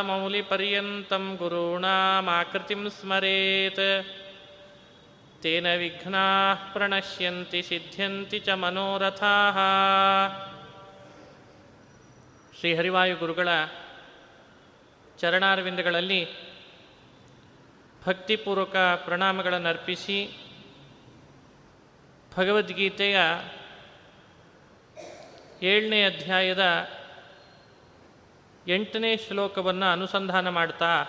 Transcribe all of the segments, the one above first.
आपादमौलिपर्यन्तं गुरूणामाकृतिं स्मरेत् तेन विघ्नाः प्रणश्यन्ति सिद्ध्यन्ति च मनोरथाः ಶ್ರೀಹರಿವಾಯು ಗುರುಗಳ ಚರಣಾರವಿಂದಗಳಲ್ಲಿ ಭಕ್ತಿಪೂರ್ವಕ ಪ್ರಣಾಮಗಳನ್ನು ಅರ್ಪಿಸಿ ಭಗವದ್ಗೀತೆಯ ಏಳನೇ ಅಧ್ಯಾಯದ ಎಂಟನೇ ಶ್ಲೋಕವನ್ನು ಅನುಸಂಧಾನ ಮಾಡ್ತಾ,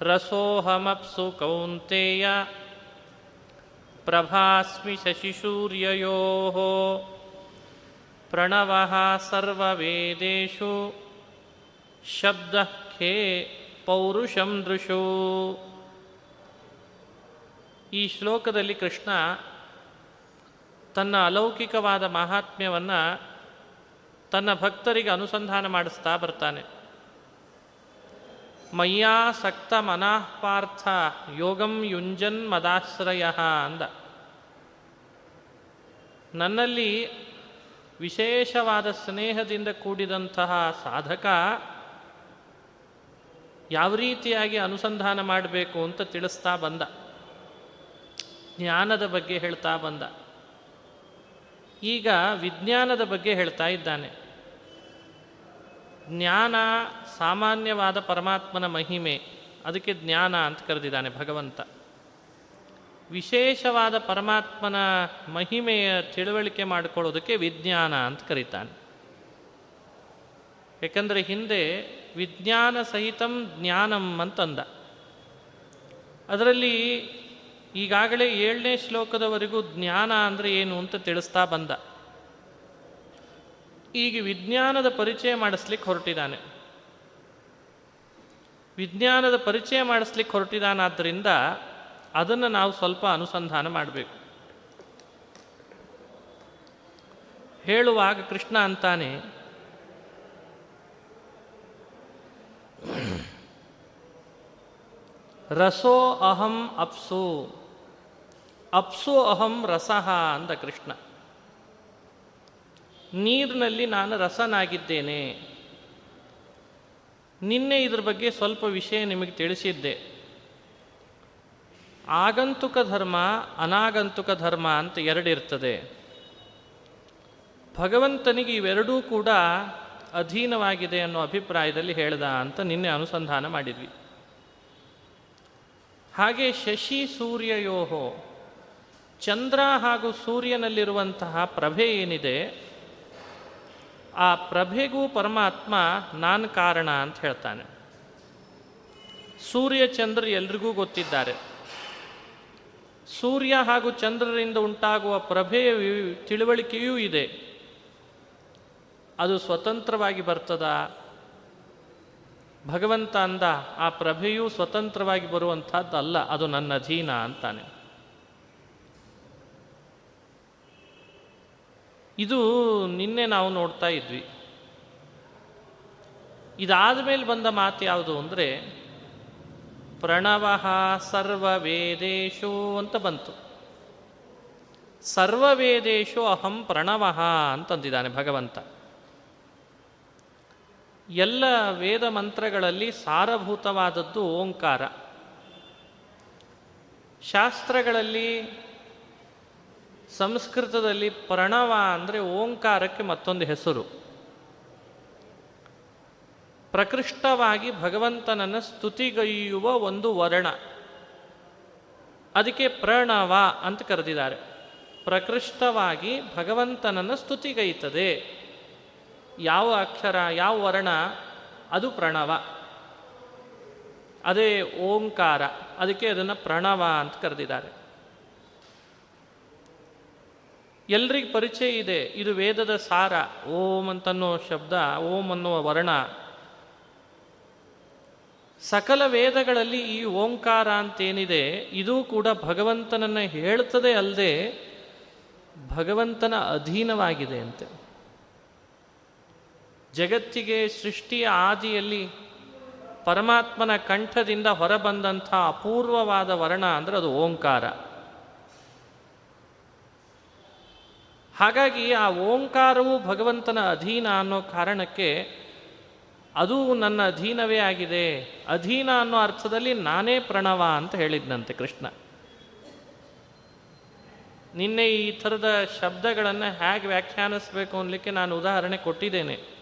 ರಸೋಹಮಪ್ಸು ಕೌಂತೆಯ ಪ್ರಭಾಸ್ಮಿ ಶಶಿಶೂರ್ಯಯೋ ಪ್ರಣವ ಸರ್ವವೇದೇಶು ಶಬ್ದ ಖೇ ಪೌರುಷಂ ದೃಶು. ಈ ಶ್ಲೋಕದಲ್ಲಿ ಕೃಷ್ಣ ತನ್ನ ಅಲೌಕಿಕವಾದ ಮಹಾತ್ಮ್ಯವನ್ನು ತನ್ನ ಭಕ್ತರಿಗೆ ಅನುಸಂಧಾನ ಮಾಡಿಸ್ತಾ ಬರ್ತಾನೆ. ಮಯ್ಯಾಸಕ್ತ ಮನಃಪಾರ್ಥ ಯೋಗಂ ಯುಂಜನ್ ಮದಾಶ್ರಯ ಅಂದ. ನನ್ನಲ್ಲಿ ವಿಶೇಷವಾದ ಸ್ನೇಹದಿಂದ ಕೂಡಿದಂತಹ ಸಾಧಕ ಯಾವ ರೀತಿಯಾಗಿ ಅನುಸಂಧಾನ ಮಾಡಬೇಕು ಅಂತ ತಿಳಿಸ್ತಾ ಬಂದ. ಜ್ಞಾನದ ಬಗ್ಗೆ ಹೇಳ್ತಾ ಬಂದ. ಈಗ ವಿಜ್ಞಾನದ ಬಗ್ಗೆ ಹೇಳ್ತಾ ಇದ್ದಾನೆ. ಜ್ಞಾನ ಸಾಮಾನ್ಯವಾದ ಪರಮಾತ್ಮನ ಮಹಿಮೆ, ಅದಕ್ಕೆ ಜ್ಞಾನ ಅಂತ ಕರೆದಿದ್ದಾನೆ ಭಗವಂತ. ವಿಶೇಷವಾದ ಪರಮಾತ್ಮನ ಮಹಿಮೆಯ ತಿಳುವಳಿಕೆ ಮಾಡಿಕೊಳ್ಳೋದಕ್ಕೆ ವಿಜ್ಞಾನ ಅಂತ ಕರೀತಾನೆ. ಏಕೆಂದರೆ ಹಿಂದೆ ವಿಜ್ಞಾನ ಸಹಿತಂ ಜ್ಞಾನಂ ಅಂತಂದ. ಅದರಲ್ಲಿ ಈಗಾಗಲೇ ಏಳನೇ ಶ್ಲೋಕದವರೆಗೂ ಜ್ಞಾನ ಅಂದರೆ ಏನು ಅಂತ ತಿಳಿಸ್ತಾ ಬಂದ. ಈಗ ವಿಜ್ಞಾನದ ಪರಿಚಯ ಮಾಡಿಸ್ಲಿಕ್ಕೆ ಹೊರಟಿದ್ದಾನೆ. ವಿಜ್ಞಾನದ ಪರಿಚಯ ಮಾಡಿಸ್ಲಿಕ್ಕೆ ಹೊರಟಿದ್ದಾನಾದ್ದರಿಂದ ಅದನ್ನು ನಾವು ಸ್ವಲ್ಪ ಅನುಸಂಧಾನ ಮಾಡಬೇಕು. ಹೇಳುವಾಗ ಕೃಷ್ಣ ಅಂತಾನೆ ರಸೋ ಅಹಂ ಅಪ್ಸು. ಅಪ್ಸು ಅಹಂ ರಸಃ ಅಂದ ಕೃಷ್ಣ. ನೀರಿನಲ್ಲಿ ನಾನು ರಸನಾಗಿದ್ದೇನೆ. ನಿನ್ನೆ ಇದ್ರ ಬಗ್ಗೆ ಸ್ವಲ್ಪ ವಿಷಯ ನಿಮಗೆ ತಿಳಿಸಿದ್ದೆ. ಆಗಂತುಕ ಧರ್ಮ, ಅನಾಗಂತುಕ ಧರ್ಮ ಅಂತ ಎರಡಿರ್ತದೆ. ಭಗವಂತನಿಗೆ ಇವೆರಡೂ ಕೂಡ ಅಧೀನವಾಗಿದೆ ಅನ್ನೋ ಅಭಿಪ್ರಾಯದಲ್ಲಿ ಹೇಳ್ದ ಅಂತ ನಿನ್ನೆ ಅನುಸಂಧಾನ ಮಾಡಿದ್ವಿ. ಹಾಗೆ ಶಶಿ ಸೂರ್ಯಯೋಹೋ, ಚಂದ್ರ ಹಾಗೂ ಸೂರ್ಯನಲ್ಲಿರುವಂತಹ ಪ್ರಭೆ ಏನಿದೆ, ಆ ಪ್ರಭೆಗೂ ಪರಮಾತ್ಮ ನಾನು ಕಾರಣ ಅಂತ ಹೇಳ್ತಾನೆ. ಸೂರ್ಯ, ಚಂದ್ರ ಎಲ್ರಿಗೂ ಗೊತ್ತಿದ್ದಾರೆ. ಸೂರ್ಯ ಹಾಗೂ ಚಂದ್ರರಿಂದ ಉಂಟಾಗುವ ಪ್ರಭೆಯ ತಿಳುವಳಿಕೆಯೂ ಇದೆ. ಅದು ಸ್ವತಂತ್ರವಾಗಿ ಬರ್ತದ? ಭಗವಂತ ಅಂದ, ಆ ಪ್ರಭೆಯು ಸ್ವತಂತ್ರವಾಗಿ ಬರುವಂಥದ್ದಲ್ಲ, ಅದು ನನ್ನ ಅಧೀನ ಅಂತಾನೆ. ಇದು ನಿನ್ನೆ ನಾವು ನೋಡ್ತಾ ಇದ್ವಿ. ಇದಾದ ಮೇಲೆ ಬಂದ ಮಾತು ಯಾವುದು ಅಂದರೆ, ಪ್ರಣವ ಸರ್ವವೇದೇಶು ಅಂತ ಬಂತು. ಸರ್ವವೇದೇಶು ಅಹಂ ಪ್ರಣವ ಅಂತಂದಿದ್ದಾನೆ ಭಗವಂತ. ಎಲ್ಲ ವೇದ ಮಂತ್ರಗಳಲ್ಲಿ ಸಾರಭೂತವಾದದ್ದು ಓಂಕಾರ. ಶಾಸ್ತ್ರಗಳಲ್ಲಿ, ಸಂಸ್ಕೃತದಲ್ಲಿ ಪ್ರಣವ ಅಂದರೆ ಓಂಕಾರಕ್ಕೆ ಮತ್ತೊಂದು ಹೆಸರು. ಪ್ರಕೃಷ್ಟವಾಗಿ ಭಗವಂತನನ್ನು ಸ್ತುತಿಗೈಯುವ ಒಂದು ವರ್ಣ. ಅದಕ್ಕೆ ಪ್ರಣವ ಅಂತ ಕರೆದಿದ್ದಾರೆ. ಪ್ರಕೃಷ್ಟವಾಗಿ ಭಗವಂತನನ್ನು ಸ್ತುತಿಗೈತದೆ. ಯಾವ ಅಕ್ಷರ, ಯಾವ ವರ್ಣ, ಅದು ಪ್ರಣವ. ಅದೇ ಓಂಕಾರ, ಅದಕ್ಕೆ ಅದನ್ನು ಪ್ರಣವ ಅಂತ ಕರೆದಿದ್ದಾರೆ. ಎಲ್ರಿಗೂ ಪರಿಚಯ ಇದೆ, ಇದು ವೇದದ ಸಾರ, ಓಂ ಅಂತನ್ನೋ ಶಬ್ದ, ಓಂ ಅನ್ನುವ ವರ್ಣ. ಸಕಲ ವೇದಗಳಲ್ಲಿ ಈ ಓಂಕಾರ ಅಂತೇನಿದೆ, ಇದು ಕೂಡ ಭಗವಂತನನ್ನು ಹೇಳ್ತದೆ ಅಲ್ಲದೆ ಭಗವಂತನ ಅಧೀನವಾಗಿದೆ ಅಂತೆ. ಜಗತ್ತಿಗೆ ಸೃಷ್ಟಿಯ ಆದಿಯಲ್ಲಿ ಪರಮಾತ್ಮನ ಕಂಠದಿಂದ ಹೊರಬಂದಂಥ ಅಪೂರ್ವವಾದ ವರ್ಣ ಅಂದರೆ ಅದು ಓಂಕಾರ. ಹಾಗಾಗಿ ಆ ಓಂಕಾರವು ಭಗವಂತನ ಅಧೀನ ಅನ್ನೋ ಕಾರಣಕ್ಕೆ ಅದು ನನ್ನ ಅಧೀನವೇ ಆಗಿದೆ. ಅಧೀನ ಅನ್ನೋ ಅರ್ಥದಲ್ಲಿ ನಾನೇ ಪ್ರಣವ ಅಂತ ಹೇಳಿದ್ನಂತೆ ಕೃಷ್ಣ. ನಿನ್ನೆ ಈ ಥರದ ಶಬ್ದಗಳನ್ನು ಹೇಗೆ ವ್ಯಾಖ್ಯಾನಿಸ್ಬೇಕು ಅನ್ನಲಿಕ್ಕೆ ನಾನು ಉದಾಹರಣೆ ಕೊಟ್ಟಿದ್ದೇನೆ.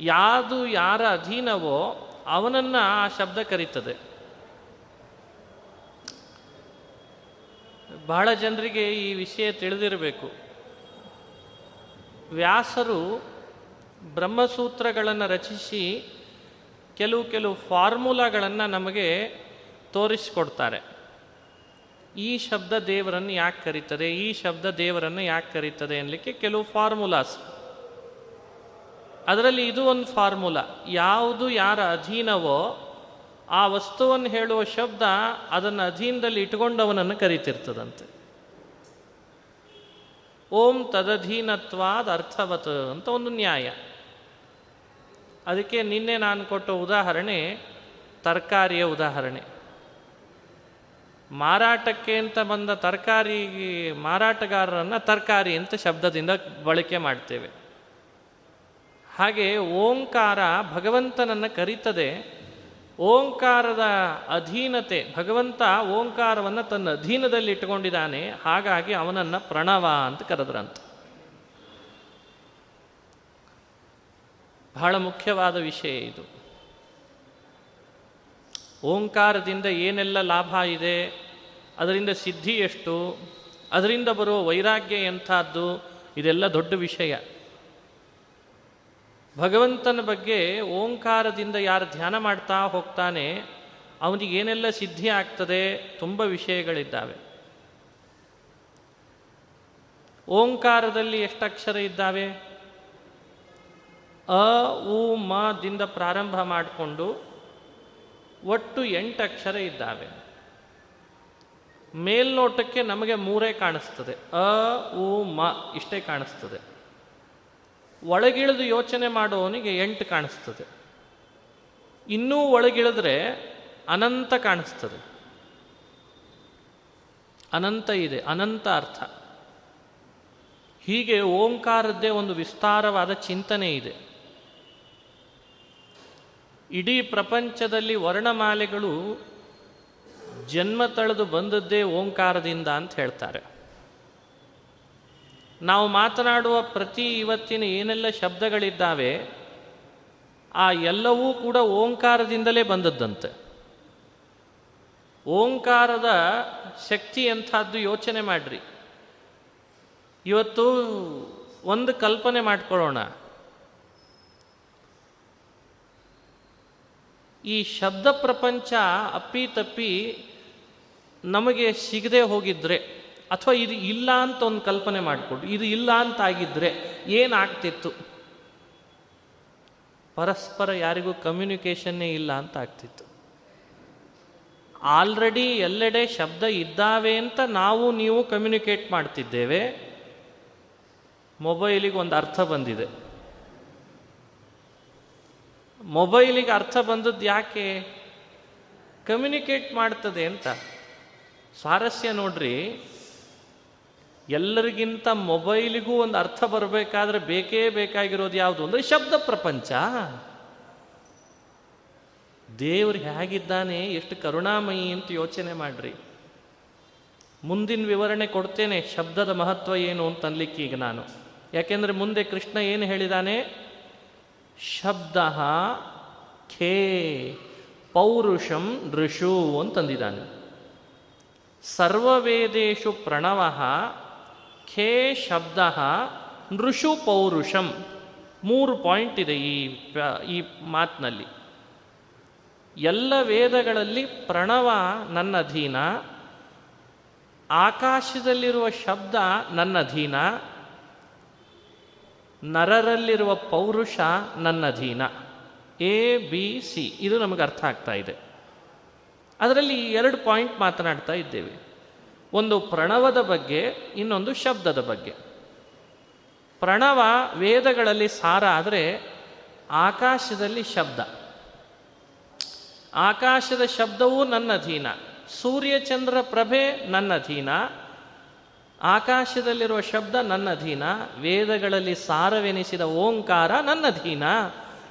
ಯಾವುದು ಯಾರ ಅಧೀನವೋ ಅವನನ್ನ ಆ ಶಬ್ದ ಕರೀತದೆ. ಬಹಳ ಜನರಿಗೆ ಈ ವಿಷಯ ತಿಳಿದಿರಬೇಕು. ವ್ಯಾಸರು ಬ್ರಹ್ಮಸೂತ್ರಗಳನ್ನು ರಚಿಸಿ ಕೆಲವು ಕೆಲವು ಫಾರ್ಮುಲಾಗಳನ್ನು ನಮಗೆ ತೋರಿಸಿಕೊಡ್ತಾರೆ. ಈ ಶಬ್ದ ದೇವರನ್ನು ಯಾಕೆ ಕರೀತದೆ, ಈ ಶಬ್ದ ದೇವರನ್ನು ಯಾಕೆ ಕರೀತದೆ ಅನ್ನಲಿಕ್ಕೆ ಕೆಲವು ಫಾರ್ಮುಲಾಸ್. ಅದರಲ್ಲಿ ಇದು ಒಂದು ಫಾರ್ಮುಲಾ. ಯಾವುದು ಯಾರ ಅಧೀನವೋ ಆ ವಸ್ತುವನ್ನು ಹೇಳುವ ಶಬ್ದ ಅದನ್ನು ಅಧೀನದಲ್ಲಿ ಇಟ್ಕೊಂಡವನನ್ನು ಕರಿತಿರ್ತದಂತೆ. ಓಂ ತದಧೀನತ್ವಾದ ಅರ್ಥವತ್ ಅಂತ ಒಂದು ನ್ಯಾಯ. ಅದಕ್ಕೆ ನಿನ್ನೆ ನಾನು ಕೊಟ್ಟ ಉದಾಹರಣೆ ತರಕಾರಿಯ ಉದಾಹರಣೆ. ಮಾರಾಟಕ್ಕೆ ಅಂತ ಬಂದ ತರಕಾರಿ ಮಾರಾಟಗಾರರನ್ನು ತರಕಾರಿ ಅಂತ ಶಬ್ದದಿಂದ ಬಳಕೆ ಮಾಡ್ತೇವೆ. ಹಾಗೆ ಓಂಕಾರ ಭಗವಂತನನ್ನು ಕರೀತದೆ. ಓಂಕಾರದ ಅಧೀನತೆ, ಭಗವಂತ ಓಂಕಾರವನ್ನು ತನ್ನ ಅಧೀನದಲ್ಲಿ ಇಟ್ಟುಕೊಂಡಿದ್ದಾನೆ, ಹಾಗಾಗಿ ಅವನನ್ನು ಪ್ರಣವ ಅಂತ ಕರೆದ್ರಂತ. ಬಹಳ ಮುಖ್ಯವಾದ ವಿಷಯ ಇದು. ಓಂಕಾರದಿಂದ ಏನೆಲ್ಲ ಲಾಭ ಇದೆ, ಅದರಿಂದ ಸಿದ್ಧಿ ಎಷ್ಟು, ಅದರಿಂದ ಬರುವ ವೈರಾಗ್ಯ ಎಂಥದ್ದು, ಇದೆಲ್ಲ ದೊಡ್ಡ ವಿಷಯ. ಭಗವಂತನ ಬಗ್ಗೆ ಓಂಕಾರದಿಂದ ಯಾರು ಧ್ಯಾನ ಮಾಡ್ತಾ ಹೋಗ್ತಾನೆ, ಅವನಿಗೆ ಏನೆಲ್ಲ ಸಿದ್ಧಿ ಆಗ್ತದೆ, ತುಂಬ ವಿಷಯಗಳಿದ್ದಾವೆ. ಓಂಕಾರದಲ್ಲಿ ಎಷ್ಟು ಅಕ್ಷರ ಇದ್ದಾವೆ? ಅ, ಉ, ಮ ದಿಂದ ಪ್ರಾರಂಭ ಮಾಡಿಕೊಂಡು ಒಟ್ಟು ಎಂಟು ಅಕ್ಷರ ಇದ್ದಾವೆ. ಮೇಲ್ನೋಟಕ್ಕೆ ನಮಗೆ ಮೂರೇ ಕಾಣಿಸ್ತದೆ. ಅ, ಉ, ಮ ಇಷ್ಟೇ ಕಾಣಿಸ್ತದೆ. ಒಳಗಿಳಿದು ಯೋಚನೆ ಮಾಡುವವನಿಗೆ ಎಂಟು ಕಾಣಿಸ್ತದೆ. ಇನ್ನೂ ಒಳಗಿಳಿದ್ರೆ ಅನಂತ ಕಾಣಿಸ್ತದೆ. ಅನಂತ ಇದೆ, ಅನಂತ ಅರ್ಥ. ಹೀಗೆ ಓಂಕಾರದ್ದೇ ಒಂದು ವಿಸ್ತಾರವಾದ ಚಿಂತನೆ ಇದೆ. ಇಡೀ ಪ್ರಪಂಚದಲ್ಲಿ ವರ್ಣಮಾಲೆಗಳು ಜನ್ಮ ತಳೆದು ಬಂದದ್ದೇ ಓಂಕಾರದಿಂದ ಅಂತ ಹೇಳ್ತಾರೆ. ನಾವು ಮಾತನಾಡುವ ಪ್ರತಿ ಇವತ್ತಿನ ಏನೆಲ್ಲ ಶಬ್ದಗಳಿದ್ದಾವೆ, ಆ ಎಲ್ಲವೂ ಕೂಡ ಓಂಕಾರದಿಂದಲೇ ಬಂದದ್ದಂತೆ. ಓಂಕಾರದ ಶಕ್ತಿ ಎಂಥದ್ದು ಯೋಚನೆ ಮಾಡ್ರಿ. ಇವತ್ತು ಒಂದು ಕಲ್ಪನೆ ಮಾಡ್ಕೊಳ್ಳೋಣ. ಈ ಶಬ್ದ ಪ್ರಪಂಚ ಅಪ್ಪಿ ತಪ್ಪಿ ನಮಗೆ ಸಿಗದೆ ಹೋಗಿದ್ರೆ ಅಥವಾ ಇದು ಇಲ್ಲ ಅಂತ ಒಂದು ಕಲ್ಪನೆ ಮಾಡಿಕೊಡು, ಇದು ಇಲ್ಲ ಅಂತ ಆಗಿದ್ರೆ ಏನಾಗ್ತಿತ್ತು ಪರಸ್ಪರ ಯಾರಿಗೂ ಕಮ್ಯುನಿಕೇಷನ್ನೇ ಇಲ್ಲ ಅಂತ ಆಗ್ತಿತ್ತು. ಆಲ್ರೆಡಿ ಎಲ್ಲೆಡೆ ಶಬ್ದ ಇದ್ದಾವೆ ಅಂತ ನಾವು, ನೀವು ಕಮ್ಯುನಿಕೇಟ್ ಮಾಡ್ತಿದ್ದೇವೆ. ಮೊಬೈಲಿಗೆ ಒಂದು ಅರ್ಥ ಬಂದಿದೆ. ಮೊಬೈಲಿಗೆ ಅರ್ಥ ಬಂದದ್ದು ಯಾಕೆ? ಕಮ್ಯುನಿಕೇಟ್ ಮಾಡ್ತದೆ ಅಂತ. ಸ್ವಾರಸ್ಯ ನೋಡ್ರಿ ಎಲ್ಲರಿಗಿಂತ ಮೊಬೈಲಿಗೂ ಒಂದು ಅರ್ಥ ಬರಬೇಕಾದ್ರೆ ಬೇಕೇ ಬೇಕಾಗಿರೋದು ಯಾವುದು ಅಂದರೆ ಶಬ್ದ ಪ್ರಪಂಚ. ದೇವ್ರು ಹೇಗಿದ್ದಾನೆ, ಎಷ್ಟು ಕರುಣಾಮಯಿ ಅಂತ ಯೋಚನೆ ಮಾಡ್ರಿ. ಮುಂದಿನ ವಿವರಣೆ ಕೊಡ್ತೇನೆ, ಶಬ್ದದ ಮಹತ್ವ ಏನು ಅಂತ ಅನ್ಲಿಕ್ಕೆ ಈಗ ನಾನು. ಯಾಕೆಂದ್ರೆ ಮುಂದೆ ಕೃಷ್ಣ ಏನು ಹೇಳಿದಾನೆ? ಶಬ್ದ ಖೇ ಪೌರುಷಂ ಋಷು ಅಂತಂದಿದ್ದಾನೆ. ಸರ್ವವೇದೇಶು ಪ್ರಣವ ಖೇ ಶಬ್ದ ನೃಷು ಪೌರುಷಂ ಮೂರು ಪಾಯಿಂಟ್ ಇದೆ ಈ ಈ ಮಾತಿನಲ್ಲಿ. ಎಲ್ಲ ವೇದಗಳಲ್ಲಿ ಪ್ರಣವ ನನ್ನ ಅಧೀನ ಆಕಾಶದಲ್ಲಿರುವ ಶಬ್ದ ನನ್ನ ಅಧೀನ ನರರಲ್ಲಿರುವ ಪೌರುಷ ನನ್ನ ಅಧೀನ ಎ, ಬಿ, ಸಿ, ಇದು ನಮಗೆ ಅರ್ಥ ಆಗ್ತಾ ಇದೆ. ಅದರಲ್ಲಿ ಎರಡು ಪಾಯಿಂಟ್ ಮಾತನಾಡ್ತಾ ಇದ್ದೇವೆ. ಒಂದು ಪ್ರಣವದ ಬಗ್ಗೆ, ಇನ್ನೊಂದು ಶಬ್ದದ ಬಗ್ಗೆ. ಪ್ರಣವ ವೇದಗಳಲ್ಲಿ ಸಾರ ಆದರೆ ಆಕಾಶದಲ್ಲಿ ಶಬ್ದ. ಆಕಾಶದ ಶಬ್ದವೂ ನನ್ನ ಅಧೀನ. ಸೂರ್ಯಚಂದ್ರ ಪ್ರಭೆ ನನ್ನ ಅಧೀನ. ಆಕಾಶದಲ್ಲಿರುವ ಶಬ್ದ ನನ್ನ ಅಧೀನ. ವೇದಗಳಲ್ಲಿ ಸಾರವೆನಿಸಿದ ಓಂಕಾರ ನನ್ನ ಅಧೀನ.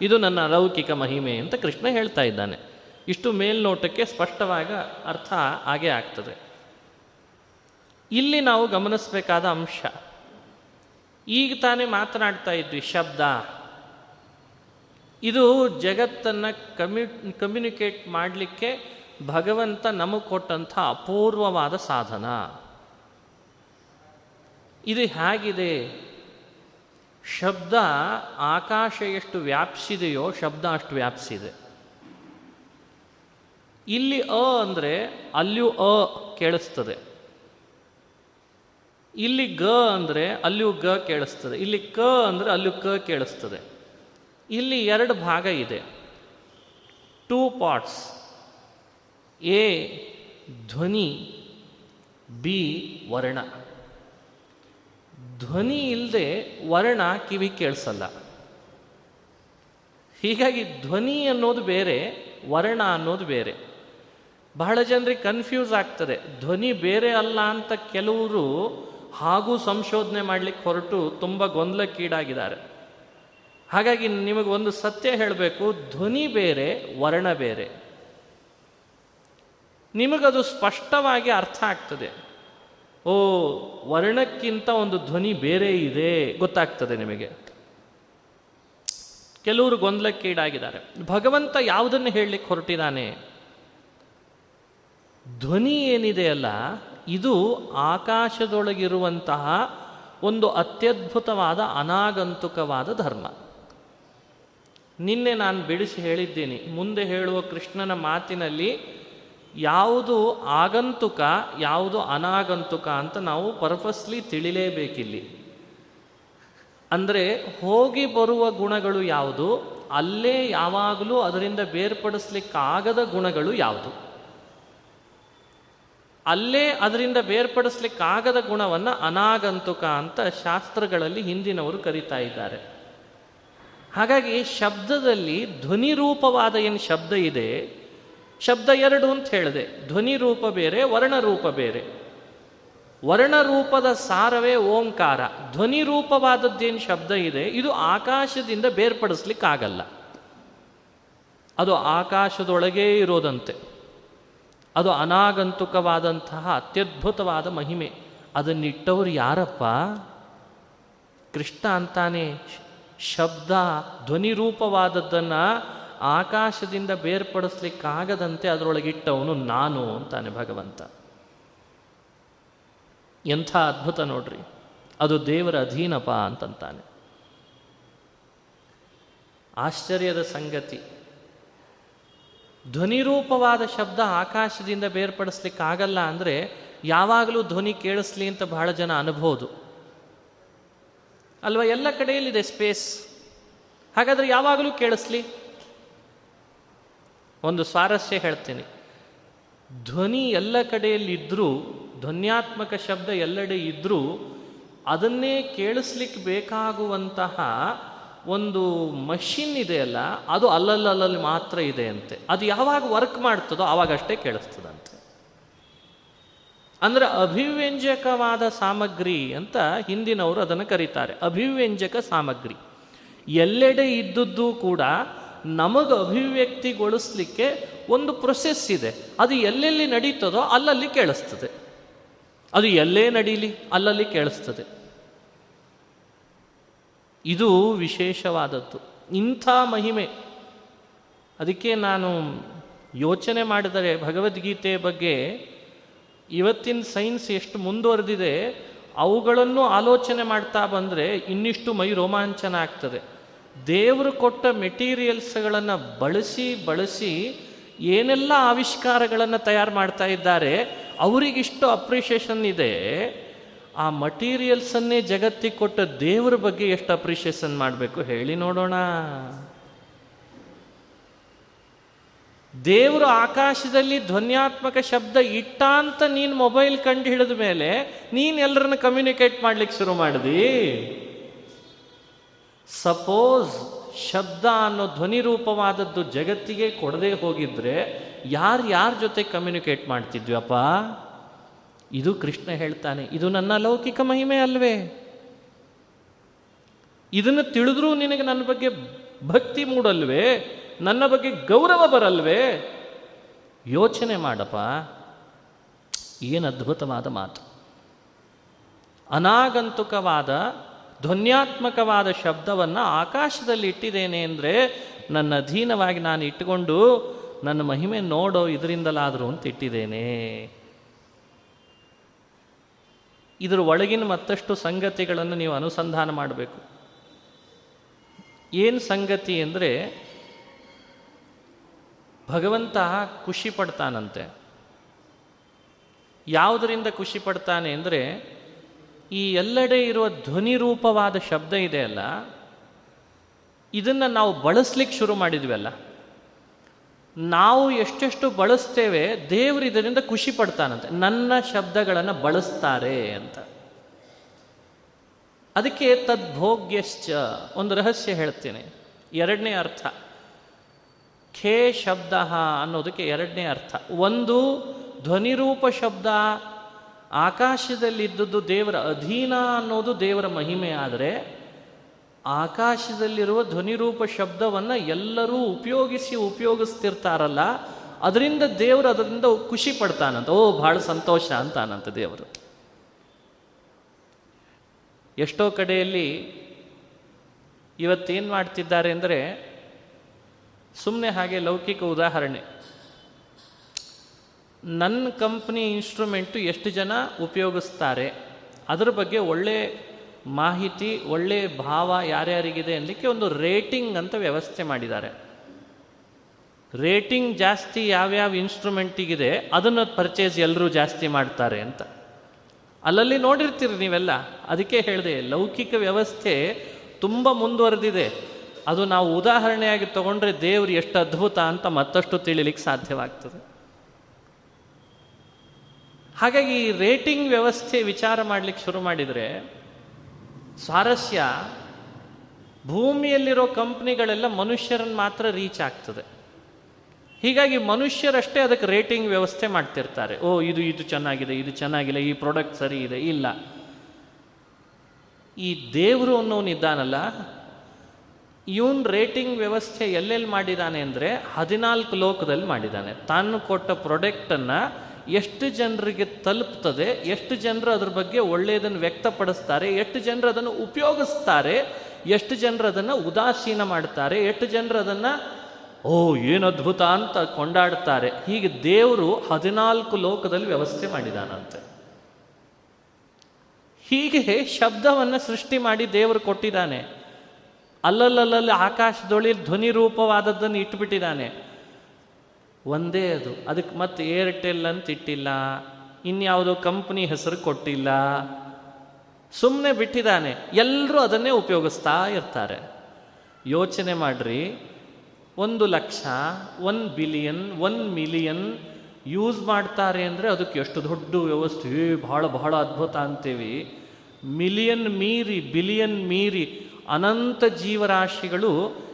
ಇದು ನನ್ನ ಅಲೌಕಿಕ ಮಹಿಮೆ ಅಂತ ಕೃಷ್ಣ ಹೇಳ್ತಾ ಇದ್ದಾನೆ. ಇಷ್ಟು ಮೇಲ್ನೋಟಕ್ಕೆ ಸ್ಪಷ್ಟವಾಗ ಅರ್ಥ ಆಗೇ ಆಗ್ತದೆ. ಇಲ್ಲಿ ನಾವು ಗಮನಿಸಬೇಕಾದ ಅಂಶ. ಈಗ ತಾನೇ ಮಾತನಾಡ್ತಾ ಇದ್ವಿ, ಶಬ್ದ. ಇದು ಜಗತ್ತನ್ನು ಕಮ್ಯು ಕಮ್ಯುನಿಕೇಟ್ ಮಾಡಲಿಕ್ಕೆ ಭಗವಂತ ನಮಗೆ ಕೊಟ್ಟಂಥ ಅಪೂರ್ವವಾದ ಸಾಧನ. ಇದು ಹೇಗಿದೆ? ಶಬ್ದ ಆಕಾಶ ಎಷ್ಟು ವ್ಯಾಪಿಸಿದೆಯೋ, ಶಬ್ದ ಅಷ್ಟು ವ್ಯಾಪಿಸಿದೆ. ಇಲ್ಲಿ ಅ ಅಂದರೆ ಅಲ್ಲಿಯೂ ಅ ಕೇಳಿಸ್ತದೆ. ಇಲ್ಲಿ ಗ ಅಂದರೆ ಅಲ್ಲಿಯೂ ಗ ಕೇಳಿಸ್ತದೆ. ಇಲ್ಲಿ ಕ ಅಂದರೆ ಅಲ್ಲಿಯೂ ಕ ಕೇಳಿಸ್ತದೆ. ಇಲ್ಲಿ ಎರಡು ಭಾಗ ಇದೆ. ಟೂ ಪಾರ್ಟ್ಸ್ ಎ, ಧ್ವನಿ, ಬಿ, ವರ್ಣ. ಧ್ವನಿ ಇಲ್ಲದೆ ವರ್ಣ ಕಿವಿ ಕೇಳಿಸಲ್ಲ. ಹೀಗಾಗಿ ಧ್ವನಿ ಅನ್ನೋದು ಬೇರೆ, ವರ್ಣ ಅನ್ನೋದು ಬೇರೆ. ಬಹಳ ಜನರಿಗೆ ಕನ್ಫ್ಯೂಸ್ ಆಗ್ತದೆ. ಧ್ವನಿ ಬೇರೆ ಅಲ್ಲ ಅಂತ ಕೆಲವರು ಹಾಗೂ ಸಂಶೋಧನೆ ಮಾಡಲಿಕ್ಕೆ ಹೊರಟು ತುಂಬ ಗೊಂದಲಕ್ಕೀಡಾಗಿದ್ದಾರೆ. ಹಾಗಾಗಿ ನಿಮಗೆ ಒಂದು ಸತ್ಯ ಹೇಳಬೇಕು, ಧ್ವನಿ ಬೇರೆ, ವರ್ಣ ಬೇರೆ. ನಿಮಗದು ಸ್ಪಷ್ಟವಾಗಿ ಅರ್ಥ ಆಗ್ತದೆ. ಓ, ವರ್ಣಕ್ಕಿಂತ ಒಂದು ಧ್ವನಿ ಬೇರೆ ಇದೆ ಗೊತ್ತಾಗ್ತದೆ ನಿಮಗೆ. ಕೆಲವರು ಗೊಂದಲಕ್ಕೀಡಾಗಿದ್ದಾರೆ. ಭಗವಂತ ಯಾವುದನ್ನು ಹೇಳಲಿಕ್ಕೆ ಹೊರಟಿದ್ದಾನೆ? ಧ್ವನಿ ಏನಿದೆಯಲ್ಲ ಇದು ಆಕಾಶದೊಳಗಿರುವಂತಹ ಒಂದು ಅತ್ಯದ್ಭುತವಾದ ಅನಾಗಂತುಕವಾದ ಧರ್ಮ. ನಿನ್ನೆ ನಾನು ಬಿಡಿಸಿ ಹೇಳಿದ್ದೀನಿ, ಮುಂದೆ ಹೇಳುವ ಕೃಷ್ಣನ ಮಾತಿನಲ್ಲಿ ಯಾವುದು ಆಗಂತುಕ, ಯಾವುದು ಅನಾಗಂತುಕ ಅಂತ ನಾವು ಪರ್ಪಸ್ಲಿ ತಿಳಿಲೇಬೇಕಿಲ್ಲಿ. ಅಂದರೆ ಹೋಗಿ ಬರುವ ಗುಣಗಳು ಯಾವುದು, ಅಲ್ಲೇ ಯಾವಾಗಲೂ ಅದರಿಂದ ಬೇರ್ಪಡಿಸ್ಲಿಕ್ಕಾಗದ ಗುಣಗಳು ಯಾವುದು? ಅಲ್ಲೇ ಅದರಿಂದ ಬೇರ್ಪಡಿಸ್ಲಿಕ್ಕಾಗದ ಗುಣವನ್ನು ಅನಾಗಂತುಕ ಅಂತ ಶಾಸ್ತ್ರಗಳಲ್ಲಿ ಹಿಂದಿನವರು ಕರೀತಾ ಇದ್ದಾರೆ. ಹಾಗಾಗಿ ಶಬ್ದದಲ್ಲಿ ಧ್ವನಿ ರೂಪವಾದ ಏನು ಶಬ್ದ ಇದೆ? ಶಬ್ದ ಎರಡು ಅಂತ ಹೇಳಿದೆ. ಧ್ವನಿ ರೂಪ ಬೇರೆ, ವರ್ಣರೂಪ ಬೇರೆ. ವರ್ಣರೂಪದ ಸಾರವೇ ಓಂಕಾರ. ಧ್ವನಿ ರೂಪವಾದದ್ದೇನು ಶಬ್ದ ಇದೆ? ಇದು ಆಕಾಶದಿಂದ ಬೇರ್ಪಡಿಸ್ಲಿಕ್ಕಾಗಲ್ಲ. ಅದು ಆಕಾಶದೊಳಗೇ ಇರೋದಂತೆ. ಅದು ಅನಾಗಂತುಕವಾದಂತಹ ಅತ್ಯದ್ಭುತವಾದ ಮಹಿಮೆ. ಅದನ್ನಿಟ್ಟವರು ಯಾರಪ್ಪ? ಕೃಷ್ಣ ಅಂತಾನೆ, ಶಬ್ದ ಧ್ವನಿ ರೂಪವಾದದ್ದನ್ನು ಆಕಾಶದಿಂದ ಬೇರ್ಪಡಿಸ್ಲಿಕ್ಕಾಗದಂತೆ ಅದರೊಳಗಿಟ್ಟವನು ನಾನು ಅಂತಾನೆ ಭಗವಂತ. ಎಂಥ ಅದ್ಭುತ ನೋಡ್ರಿ. ಅದು ದೇವರ ಅಧೀನಪ ಅಂತಂತಾನೆ. ಆಶ್ಚರ್ಯದ ಸಂಗತಿ. ಧ್ವನಿರೂಪವಾದ ಶಬ್ದ ಆಕಾಶದಿಂದ ಬೇರ್ಪಡಿಸ್ಲಿಕ್ಕಾಗಲ್ಲ ಅಂದರೆ ಯಾವಾಗಲೂ ಧ್ವನಿ ಕೇಳಿಸ್ಲಿ ಅಂತ ಬಹಳ ಜನ ಅನ್ಬೋದು. ಅಲ್ವಾ? ಎಲ್ಲ ಕಡೆಯಲ್ಲಿದೆ ಸ್ಪೇಸ್ ಹಾಗಾದರೆ ಯಾವಾಗಲೂ ಕೇಳಿಸ್ಲಿ? ಒಂದು ಸ್ವಾರಸ್ಯ ಹೇಳ್ತೀನಿ. ಧ್ವನಿ ಎಲ್ಲ ಕಡೆಯಲ್ಲಿದ್ದರೂ ಧ್ವನ್ಯಾತ್ಮಕ ಶಬ್ದ ಎಲ್ಲೆಡೆ ಇದ್ದರೂ ಅದನ್ನೇ ಕೇಳಿಸ್ಲಿಕ್ಕೆ ಬೇಕಾಗುವಂತಹ ಒಂದು ಮಷಿನ್ ಇದೆಯಲ್ಲ ಅದು ಅಲ್ಲಲ್ಲಲ್ಲಿ ಮಾತ್ರ ಇದೆ ಅಂತೆ. ಅದು ಯಾವಾಗ ವರ್ಕ್ ಮಾಡ್ತದೋ ಆವಾಗಷ್ಟೇ ಕೇಳಿಸ್ತದಂತೆ. ಅಂದರೆ ಅಭಿವ್ಯಂಜಕವಾದ ಸಾಮಗ್ರಿ ಅಂತ ಹಿಂದಿನವರು ಅದನ್ನು ಕರೀತಾರೆ. ಅಭಿವ್ಯಂಜಕ ಸಾಮಗ್ರಿ. ಎಲ್ಲೆಡೆ ಇದ್ದದ್ದು ಕೂಡ ನಮಗೆ ಅಭಿವ್ಯಕ್ತಿಗೊಳಿಸ್ಲಿಕ್ಕೆ ಒಂದು ಪ್ರೊಸೆಸ್ ಇದೆ. ಅದು ಎಲ್ಲೆಲ್ಲಿ ನಡೀತದೋ ಅಲ್ಲಲ್ಲಿ ಕೇಳಿಸ್ತದೆ. ಅದು ಎಲ್ಲೇ ನಡೀಲಿ, ಅಲ್ಲಲ್ಲಿ ಕೇಳಿಸ್ತದೆ. ಇದು ವಿಶೇಷವಾದದ್ದು. ಇಂಥ ಮಹಿಮೆ. ಅದಕ್ಕೆ ನಾನು ಯೋಚನೆ ಮಾಡಿದರೆ ಭಗವದ್ಗೀತೆ ಬಗ್ಗೆ ಇವತ್ತಿನ ಸೈನ್ಸ್ ಎಷ್ಟು ಮುಂದುವರೆದಿದೆ, ಅವುಗಳನ್ನು ಆಲೋಚನೆ ಮಾಡ್ತಾ ಬಂದರೆ ಇನ್ನಿಷ್ಟು ಮೈ ರೋಮಾಂಚನ ಆಗ್ತದೆ. ದೇವರು ಕೊಟ್ಟ ಮೆಟೀರಿಯಲ್ಸ್ಗಳನ್ನು ಬಳಸಿ ಬಳಸಿ ಏನೆಲ್ಲ ಆವಿಷ್ಕಾರಗಳನ್ನು ತಯಾರು ಮಾಡ್ತಾ ಇದ್ದಾರೆ, ಅವರಿಗಿಷ್ಟು ಅಪ್ರಿಷಿಯೇಷನ್ ಇದೆ ಆ ಮಟೀರಿಯಲ್ಸನ್ನೇ ಜಗತ್ತಿಗೆ ಕೊಟ್ಟ ದೇವರ ಬಗ್ಗೆ ಎಷ್ಟು ಅಪ್ರಿಷಿಯೇಷನ್ ಮಾಡಬೇಕು ಹೇಳಿ ನೋಡೋಣ. ದೇವರು ಆಕಾಶದಲ್ಲಿ ಧ್ವನ್ಯಾತ್ಮಕ ಶಬ್ದ ಇಟ್ಟ ಅಂತ ನೀನು ಮೊಬೈಲ್ ಕಂಡು ಹಿಡಿದ ಮೇಲೆ ನೀನು ಎಲ್ಲರನ್ನ ಕಮ್ಯುನಿಕೇಟ್ ಮಾಡ್ಲಿಕ್ಕೆ ಶುರು ಮಾಡಿದಿ. ಸಪೋಸ್ ಶಬ್ದ ಅನ್ನೋ ಧ್ವನಿ ರೂಪವಾದದ್ದು ಜಗತ್ತಿಗೆ ಕೊಡದೆ ಹೋಗಿದ್ರೆ ಯಾರು ಯಾರ ಜೊತೆ ಕಮ್ಯುನಿಕೇಟ್ ಮಾಡ್ತಿದ್ವಿಯಪ್ಪ ಇದು ಕೃಷ್ಣ ಹೇಳ್ತಾನೆ, ಇದು ನನ್ನ ಲೌಕಿಕ ಮಹಿಮೆ ಅಲ್ವೇ? ಇದನ್ನು ತಿಳಿದ್ರೂ ನಿನಗೆ ನನ್ನ ಬಗ್ಗೆ ಭಕ್ತಿ ಮೂಡಲ್ವೇ? ನನ್ನ ಬಗ್ಗೆ ಗೌರವ ಬರಲ್ವೇ? ಯೋಚನೆ ಮಾಡಪ್ಪ, ಏನು ಅದ್ಭುತವಾದ ಮಾತು. ಅನಾಗಂತುಕವಾದ, ಧ್ವನ್ಯಾತ್ಮಕವಾದ ಶಬ್ದವನ್ನು ಆಕಾಶದಲ್ಲಿ ಇಟ್ಟಿದ್ದೇನೆ ಅಂದರೆ ನನ್ನ ಅಧೀನವಾಗಿ ನಾನು ಇಟ್ಟುಕೊಂಡು ನನ್ನ ಮಹಿಮೆ ನೋಡೋ ಇದರಿಂದಲಾದರೂ ಅಂತ ಇಟ್ಟಿದ್ದೇನೆ. ಇದರ ಒಳಗಿನ ಮತ್ತಷ್ಟು ಸಂಗತಿಗಳನ್ನು ನೀವು ಅನುಸಂಧಾನ ಮಾಡಬೇಕು. ಏನು ಸಂಗತಿ ಅಂದರೆ ಭಗವಂತ ಖುಷಿ ಪಡ್ತಾನಂತೆ. ಯಾವುದರಿಂದ ಖುಷಿ ಪಡ್ತಾನೆ ಅಂದರೆ ಈ ಎಲ್ಲೆಡೆ ಇರುವ ಧ್ವನಿ ರೂಪವಾದ ಶಬ್ದ ಇದೆ ಅಲ್ಲ, ಇದನ್ನು ನಾವು ಬಳಸ್ಲಿಕ್ಕೆ ಶುರು ಮಾಡಿದ್ವಲ್ಲ ನಾವು ಎಷ್ಟೆಷ್ಟು ಬಳಸ್ತೇವೆ, ದೇವರು ಇದರಿಂದ ಖುಷಿ ಪಡ್ತಾನಂತೆ. ನನ್ನ ಶಬ್ದಗಳನ್ನು ಬಳಸ್ತಾರೆ ಅಂತ. ಅದಕ್ಕೆ ತದ್ಭೋಗ್ಯಶ್ಚ ಒಂದು ರಹಸ್ಯ ಹೇಳ್ತೇನೆ. ಎರಡನೇ ಅರ್ಥ. ಖೇ ಶಬ್ದ ಅನ್ನೋದಕ್ಕೆ ಎರಡನೇ ಅರ್ಥ. ಒಂದು ಧ್ವನಿರೂಪ ಶಬ್ದ, ಆಕಾಶದಲ್ಲಿದ್ದದ್ದು ದೇವರ ಅಧೀನ ಅನ್ನೋದು ದೇವರ ಮಹಿಮೆ ಆದರೆ ಆಕಾಶದಲ್ಲಿರುವ ಧ್ವನಿರೂಪ ಶಬ್ದವನ್ನು ಎಲ್ಲರೂ ಉಪಯೋಗಿಸಿ ಉಪಯೋಗಿಸ್ತಿರ್ತಾರಲ್ಲ, ಅದರಿಂದ ದೇವರು ಅದರಿಂದ ಖುಷಿ ಪಡ್ತಾನಂತ, ಓ ಬಹಳ ಸಂತೋಷ ಅಂತಾನಂತ ದೇವರು. ಎಷ್ಟೋ ಕಡೆಯಲ್ಲಿ ಇವತ್ತೇನು ಮಾಡ್ತಿದ್ದಾರೆ ಅಂದರೆ ಸುಮ್ಮನೆ ಹಾಗೆ ಲೌಕಿಕ ಉದಾಹರಣೆ. ನನ್ನ ಕಂಪ್ನಿ ಇನ್ಸ್ಟ್ರೂಮೆಂಟು ಎಷ್ಟು ಜನ ಉಪಯೋಗಿಸ್ತಾರೆ, ಅದರ ಬಗ್ಗೆ ಒಳ್ಳೆ ಮಾಹಿತಿ ಒಳ್ಳೆಯ ಭಾವ ಯಾರ್ಯಾರಿಗಿದೆ ಅನ್ನಲಿಕ್ಕೆ ಒಂದು ರೇಟಿಂಗ್ ಅಂತ ವ್ಯವಸ್ಥೆ ಮಾಡಿದ್ದಾರೆ. ರೇಟಿಂಗ್ ಜಾಸ್ತಿ ಯಾವ್ಯಾವ ಇನ್ಸ್ಟ್ರೂಮೆಂಟಿಗಿದೆ ಅದನ್ನು ಪರ್ಚೇಸ್ ಎಲ್ಲರೂ ಜಾಸ್ತಿ ಮಾಡ್ತಾರೆ ಅಂತ. ಅಲ್ಲಲ್ಲಿ ನೋಡಿರ್ತೀರಿ ನೀವೆಲ್ಲ, ಅದಕ್ಕೆ ಹೇಳಿದೆ, ಲೌಕಿಕ ವ್ಯವಸ್ಥೆ ತುಂಬ ಮುಂದುವರೆದಿದೆ. ಅದು ನಾವು ಉದಾಹರಣೆಯಾಗಿ ತಗೊಂಡ್ರೆ ದೇವರು ಎಷ್ಟು ಅದ್ಭುತ ಅಂತ ಮತ್ತಷ್ಟು ತಿಳಿಲಿಕ್ಕೆ ಸಾಧ್ಯವಾಗ್ತದೆ. ಹಾಗಾಗಿ ಈ ರೇಟಿಂಗ್ ವ್ಯವಸ್ಥೆ ವಿಚಾರ ಮಾಡಲಿಕ್ಕೆ ಶುರು ಮಾಡಿದರೆ ಸ್ವಾರಸ್ಯ ಭೂಮಿಯಲ್ಲಿರೋ ಕಂಪ್ನಿಗಳೆಲ್ಲ ಮನುಷ್ಯರನ್ನು ಮಾತ್ರ ರೀಚ್ ಆಗ್ತದೆ. ಹೀಗಾಗಿ ಮನುಷ್ಯರಷ್ಟೇ ಅದಕ್ಕೆ ರೇಟಿಂಗ್ ವ್ಯವಸ್ಥೆ ಮಾಡ್ತಿರ್ತಾರೆ. ಓ, ಇದು ಇದು ಚೆನ್ನಾಗಿದೆ, ಇದು ಚೆನ್ನಾಗಿಲ್ಲ ಈ ಪ್ರಾಡಕ್ಟ್ ಸರಿ ಇದೆ, ಇಲ್ಲ. ಈ ದೇವರು ಅನ್ನೋನಿದ್ದಾನಲ್ಲ ಇವನ್ ರೇಟಿಂಗ್ ವ್ಯವಸ್ಥೆ ಎಲ್ಲೆಲ್ಲಿ ಮಾಡಿದ್ದಾನೆ ಅಂದರೆ ಹದಿನಾಲ್ಕು ಲೋಕದಲ್ಲಿ ಮಾಡಿದ್ದಾನೆ ತಾನು ಕೊಟ್ಟ ಪ್ರಾಡಕ್ಟನ್ನು ಎಷ್ಟು ಜನರಿಗೆ ತಲುಪ್ತದೆ, ಎಷ್ಟು ಜನರು ಅದ್ರ ಬಗ್ಗೆ ಒಳ್ಳೆಯದನ್ನು ವ್ಯಕ್ತಪಡಿಸ್ತಾರೆ, ಎಷ್ಟು ಜನರು ಅದನ್ನು ಉಪಯೋಗಿಸ್ತಾರೆ, ಎಷ್ಟು ಜನರು ಅದನ್ನು ಉದಾಸೀನ ಮಾಡ್ತಾರೆ, ಎಷ್ಟು ಜನರು ಅದನ್ನು, ಓ, ಏನು ಅದ್ಭುತ ಅಂತ ಕೊಂಡಾಡ್ತಾರೆ. ಹೀಗೆ ದೇವರು ಹದಿನಾಲ್ಕು ಲೋಕದಲ್ಲಿ ವ್ಯವಸ್ಥೆ ಮಾಡಿದಾನಂತೆ. ಹೀಗೆ ಶಬ್ದವನ್ನು ಸೃಷ್ಟಿ ಮಾಡಿ ದೇವರು ಕೊಟ್ಟಿದ್ದಾನೆ. ಅಲ್ಲಲ್ಲಲ್ಲಿ ಆಕಾಶದೊಳಿ ಧ್ವನಿ ರೂಪವಾದದ್ದನ್ನು ಇಟ್ಬಿಟ್ಟಿದ್ದಾನೆ. ಒಂದೇ ಅದು. ಅದಕ್ಕೆ ಮತ್ತೆ ಏರ್ಟೆಲ್ ಅಂತ ಇಟ್ಟಿಲ್ಲ. ಇನ್ಯಾವುದೋ ಕಂಪ್ನಿ ಹೆಸರು ಕೊಟ್ಟಿಲ್ಲ. ಸುಮ್ಮನೆ ಬಿಟ್ಟಿದ್ದಾನೆ. ಎಲ್ಲರೂ ಅದನ್ನೇ ಉಪಯೋಗಿಸ್ತಾ ಇರ್ತಾರೆ. ಯೋಚನೆ ಮಾಡ್ರಿ. ಒಂದು lakh one billion one million use ಮಾಡ್ತಾರೆ ಅಂದರೆ ಅದಕ್ಕೆ ಎಷ್ಟು ದೊಡ್ಡ ವ್ಯವಸ್ಥೆ. ಭಾಳ ಬಹಳ ಅದ್ಭುತ ಅಂತೀವಿ. ಮಿಲಿಯನ್ ಮೀರಿ, ಬಿಲಿಯನ್ ಮೀರಿ ಅನಂತ ಜೀವರಾಶಿಗಳು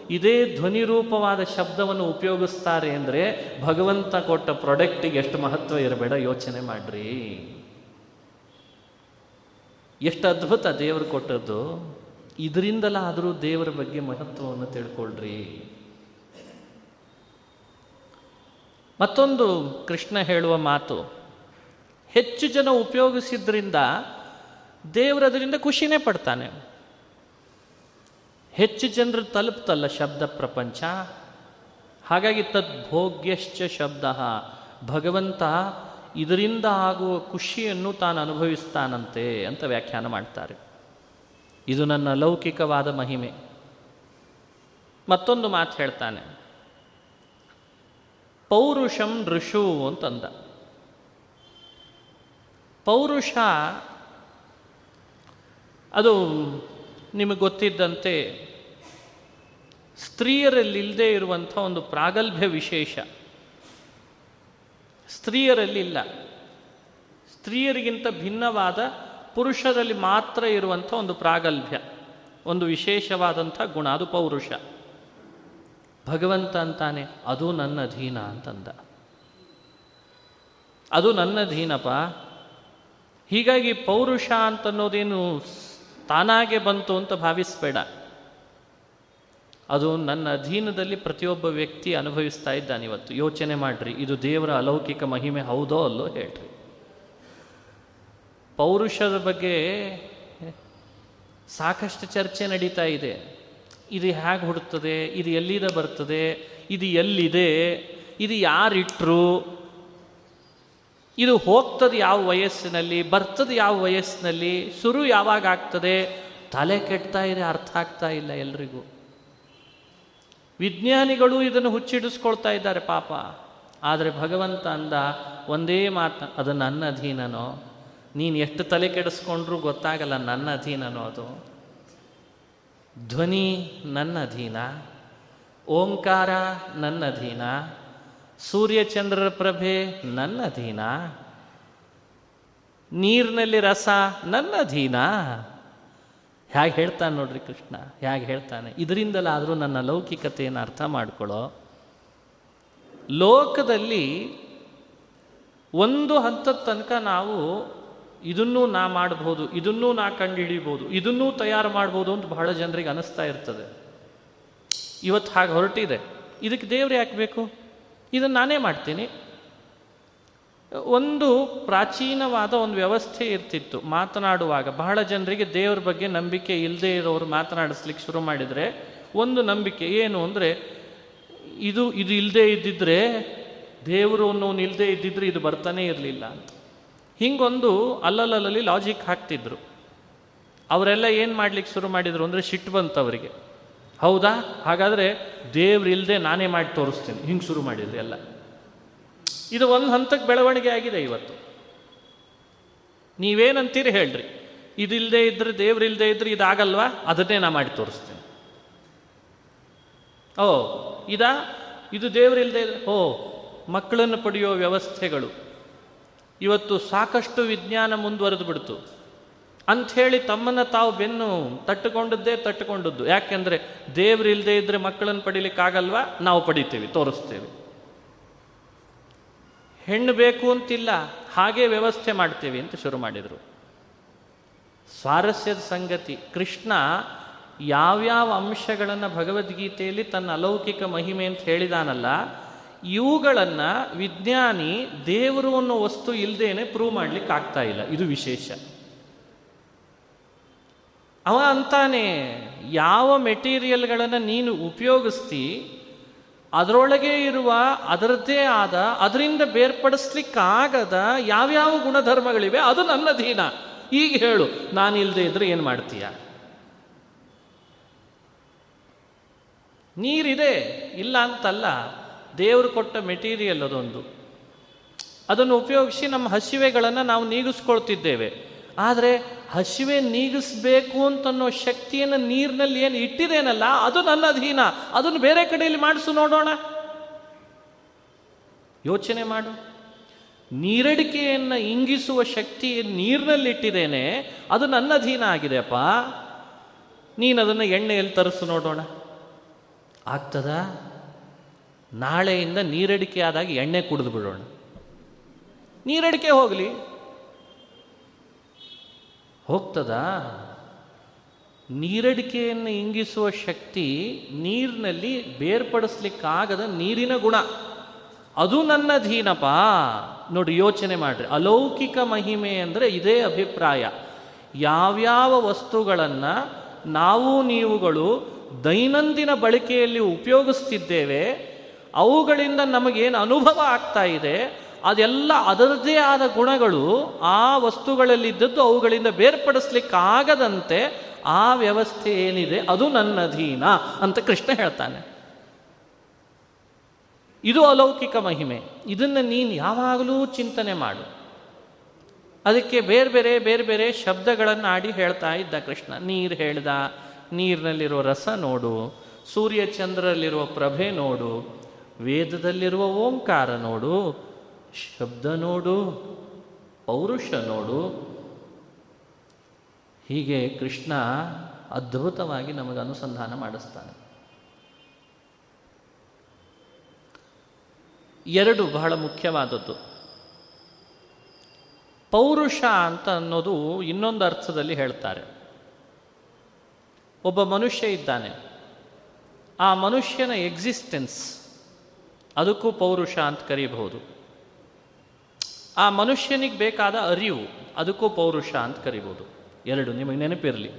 ಇದೇ ಧ್ವನಿ ರೂಪವಾದ ಶಬ್ದವನ್ನು ಉಪಯೋಗಿಸ್ತಾರೆ ಅಂದರೆ ಭಗವಂತ ಕೊಟ್ಟ ಪ್ರಾಡಕ್ಟಿಗೆ ಎಷ್ಟು ಮಹತ್ವ ಇರಬೇಡ, ಯೋಚನೆ ಮಾಡ್ರಿ. ಎಷ್ಟು ಅದ್ಭುತ ದೇವರು ಕೊಟ್ಟದ್ದು. ಇದರಿಂದಲಾದರೂ ದೇವರ ಬಗ್ಗೆ ಮಹತ್ವವನ್ನು ತಿಳ್ಕೊಳ್ರಿ. ಮತ್ತೊಂದು ಕೃಷ್ಣ ಹೇಳುವ ಮಾತು, ಹೆಚ್ಚು ಜನ ಉಪಯೋಗಿಸಿದ್ರಿಂದ ದೇವರದರಿಂದ ಖುಷಿನೇ ಪಡ್ತಾನೆ. ಹೆಚ್ಚು ಜನರು ತಲುಪ್ತಲ್ಲ ಶಬ್ದ ಪ್ರಪಂಚ. ಹಾಗಾಗಿ ತದ್ಭೋಗ್ಯಶ್ಚ ಶಬ್ದ. ಭಗವಂತ ಇದರಿಂದ ಆಗುವ ಖುಷಿಯನ್ನು ತಾನು ಅನುಭವಿಸ್ತಾನಂತೆ ಅಂತ ವ್ಯಾಖ್ಯಾನ ಮಾಡ್ತಾರೆ. ಇದು ನನ್ನ ಲೌಕಿಕವಾದ ಮಹಿಮೆ. ಮತ್ತೊಂದು ಮಾತು ಹೇಳ್ತಾನೆ. ಪೌರುಷಂ ಋಷು ಅಂತಂದ. ಪೌರುಷ ಅದು ನಿಮಗೆ ಗೊತ್ತಿದ್ದಂತೆ ಸ್ತ್ರೀಯರಲ್ಲಿಲ್ಲದೆ ಇರುವಂಥ ಒಂದು ಪ್ರಾಗಲ್ಭ್ಯ ವಿಶೇಷ. ಸ್ತ್ರೀಯರಲ್ಲಿಲ್ಲ. ಸ್ತ್ರೀಯರಿಗಿಂತ ಭಿನ್ನವಾದ ಪುರುಷರಲ್ಲಿ ಮಾತ್ರ ಇರುವಂಥ ಒಂದು ಪ್ರಾಗಲ್ಭ್ಯ, ಒಂದು ವಿಶೇಷವಾದಂಥ ಗುಣ ಅದು ಪೌರುಷ ಭಗವಂತ ಅಂತಾನೆ, ಅದು ನನ್ನ ಅಧೀನ ಅಂತಂದ. ಅದು ನನ್ನ ಅಧೀನಪ್ಪ ಹೀಗಾಗಿ ಪೌರುಷ ಅಂತನ್ನೋದೇನು ತಾನಾಗೆ ಬಂತು ಅಂತ ಭಾವಿಸಬೇಡ. ಅದು ನನ್ನ ಅಧೀನದಲ್ಲಿ ಪ್ರತಿಯೊಬ್ಬ ವ್ಯಕ್ತಿ ಅನುಭವಿಸ್ತಾ ಇದ್ದಾನೆ ಇವತ್ತು. ಯೋಚನೆ ಮಾಡ್ರಿ, ಇದು ದೇವರ ಅಲೌಕಿಕ ಮಹಿಮೆ ಹೌದೋ ಅಲ್ಲೋ ಹೇಳ್ರಿ. ಪೌರುಷದ ಬಗ್ಗೆ ಸಾಕಷ್ಟು ಚರ್ಚೆ ನಡೀತಾ ಇದೆ. ಇದು ಹೇಗೆ ಹುಡುಕ್ತದೆ, ಇದು ಎಲ್ಲಿದ ಬರ್ತದೆ, ಇದು ಎಲ್ಲಿದೆ, ಇದು ಯಾರಿಟ್ರು ಇದು ಹೋಗ್ತದೆ ಯಾವ ವಯಸ್ಸಿನಲ್ಲಿ, ಬರ್ತದೆ ಯಾವ ವಯಸ್ಸಿನಲ್ಲಿ, ಶುರು ಯಾವಾಗ ಆಗ್ತದೆ, ತಲೆ ಕೆಡ್ತಾ ಇದೆ, ಅರ್ಥ ಆಗ್ತಾ ಇಲ್ಲ ಎಲ್ರಿಗೂ. ವಿಜ್ಞಾನಿಗಳು ಇದನ್ನು ಹುಚ್ಚಿಡಿಸ್ಕೊಳ್ತಾ ಇದ್ದಾರೆ ಪಾಪ. ಆದರೆ ಭಗವಂತ ಅಂದ, ಒಂದೇ ಮಾತು, ಅದು ನನ್ನ ಅಧೀನನೋ? ನೀನು ಎಷ್ಟು ತಲೆ ಕೆಡಿಸ್ಕೊಂಡ್ರೂ ಗೊತ್ತಾಗಲ್ಲ ನನ್ನ ಅಧೀನನೋ ಅದು? ಧ್ವನಿ ನನ್ನ ಅಧೀನ, ಓಂಕಾರ ನನ್ನ ಅಧೀನ ಸೂರ್ಯಚಂದ್ರರ ಪ್ರಭೆ ನನ್ನ ಅಧೀನ ನೀರಿನಲ್ಲಿ ರಸ ನನ್ನ ಅಧೀನ ಹೇಗೆ ಹೇಳ್ತಾನೆ ನೋಡ್ರಿ ಕೃಷ್ಣ ಹೇಗೆ ಹೇಳ್ತಾನೆ? ಇದರಿಂದಲಾದರೂ ನನ್ನ ಲೌಕಿಕತೆಯನ್ನು ಅರ್ಥ ಮಾಡಿಕೊಳ್ಳೋ. ಲೋಕದಲ್ಲಿ ಒಂದು ಹಂತದ ತನಕ ನಾವು ಇದನ್ನೂ ನಾ ಮಾಡ್ಬೋದು, ಇದನ್ನೂ ನಾ ಕಂಡು ಹಿಡಿಬೋದು ಇದನ್ನೂ ತಯಾರು ಮಾಡ್ಬೋದು ಅಂತ ಬಹಳ ಜನರಿಗೆ ಅನಿಸ್ತಾ ಇರ್ತದೆ. ಇವತ್ತು ಹಾಗೆ ಹೊರಟಿದೆ. ಇದಕ್ಕೆ ದೇವ್ರು ಯಾಕೆ ಬೇಕು? ಇದನ್ನು ನಾನೇ ಮಾಡ್ತೀನಿ. ಒಂದು ಪ್ರಾಚೀನವಾದ ಒಂದು ವ್ಯವಸ್ಥೆ ಇರ್ತಿತ್ತು. ಮಾತನಾಡುವಾಗ ಬಹಳ ಜನರಿಗೆ ದೇವ್ರ ಬಗ್ಗೆ ನಂಬಿಕೆ ಇಲ್ಲದೆ ಇರೋರು ಮಾತನಾಡಿಸ್ಲಿಕ್ಕೆ ಶುರು ಮಾಡಿದರೆ ಒಂದು ನಂಬಿಕೆ ಏನು ಅಂದರೆ, ಇದು ಇದು ಇಲ್ಲದೆ ಇದ್ದಿದ್ರೆ, ದೇವರು ಅನ್ನೋನು ಇಲ್ಲದೆ ಇದ್ದಿದ್ರೆ ಇದು ಬರ್ತಾನೆ ಇರಲಿಲ್ಲ ಅಂತ. ಹಿಂಗೊಂದು ಅಲ್ಲಲ್ಲಲ್ಲಿ ಲಾಜಿಕ್ ಹಾಕ್ತಿದ್ರು. ಅವರೆಲ್ಲ ಏನು ಮಾಡ್ಲಿಕ್ಕೆ ಶುರು ಮಾಡಿದರು ಅಂದರೆ ಸಿಟ್ಟು ಬಂತು ಅವರಿಗೆ. ಹೌದಾ? ಹಾಗಾದರೆ ದೇವ್ರು ಇಲ್ಲದೆ ನಾನೇ ಮಾಡಿ ತೋರಿಸ್ತೀನಿ. ಹಿಂಗೆ ಶುರು ಮಾಡಿದ್ರು ಎಲ್ಲ. ಇದು ಒಂದು ಹಂತಕ್ಕೆ ಬೆಳವಣಿಗೆ ಆಗಿದೆ ಇವತ್ತು. ನೀವೇನಂತೀರಿ ಹೇಳ್ರಿ? ಇದಿಲ್ಲದೆ ಇದ್ರೆ ದೇವ್ರಿಲ್ಲದೆ ಇದ್ರೆ ಇದಾಗಲ್ವಾ? ಅದನ್ನೇ ನಾ ಮಾಡಿ ತೋರಿಸ್ತೀನಿ. ಓ, ಇದಾ? ಇದು ದೇವರಿಲ್ಲದೆ ಓ, ಮಕ್ಕಳನ್ನು ಪಡೆಯೋ ವ್ಯವಸ್ಥೆಗಳು. ಇವತ್ತು ಸಾಕಷ್ಟು ವಿಜ್ಞಾನ ಮುಂದುವರೆದು ಬಿಡ್ತು ಅಂಥೇಳಿ ತಮ್ಮನ್ನು ತಾವು ಬೆನ್ನು ತಟ್ಟುಕೊಂಡದ್ದೇ ತಟ್ಟುಕೊಂಡದ್ದು. ಯಾಕೆಂದರೆ ದೇವ್ರಿಲ್ಲದೆ ಇದ್ದರೆ ಮಕ್ಕಳನ್ನು ಪಡಿಲಿಕ್ಕಾಗಲ್ವಾ ನಾವು ಪಡಿತೇವೆ, ತೋರಿಸ್ತೇವೆ. ಹೆಣ್ಣು ಬೇಕು ಅಂತಿಲ್ಲ, ಹಾಗೆ ವ್ಯವಸ್ಥೆ ಮಾಡ್ತೇವೆ ಅಂತ ಶುರು ಮಾಡಿದರು. ಸ್ವಾರಸ್ಯದ ಸಂಗತಿ, ಕೃಷ್ಣ ಯಾವ್ಯಾವ ಅಂಶಗಳನ್ನು ಭಗವದ್ಗೀತೆಯಲ್ಲಿ ತನ್ನ ಅಲೌಕಿಕ ಮಹಿಮೆ ಅಂತ ಹೇಳಿದಾನಲ್ಲ, ಇವುಗಳನ್ನು ವಿಜ್ಞಾನಿ ದೇವರು ಅನ್ನೋ ವಸ್ತು ಇಲ್ಲದೇನೆ ಪ್ರೂವ್ ಮಾಡ್ಲಿಕ್ಕೆ ಆಗ್ತಾ ಇಲ್ಲ. ಇದು ವಿಶೇಷ. ಅವ ಅಂತಾನೆ, ಯಾವ ಮೆಟೀರಿಯಲ್ಗಳನ್ನು ನೀನು ಉಪಯೋಗಿಸ್ತಿ, ಅದರೊಳಗೆ ಇರುವ ಅದರದ್ದೇ ಆದ, ಅದರಿಂದ ಬೇರ್ಪಡಿಸ್ಲಿಕ್ಕಾಗದ ಯಾವ್ಯಾವ ಗುಣಧರ್ಮಗಳಿವೆ, ಅದು ನನ್ನ ದೀನ ಈಗ ಹೇಳು ನಾನಿಲ್ಲದೆ ಇದ್ರೆ ಏನು ಮಾಡ್ತೀಯ? ನೀರಿದೆ, ಇಲ್ಲ ಅಂತಲ್ಲ, ದೇವರು ಕೊಟ್ಟ ಮೆಟೀರಿಯಲ್ ಅದೊಂದು. ಅದನ್ನು ಉಪಯೋಗಿಸಿ ನಮ್ಮ ಹಸಿವೆಗಳನ್ನು ನಾವು ನೀಗಿಸ್ಕೊಳ್ತಿದ್ದೇವೆ. ಆದರೆ ಹಸಿವೆ ನೀಗಿಸ್ಬೇಕು ಅಂತನ್ನೋ ಶಕ್ತಿಯನ್ನು ನೀರಿನಲ್ಲಿ ಏನು ಇಟ್ಟಿದೇನಲ್ಲ ಅದು ನನ್ನ ಅಧೀನ. ಅದನ್ನು ಬೇರೆ ಕಡೆಯಲ್ಲಿ ಮಾಡಿಸು ನೋಡೋಣ. ಯೋಚನೆ ಮಾಡು. ನೀರಡಿಕೆಯನ್ನು ಇಂಗಿಸುವ ಶಕ್ತಿ ನೀರಿನಲ್ಲಿ ಇಟ್ಟಿದ್ದೇನೆ, ಅದು ನನ್ನ ಅಧೀನ ಆಗಿದೆಯಪ್ಪ ನೀನು ಅದನ್ನು ಎಣ್ಣೆಯಲ್ಲಿ ತರಿಸು ನೋಡೋಣ. ಆಗ್ತದ? ನಾಳೆಯಿಂದ ನೀರಡಿಕೆ ಆದಾಗ ಎಣ್ಣೆ ಕುಡಿದು ಬಿಡೋಣ. ನೀರಡಿಕೆ ಹೋಗಲಿ. ಹೋಗ್ತದಾ? ನೀರಡಿಕೆಯನ್ನು ಇಂಗಿಸುವ ಶಕ್ತಿ ನೀರಿನಲ್ಲಿ ಬೇರ್ಪಡಿಸ್ಲಿಕ್ಕಾಗದ ನೀರಿನ ಗುಣ. ಅದು ನನ್ನ ಧೀನಪ. ನೋಡಿ, ಯೋಚನೆ ಮಾಡ್ರಿ. ಅಲೌಕಿಕ ಮಹಿಮೆ ಅಂದರೆ ಇದೇ ಅಭಿಪ್ರಾಯ. ಯಾವ್ಯಾವ ವಸ್ತುಗಳನ್ನು ನಾವು ನೀವುಗಳು ದೈನಂದಿನ ಬಳಕೆಯಲ್ಲಿ ಉಪಯೋಗಿಸ್ತಿದ್ದೇವೆ, ಅವುಗಳಿಂದ ನಮಗೇನು ಅನುಭವ ಆಗ್ತಾ ಇದೆ ಅದೆಲ್ಲ ಅದರದೇ ಆದ ಗುಣಗಳು ಆ ವಸ್ತುಗಳಲ್ಲಿದ್ದದ್ದು ಅವುಗಳಿಂದ ಬೇರ್ಪಡಿಸ್ಲಿಕ್ಕಾಗದಂತೆ ಆ ವ್ಯವಸ್ಥೆ ಏನಿದೆ, ಅದು ನನ್ನ ಅಧೀನ ಅಂತ ಕೃಷ್ಣ ಹೇಳ್ತಾನೆ. ಇದು ಅಲೌಕಿಕ ಮಹಿಮೆ. ಇದನ್ನು ನೀನು ಯಾವಾಗಲೂ ಚಿಂತನೆ ಮಾಡು. ಅದಕ್ಕೆ ಬೇರೆ ಬೇರೆ ಬೇರೆ ಬೇರೆ ಶಬ್ದಗಳನ್ನು ಆಡಿ ಹೇಳ್ತಾ ಇದ್ದ ಕೃಷ್ಣ. ನೀರು ಹೇಳ್ದ, ನೀರಿನಲ್ಲಿರುವ ರಸ ನೋಡು, ಸೂರ್ಯ ಚಂದ್ರರಲ್ಲಿರುವ ಪ್ರಭೆ ನೋಡು, ವೇದದಲ್ಲಿರುವ ಓಂಕಾರ ನೋಡು ಶಬ್ದ ನೋಡು, ಪೌರುಷ ನೋಡು. ಹೀಗೆ ಕೃಷ್ಣ ಅದ್ಭುತವಾಗಿ ನಮಗೆ ಅನುಸಂಧಾನ ಮಾಡಿಸ್ತಾನೆ. ಎರಡು ಬಹಳ ಮುಖ್ಯವಾದದ್ದು. ಪೌರುಷ ಅಂತ ಅನ್ನೋದು ಇನ್ನೊಂದು ಅರ್ಥದಲ್ಲಿ ಹೇಳ್ತಾರೆ. ಒಬ್ಬ ಮನುಷ್ಯ ಇದ್ದಾನೆ. ಆ ಮನುಷ್ಯನ ಎಕ್ಸಿಸ್ಟೆನ್ಸ್, ಅದಕ್ಕೂ ಪೌರುಷ ಅಂತ ಕರೀಬಹುದು. ಆ ಮನುಷ್ಯನಿಗೆ ಬೇಕಾದ ಅರಿವು, ಅದಕ್ಕೂ ಪೌರುಷ ಅಂತ ಕರಿಬೋದು. ಎರಡು, ನಿಮಗೆ ನೆನಪಿರಲಿ.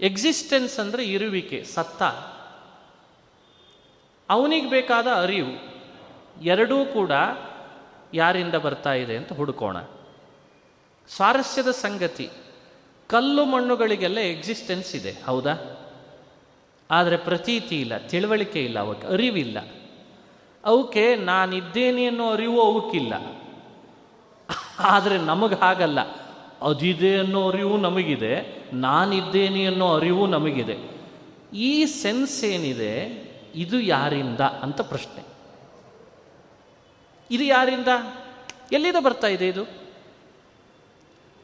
ಎಕ್ಸಿಸ್ಟೆನ್ಸ್ ಅಂದರೆ ಇರುವಿಕೆ, ಸತ್ತ. ಅವನಿಗೆ ಬೇಕಾದ ಅರಿವು, ಎರಡೂ ಕೂಡ ಯಾರಿಂದ ಬರ್ತಾ ಇದೆ ಅಂತ ಹುಡುಕೋಣ. ಸ್ವಾರಸ್ಯದ ಸಂಗತಿ, ಕಲ್ಲು ಮಣ್ಣುಗಳಿಗೆಲ್ಲ ಎಕ್ಸಿಸ್ಟೆನ್ಸ್ ಇದೆ, ಹೌದಾ? ಆದರೆ ಪ್ರತೀತಿ ಇಲ್ಲ, ತಿಳುವಳಿಕೆ ಇಲ್ಲ ಅವಕ್ಕೆ ಅರಿವಿಲ್ಲ. ಅವಕ್ಕೆ ನಾನಿದ್ದೇನೆ ಅನ್ನೋ ಅರಿವು ಅವಕ್ಕಿಲ್ಲ. ಆದರೆ ನಮಗೆ ಹಾಗಲ್ಲ. ಅದಿದೆ ಅನ್ನೋ ಅರಿವು ನಮಗಿದೆ, ನಾನಿದ್ದೇನೆ ಅನ್ನೋ ಅರಿವು ನಮಗಿದೆ. ಈ ಸೆನ್ಸ್ ಏನಿದೆ? ಇದು ಯಾರಿಂದ ಅಂತ ಪ್ರಶ್ನೆ. ಇದು ಯಾರಿಂದ? ಎಲ್ಲಿಂದ ಬರ್ತಾ ಇದೆ ಇದು?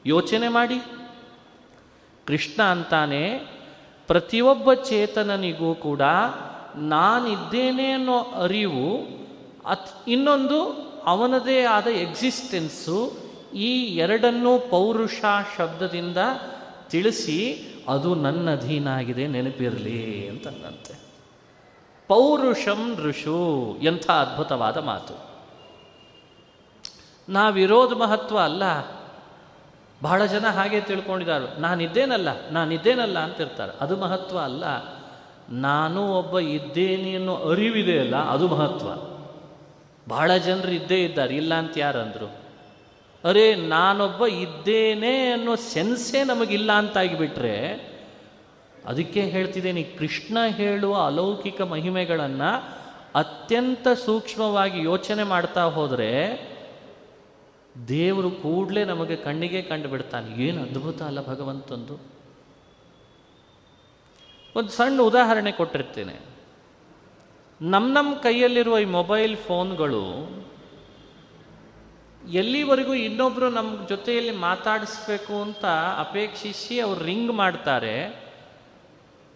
ಯೋಚನೆ ಮಾಡಿ. ಕೃಷ್ಣ ಅಂತಾನೆ, ಪ್ರತಿಯೊಬ್ಬ ಚೇತನನಿಗೂ ಕೂಡ ನಾನಿದ್ದೇನೆ ಅನ್ನೋ ಅರಿವು ಅತ್ ಇನ್ನೊಂದು ಅವನದೇ ಆದ ಎಕ್ಸಿಸ್ಟೆನ್ಸು ಈ ಎರಡನ್ನೂ ಪೌರುಷ ಶಬ್ದದಿಂದ ತಿಳಿಸಿ ಅದು ನನ್ನ ಅಧೀನ ಆಗಿದೆ ನೆನಪಿರಲಿ ಅಂತಂದಂತೆ ಪೌರುಷಂ ಋಷು, ಎಂಥ ಅದ್ಭುತವಾದ ಮಾತು. ನಾವಿರೋದು ಮಹತ್ವ ಅಲ್ಲ. ಬಹಳ ಜನ ಹಾಗೆ ತಿಳ್ಕೊಂಡಿದ್ದಾರೆ ನಾನಿದ್ದೇನಲ್ಲ ನಾನಿದ್ದೇನಲ್ಲ ಅಂತಿರ್ತಾರೆ. ಅದು ಮಹತ್ವ ಅಲ್ಲ. ನಾನು ಒಬ್ಬ ಇದ್ದೇನೆ ಅನ್ನೋ ಅರಿವಿದೆ ಅಲ್ಲ, ಅದು ಮಹತ್ವ. ಬಹಳ ಜನರು ಇದ್ದೇ ಇದ್ದಾರೆ, ಇಲ್ಲ ಅಂತ ಯಾರಂದರು. ಅರೆ, ನಾನೊಬ್ಬ ಇದ್ದೇನೆ ಅನ್ನೋ ಸೆನ್ಸೇ ನಮಗಿಲ್ಲ ಅಂತಾಗಿಬಿಟ್ರೆ, ಅದಕ್ಕೆ ಹೇಳ್ತಿದ್ದೇನೆ, ಕೃಷ್ಣ ಹೇಳುವ ಅಲೌಕಿಕ ಮಹಿಮೆಗಳನ್ನು ಅತ್ಯಂತ ಸೂಕ್ಷ್ಮವಾಗಿ ಯೋಚನೆ ಮಾಡ್ತಾ ಹೋದರೆ, ದೇವರು ಕೂಡಲೇ ನಮಗೆ ಕಣ್ಣಿಗೆ ಕಂಡುಬಿಡ್ತಾನೆ. ಏನು ಅದ್ಭುತ ಅಲ್ಲ ಭಗವಂತಂದು. ಒಂದು ಸಣ್ಣ ಉದಾಹರಣೆ ಕೊಟ್ಟಿರ್ತೇನೆ. ನಮ್ಮ ನಮ್ಮ ಕೈಯಲ್ಲಿರುವ ಈ ಮೊಬೈಲ್ ಫೋನ್ಗಳು ಎಲ್ಲಿವರೆಗೂ ಇನ್ನೊಬ್ಬರು ನಮ್ಮ ಜೊತೆಯಲ್ಲಿ ಮಾತಾಡಿಸ್ಬೇಕು ಅಂತ ಅಪೇಕ್ಷಿಸಿ ಅವ್ರು ರಿಂಗ್ ಮಾಡ್ತಾರೆ.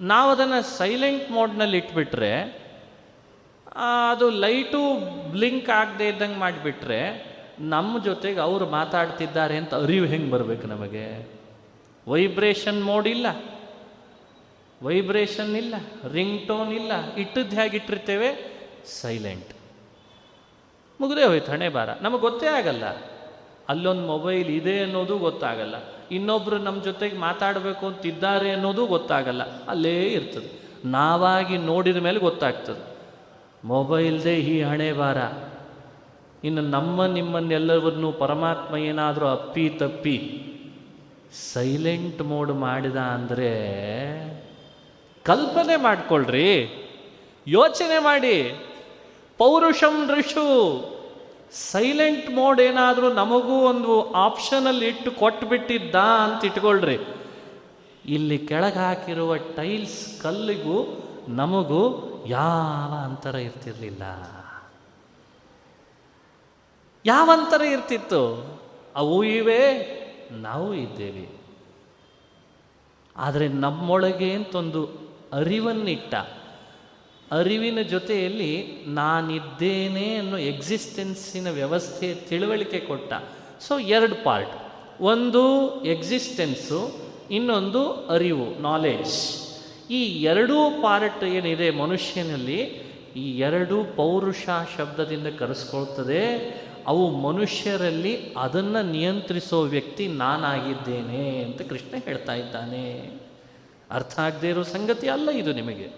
ನಾವು ಅದನ್ನು ಸೈಲೆಂಟ್ ಮೋಡ್ನಲ್ಲಿ ಇಟ್ಬಿಟ್ರೆ ಅದು ಲೈಟು ಬ್ಲಿಂಕ್ ಆಗದೆ ಇದ್ದಂಗೆ ಮಾಡಿಬಿಟ್ರೆ ನಮ್ಮ ಜೊತೆಗೆ ಅವರು ಮಾತಾಡ್ತಿದ್ದಾರೆ ಅಂತ ಅರಿವು ಹೆಂಗೆ ಬರಬೇಕು ನಮಗೆ? ವೈಬ್ರೇಷನ್ ಮೋಡ್ ಇಲ್ಲ. ವೈಬ್ರೇಷನ್ ಇಲ್ಲ ರಿಂಗ್ ಟೋನ್ ಇಲ್ಲ, ಇಟ್ಟದ್ದು ಹೇಗೆ ಇಟ್ಟಿರ್ತೇವೆ? ಸೈಲೆಂಟ್ ಮುಗಿದೇ ಹೋಯ್ತು, ಹಣೆ ಬಾರ ನಮಗೆ ಗೊತ್ತೇ ಆಗಲ್ಲ. ಅಲ್ಲೊಂದು ಮೊಬೈಲ್ ಇದೆ ಅನ್ನೋದು ಗೊತ್ತಾಗಲ್ಲ. ಇನ್ನೊಬ್ರು ನಮ್ಮ ಜೊತೆಗೆ ಮಾತಾಡಬೇಕು ಅಂತಿದ್ದಾರೆ ಅನ್ನೋದು ಗೊತ್ತಾಗಲ್ಲ. ಅಲ್ಲೇ ಇರ್ತದೆ. ನಾವಾಗಿ ನೋಡಿದ ಮೇಲೆ ಗೊತ್ತಾಗ್ತದೆ. ಮೊಬೈಲ್ದೇ ಈ ಹಣೆ ಬಾರ ಇನ್ನು ನಮ್ಮ ನಿಮ್ಮನ್ನೆಲ್ಲವನ್ನೂ ಪರಮಾತ್ಮ ಏನಾದರೂ ಅಪ್ಪಿ ತಪ್ಪಿ ಸೈಲೆಂಟ್ ಮೋಡ್ ಮಾಡಿದ ಅಂದರೆ ಕಲ್ಪನೆ ಮಾಡ್ಕೊಳ್ರಿ. ಯೋಚನೆ ಮಾಡಿ. ಪೌರುಷಂ ಋಷು ಸೈಲೆಂಟ್ ಮೋಡ್ ಏನಾದರೂ ನಮಗೂ ಒಂದು ಆಪ್ಷನಲ್ಲಿ ಇಟ್ಟು ಕೊಟ್ಬಿಟ್ಟಿದ್ದ ಅಂತ ಇಟ್ಕೊಳ್ರಿ. ಇಲ್ಲಿ ಕೆಳಗೆ ಹಾಕಿರುವ ಟೈಲ್ಸ್ ಕಲ್ಲಿಗೂ ನಮಗೂ ಯಾವ ಅಂತರ ಇರ್ತಿರ್ಲಿಲ್ಲ. ಯಾವ ಅಂತರ ಇರ್ತಿತ್ತು? ಅವು ಇವೆ, ನಾವು ಇದ್ದೇವೆ. ಆದರೆ ನಮ್ಮೊಳಗೆ ಅಂತೊಂದು ಅರಿವನ್ನಿಟ್ಟ. ಅರಿವಿನ ಜೊತೆಯಲ್ಲಿ ನಾನಿದ್ದೇನೆ ಅನ್ನೋ ಎಕ್ಸಿಸ್ಟೆನ್ಸಿನ ವ್ಯವಸ್ಥೆ ತಿಳುವಳಿಕೆ ಕೊಟ್ಟ. ಸೊ ಎರಡು ಪಾರ್ಟ್ ಒಂದು ಎಕ್ಸಿಸ್ಟೆನ್ಸು, ಇನ್ನೊಂದು ಅರಿವು ನಾಲೆಡ್ಜ್ ಈ ಎರಡೂ ಪಾರ್ಟ್ ಏನಿದೆ ಮನುಷ್ಯನಲ್ಲಿ, ಈ ಎರಡೂ ಪೌರುಷ ಶಬ್ದದಿಂದ ಕರೆಸ್ಕೊಳ್ತದೆ. ಅವು ಮನುಷ್ಯರಲ್ಲಿ ಅದನ್ನು ನಿಯಂತ್ರಿಸೋ ವ್ಯಕ್ತಿ ನಾನಾಗಿದ್ದೇನೆ ಅಂತ ಕೃಷ್ಣ ಹೇಳ್ತಾ ಇದ್ದಾನೆ. ಅರ್ಥ ಆಗದೇ ಇರೋ ಸಂಗತಿ ಅಲ್ಲ ಇದು ನಿಮಗೆ.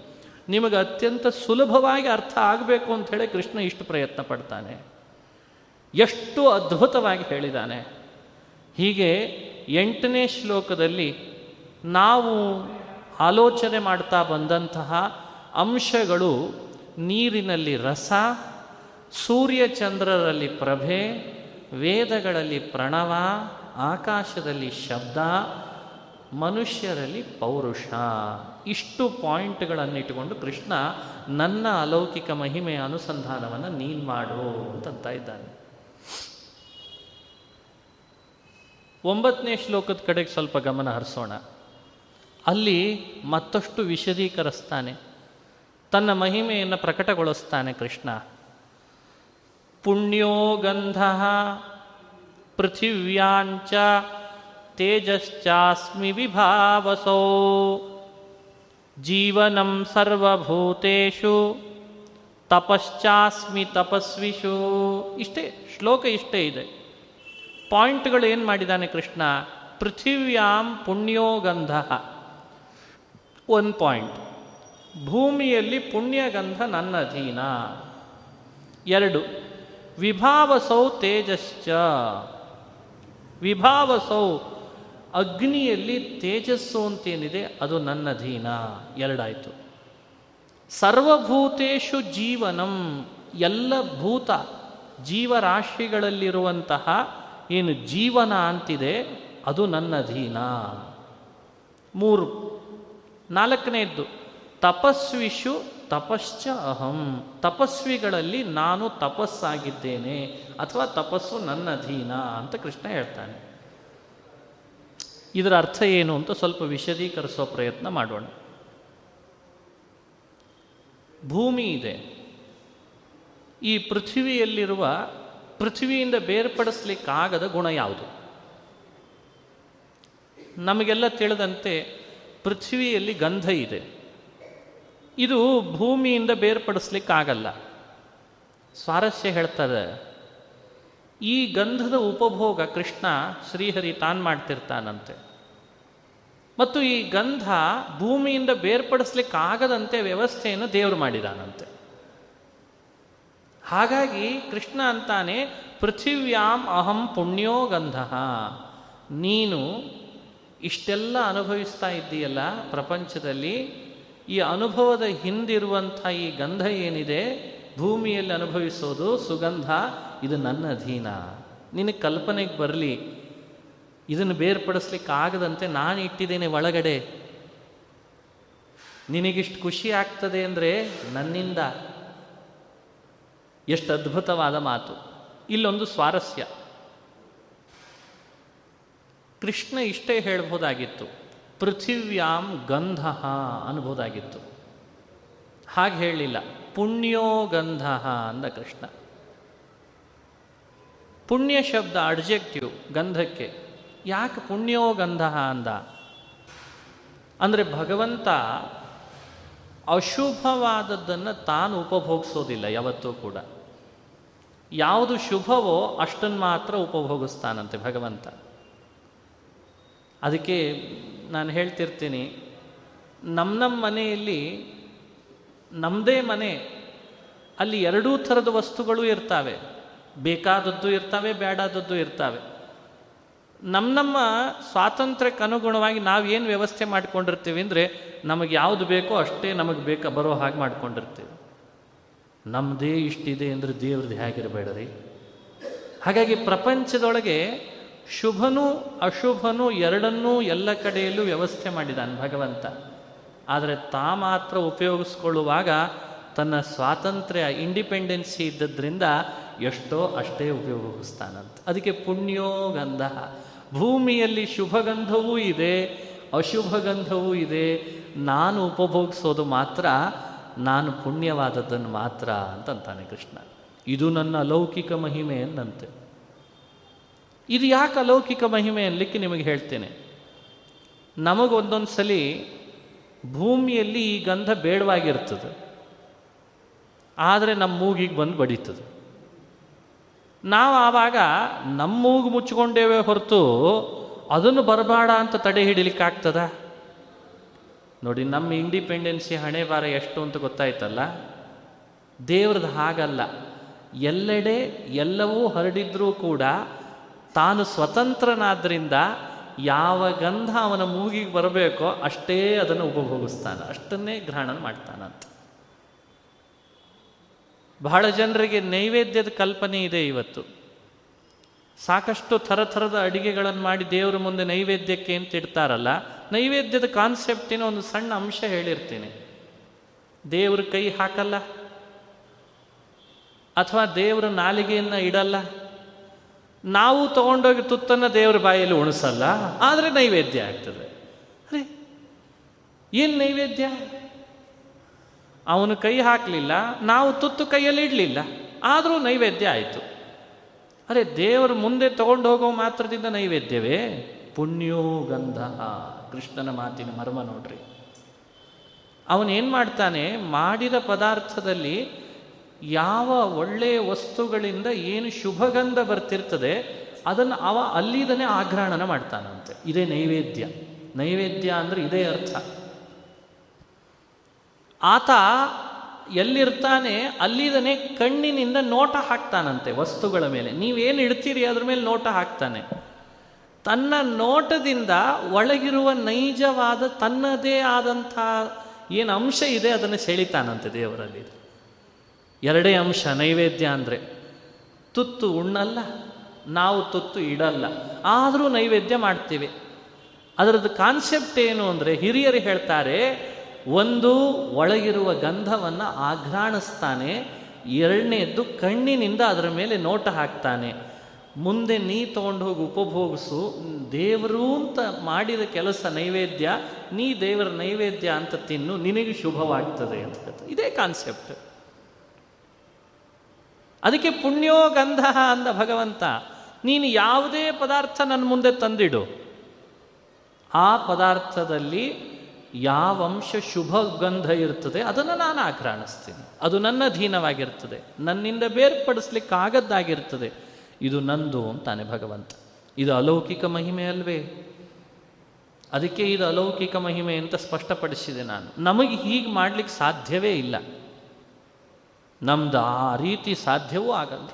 ನಿಮಗೆ ಅತ್ಯಂತ ಸುಲಭವಾಗಿ ಅರ್ಥ ಆಗಬೇಕು ಅಂತ ಹೇಳಿ ಕೃಷ್ಣ ಇಷ್ಟು ಪ್ರಯತ್ನ ಪಡ್ತಾನೆ. ಎಷ್ಟು ಅದ್ಭುತವಾಗಿ ಹೇಳಿದ್ದಾನೆ ಹೀಗೆ ಎಂಟನೇ ಶ್ಲೋಕದಲ್ಲಿ ನಾವು ಆಲೋಚನೆ ಮಾಡ್ತಾ ಬಂದಂತಹ ಅಂಶಗಳು ನೀರಿನಲ್ಲಿ ರಸ ಸೂರ್ಯಚಂದ್ರರಲ್ಲಿ ಪ್ರಭೆ, ವೇದಗಳಲ್ಲಿ ಪ್ರಣವ, ಆಕಾಶದಲ್ಲಿ ಶಬ್ದ ಮನುಷ್ಯರಲ್ಲಿ ಪೌರುಷ. ಇಷ್ಟು ಪಾಯಿಂಟ್ಗಳನ್ನಿಟ್ಟುಕೊಂಡು ಕೃಷ್ಣ ನನ್ನ ಅಲೌಕಿಕ ಮಹಿಮೆಯ ಅನುಸಂಧಾನವನ್ನು ನೀನು ಮಾಡು ಅಂತಂತ ಇದ್ದಾನೆ. ಒಂಬತ್ತನೇ ಶ್ಲೋಕದ ಕಡೆಗೆ ಸ್ವಲ್ಪ ಗಮನ ಹರಿಸೋಣ. ಅಲ್ಲಿ ಮತ್ತಷ್ಟು ವಿಶದೀಕರಿಸ್ತಾನೆ. ತನ್ನ ಮಹಿಮೆಯನ್ನು ಪ್ರಕಟಗೊಳಿಸ್ತಾನೆ ಕೃಷ್ಣ. ಪುಣ್ಯೋ ಗಂಧ ಪೃಥಿವ್ಯಾಂಚ ತೇಜಶ್ಚಾಸ್ಮಿ ವಿಭಾವಸೋ. ಜೀವನಂ ಸರ್ವಭೂತೇಷು, ತಪಶ್ಚಾಸ್ಮಿ ತಪಸ್ವಿಷು. ಇಷ್ಟೇ, ಶ್ಲೋಕ ಇಷ್ಟೇ ಇದೆ. ಪಾಯಿಂಟ್ಗಳು ಏನು ಮಾಡಿದ್ದಾನೆ ಕೃಷ್ಣ? ಪೃಥಿವ್ಯಾಂ ಪುಣ್ಯೋಗಂಧ ಒನ್ ಪಾಯಿಂಟ್ ಭೂಮಿಯಲ್ಲಿ ಪುಣ್ಯಗಂಧ ನನ್ನ ಅಧೀನ. ಎರಡು. ವಿಭಾವಸೌ ತೇಜಶ್ಚ. ವಿಭಾವಸೌ ಅಗ್ನಿಯಲ್ಲಿ ತೇಜಸ್ಸು ಅಂತೇನಿದೆ, ಅದು ನನ್ನ ಅಧೀನ ಎರಡಾಯಿತು. ಸರ್ವಭೂತೇಶು ಜೀವನಂ, ಎಲ್ಲ ಭೂತ ಜೀವರಾಶಿಗಳಲ್ಲಿರುವಂತಹ ಏನು ಜೀವನ ಅಂತಿದೆ, ಅದು ನನ್ನ ಅಧೀನ ಮೂರು, ನಾಲ್ಕನೇದ್ದು, ತಪಸ್ವಿಷು ತಪಶ್ಚ ಅಹಂ. ತಪಸ್ವಿಗಳಲ್ಲಿ ನಾನು ತಪಸ್ಸಾಗಿದ್ದೇನೆ, ಅಥವಾ ತಪಸ್ಸು ನನ್ನ ಅಧೀನ ಅಂತ ಕೃಷ್ಣ ಹೇಳ್ತಾನೆ. ಇದರ ಅರ್ಥ ಏನು ಅಂತ ಸ್ವಲ್ಪ ವಿಶದೀಕರಿಸೋ ಪ್ರಯತ್ನ ಮಾಡೋಣ. ಭೂಮಿ ಇದೆ. ಈ ಪೃಥ್ವಿಯಲ್ಲಿರುವ, ಪೃಥ್ವಿಯಿಂದ ಬೇರ್ಪಡಿಸ್ಲಿಕ್ಕಾಗದ ಗುಣ ಯಾವುದು? ನಮಗೆಲ್ಲ ತಿಳಿದಂತೆ ಪೃಥ್ವಿಯಲ್ಲಿ ಗಂಧ ಇದೆ. ಇದು ಭೂಮಿಯಿಂದ ಬೇರ್ಪಡಿಸ್ಲಿಕ್ಕಾಗಲ್ಲ. ಸ್ವಾರಸ್ಯ ಹೇಳ್ತದೆ. ಈ ಗಂಧದ ಉಪಭೋಗ ಕೃಷ್ಣ ಶ್ರೀಹರಿ ತಾನು ಮಾಡ್ತಿರ್ತಾನಂತೆ. ಮತ್ತು ಈ ಗಂಧ ಭೂಮಿಯಿಂದ ಬೇರ್ಪಡಿಸ್ಲಿಕ್ಕಾಗದಂತೆ ವ್ಯವಸ್ಥೆಯನ್ನು ದೇವರು ಮಾಡಿದಾನಂತೆ. ಹಾಗಾಗಿ ಕೃಷ್ಣ ಅಂತಾನೆ, ಪೃಥಿವ್ಯಾಂ ಅಹಂ ಪುಣ್ಯೋ ಗಂಧ. ನೀನು ಇಷ್ಟೆಲ್ಲ ಅನುಭವಿಸ್ತಾ ಇದ್ದೀಯಲ್ಲ ಪ್ರಪಂಚದಲ್ಲಿ, ಈ ಅನುಭವದ ಹಿಂದಿರುವಂಥ ಈ ಗಂಧ ಏನಿದೆ ಭೂಮಿಯಲ್ಲಿ ಅನುಭವಿಸೋದು ಸುಗಂಧ, ಇದು ನನ್ನ ಅಧೀನ. ನಿನಗೆ ಕಲ್ಪನೆಗೆ ಬರಲಿ. ಇದನ್ನು ಬೇರ್ಪಡಿಸ್ಲಿಕ್ಕೆ ಆಗದಂತೆ ನಾನು ಇಟ್ಟಿದ್ದೇನೆ ಒಳಗಡೆ. ನಿನಗಿಷ್ಟು ಖುಷಿ ಆಗ್ತದೆ ಅಂದರೆ ನನ್ನಿಂದ. ಎಷ್ಟು ಅದ್ಭುತವಾದ ಮಾತು. ಇಲ್ಲೊಂದು ಸ್ವಾರಸ್ಯ. ಕೃಷ್ಣ ಇಷ್ಟೇ ಹೇಳ್ಬೋದಾಗಿತ್ತು ಪೃಥಿವ್ಯಾಂ ಗಂಧ ಅನ್ಬೋದಾಗಿತ್ತು ಹಾಗೆ ಹೇಳಲಿಲ್ಲ. ಪುಣ್ಯೋ ಗಂಧ ಅಂದ ಕೃಷ್ಣ. ಪುಣ್ಯ ಶಬ್ದ ಅಡ್ಜೆಕ್ಟಿವ್ ಗಂಧಕ್ಕೆ ಯಾಕೆ ಪುಣ್ಯೋ ಗಂಧ ಅಂದ? ಅಂದರೆ ಭಗವಂತ ಅಶುಭವಾದದ್ದನ್ನು ತಾನು ಉಪಭೋಗಿಸೋದಿಲ್ಲ, ಯಾವತ್ತೂ ಕೂಡ. ಯಾವುದು ಶುಭವೋ ಅಷ್ಟನ್ನು ಮಾತ್ರ ಉಪಭೋಗಿಸ್ತಾನಂತೆ ಭಗವಂತ. ಅದಕ್ಕೆ ನಾನು ಹೇಳ್ತಿರ್ತೀನಿ ನಮ್ಮ ನಮ್ಮ ಮನೆಯಲ್ಲಿ ನಮ್ಮದೇ ಮನೆ, ಅಲ್ಲಿ ಎರಡೂ ಥರದ ವಸ್ತುಗಳು ಇರ್ತಾವೆ. ಬೇಕಾದದ್ದು ಇರ್ತಾವೆ ಬೇಡಾದದ್ದು ಇರ್ತಾವೆ. ನಮ್ಮ ನಮ್ಮ ಸ್ವಾತಂತ್ರ್ಯಕ್ಕೆ ಅನುಗುಣವಾಗಿ ಏನು ವ್ಯವಸ್ಥೆ ಮಾಡ್ಕೊಂಡಿರ್ತೀವಿ ಅಂದರೆ, ನಮಗೆ ಯಾವುದು ಬೇಕೋ ಅಷ್ಟೇ ನಮಗೆ ಬೇಕಾ ಬರೋ ಹಾಗೆ ಮಾಡ್ಕೊಂಡಿರ್ತೀವಿ. ನಮ್ಮದೇ ಇಷ್ಟಿದೆ ಅಂದರೆ ದೇವ್ರದ್ದು ಹೇಗಿರಬೇಡ್ರಿ? ಹಾಗಾಗಿ ಪ್ರಪಂಚದೊಳಗೆ ಶುಭನೂ ಅಶುಭನೂ ಎರಡನ್ನೂ ಎಲ್ಲ ಕಡೆಯಲ್ಲೂ ವ್ಯವಸ್ಥೆ ಮಾಡಿದಾನೆ ಭಗವಂತ. ಆದರೆ ತಾ ಮಾತ್ರ ಉಪಯೋಗಿಸ್ಕೊಳ್ಳುವಾಗ ತನ್ನ ಸ್ವಾತಂತ್ರ್ಯ, ಇಂಡಿಪೆಂಡೆನ್ಸಿ ಇದ್ದದ್ರಿಂದ ಎಷ್ಟೋ ಅಷ್ಟೇ ಉಪಯೋಗಿಸ್ತಾನಂತ. ಅದಕ್ಕೆ ಪುಣ್ಯೋ ಗಂಧ. ಭೂಮಿಯಲ್ಲಿ ಶುಭಗಂಧವೂ ಇದೆ ಅಶುಭ ಗಂಧವೂ ಇದೆ. ನಾನು ಉಪಭೋಗಿಸೋದು ಮಾತ್ರ, ನಾನು ಪುಣ್ಯವಾದದ್ದನ್ನು ಮಾತ್ರ ಅಂತಂತಾನೆ ಕೃಷ್ಣ. ಇದು ನನ್ನ ಅಲೌಕಿಕ ಮಹಿಮೆ ಎಂದಂತೆ ಇದು ಯಾಕೆ ಅಲೌಕಿಕ ಮಹಿಮೆ ಅನ್ಲಿಕ್ಕೆ ನಿಮಗೆ ಹೇಳ್ತೇನೆ. ನಮಗೊಂದೊಂದು ಸಲ ಭೂಮಿಯಲ್ಲಿ ಈ ಗಂಧ ಬೇಡವಾಗಿರ್ತದೆ. ಆದರೆ ನಮ್ಮ ಮೂಗಿಗೆ ಬಂದು ಬಡೀತದೆ. ನಾವು ಆವಾಗ ನಮ್ಮ ಮೂಗು ಮುಚ್ಚಿಕೊಂಡೇವೆ ಹೊರತು ಅದನ್ನು ಬರಬೇಡ ಅಂತ ತಡೆ ಹಿಡಿಲಿಕ್ಕಾಗ್ತದ ನೋಡಿ, ನಮ್ಮ ಇಂಡಿಪೆಂಡೆನ್ಸಿ ಹಣೆ ಬಾರ ಎಷ್ಟು ಅಂತ ಗೊತ್ತಾಯ್ತಲ್ಲ? ದೇವ್ರದ್ದು ಹಾಗಲ್ಲ. ಎಲ್ಲೆಡೆ ಎಲ್ಲವೂ ಹರಡಿದ್ರೂ ಕೂಡ ತಾನು ಸ್ವತಂತ್ರನಾದ್ರಿಂದ ಯಾವ ಗಂಧ ಅವನ ಮೂಗಿಗೆ ಬರಬೇಕೋ ಅಷ್ಟೇ ಅದನ್ನು ಉಪಭೋಗಿಸ್ತಾನೆ. ಅಷ್ಟನ್ನೇ ಗ್ರಹಣ ಮಾಡ್ತಾನಂತ. ಬಹಳ ಜನರಿಗೆ ನೈವೇದ್ಯದ ಕಲ್ಪನೆ ಇದೆ ಇವತ್ತು. ಸಾಕಷ್ಟು ಥರ ಥರದ ಅಡಿಗೆಗಳನ್ನು ಮಾಡಿ ದೇವರ ಮುಂದೆ ನೈವೇದ್ಯಕ್ಕೆ ಅಂತ ಇಡ್ತಾರಲ್ಲ, ನೈವೇದ್ಯದ ಕಾನ್ಸೆಪ್ಟಿನ ಒಂದು ಸಣ್ಣ ಅಂಶ ಹೇಳಿರ್ತೀನಿ. ದೇವ್ರ ಕೈ ಹಾಕಲ್ಲ, ಅಥವಾ ದೇವರ ನಾಲಿಗೆಯನ್ನು ಇಡಲ್ಲ ನಾವು ತಗೊಂಡೋಗಿ ತುತ್ತನ್ನು ದೇವರ ಬಾಯಲ್ಲಿ ಉಣಿಸಲ್ಲ, ಆದರೆ ನೈವೇದ್ಯ ಆಗ್ತದೆ. ಅರೆ, ಏನು ನೈವೇದ್ಯ? ಅವನು ಕೈ ಹಾಕಲಿಲ್ಲ, ನಾವು ತುತ್ತು ಕೈಯಲ್ಲಿ ಇಡಲಿಲ್ಲ, ಆದರೂ ನೈವೇದ್ಯ ಆಯಿತು. ಅರೆ, ದೇವರ ಮುಂದೆ ತಗೊಂಡು ಹೋಗೋ ಮಾತ್ರದಿಂದ ನೈವೇದ್ಯವೇ? ಪುಣ್ಯೋ ಗಂಧ ಕೃಷ್ಣನ ಮಾತಿನ ಮರ್ಮ ನೋಡ್ರಿ. ಅವನೇನು ಮಾಡ್ತಾನೆ, ಮಾಡಿದ ಪದಾರ್ಥದಲ್ಲಿ ಯಾವ ಒಳ್ಳೆಯ ವಸ್ತುಗಳಿಂದ ಏನು ಶುಭಗಂಧ ಬರ್ತಿರ್ತದೆ, ಅದನ್ನು ಅವ ಅಲ್ಲಿದನೇ ಆಗ್ರಹಣನ ಮಾಡ್ತಾನಂತೆ. ಇದೇ ನೈವೇದ್ಯ. ನೈವೇದ್ಯ ಅಂದರೆ ಇದೇ ಅರ್ಥ. ಆತ ಎಲ್ಲಿರ್ತಾನೆ, ಅಲ್ಲಿದನೇ ಕಣ್ಣಿನಿಂದ ನೋಟ ಹಾಕ್ತಾನಂತೆ ವಸ್ತುಗಳ ಮೇಲೆ. ನೀವೇನು ಇಡ್ತೀರಿ ಅದ್ರ ಮೇಲೆ ನೋಟ ಹಾಕ್ತಾನೆ. ತನ್ನ ನೋಟದಿಂದ ಒಳಗಿರುವ ನೈಜವಾದ ತನ್ನದೇ ಆದಂಥ ಏನು ಅಂಶ ಇದೆ ಅದನ್ನು ಸೆಳಿತಾನಂತೆ ದೇವರಲ್ಲಿ. ಎರಡೇ ಅಂಶ ನೈವೇದ್ಯ ಅಂದರೆ ತುತ್ತು ಉಣ್ಣಲ್ಲ, ನಾವು ತುತ್ತು ಇಡಲ್ಲ. ಆದರೂ ನೈವೇದ್ಯ ಮಾಡ್ತೀವಿ. ಅದರದ್ದು ಕಾನ್ಸೆಪ್ಟ್ ಏನು ಅಂದರೆ ಹಿರಿಯರು ಹೇಳ್ತಾರೆ, ಒಂದು ಒಳಗಿರುವ ಗಂಧವನ್ನು ಆಘ್ರಾಣಿಸ್ತಾನೆ, ಎರಡನೇದ್ದು ಕಣ್ಣಿನಿಂದ ಅದರ ಮೇಲೆ ನೋಟ ಹಾಕ್ತಾನೆ. ಮುಂದೆ ನೀ ತೊಗೊಂಡು ಹೋಗಿ, ಉಪಭೋಗಿಸು, ದೇವರು ಅಂತ ಮಾಡಿದ ಕೆಲಸ ನೈವೇದ್ಯ, ನೀ ದೇವರ ನೈವೇದ್ಯ ಅಂತ ತಿನ್ನು, ನಿನಗೆ ಶುಭವಾಗ್ತದೆ ಅಂತ. ಇದೇ ಕಾನ್ಸೆಪ್ಟ್ ಅದಕ್ಕೆ ಪುಣ್ಯೋ ಗಂಧ ಅಂದ ಭಗವಂತ, ನೀನು ಯಾವುದೇ ಪದಾರ್ಥ ನನ್ನ ಮುಂದೆ ತಂದಿಡು. ಆ ಪದಾರ್ಥದಲ್ಲಿ ಯಾವ ಅಂಶ ಶುಭ ಗಂಧ ಇರ್ತದೆ, ಅದನ್ನು ನಾನು ಆಕ್ರಾಣಿಸ್ತೀನಿ ಅದು ನನ್ನ ಅಧೀನವಾಗಿರ್ತದೆ, ನನ್ನಿಂದ ಬೇರ್ಪಡಿಸ್ಲಿಕ್ಕಾಗದ್ದಾಗಿರ್ತದೆ ಇದು ನಂದು ಅಂತಾನೆ ಭಗವಂತ. ಇದು ಅಲೌಕಿಕ ಮಹಿಮೆ ಅಲ್ವೇ? ಅದಕ್ಕೆ ಇದು ಅಲೌಕಿಕ ಮಹಿಮೆ ಅಂತ ಸ್ಪಷ್ಟಪಡಿಸಿದೆ ನಾನು. ನಮಗೆ ಹೀಗೆ ಮಾಡಲಿಕ್ಕೆ ಸಾಧ್ಯವೇ ಇಲ್ಲ. ನಮ್ದು ಆ ರೀತಿ ಸಾಧ್ಯವೂ ಆಗಲ್ಲ.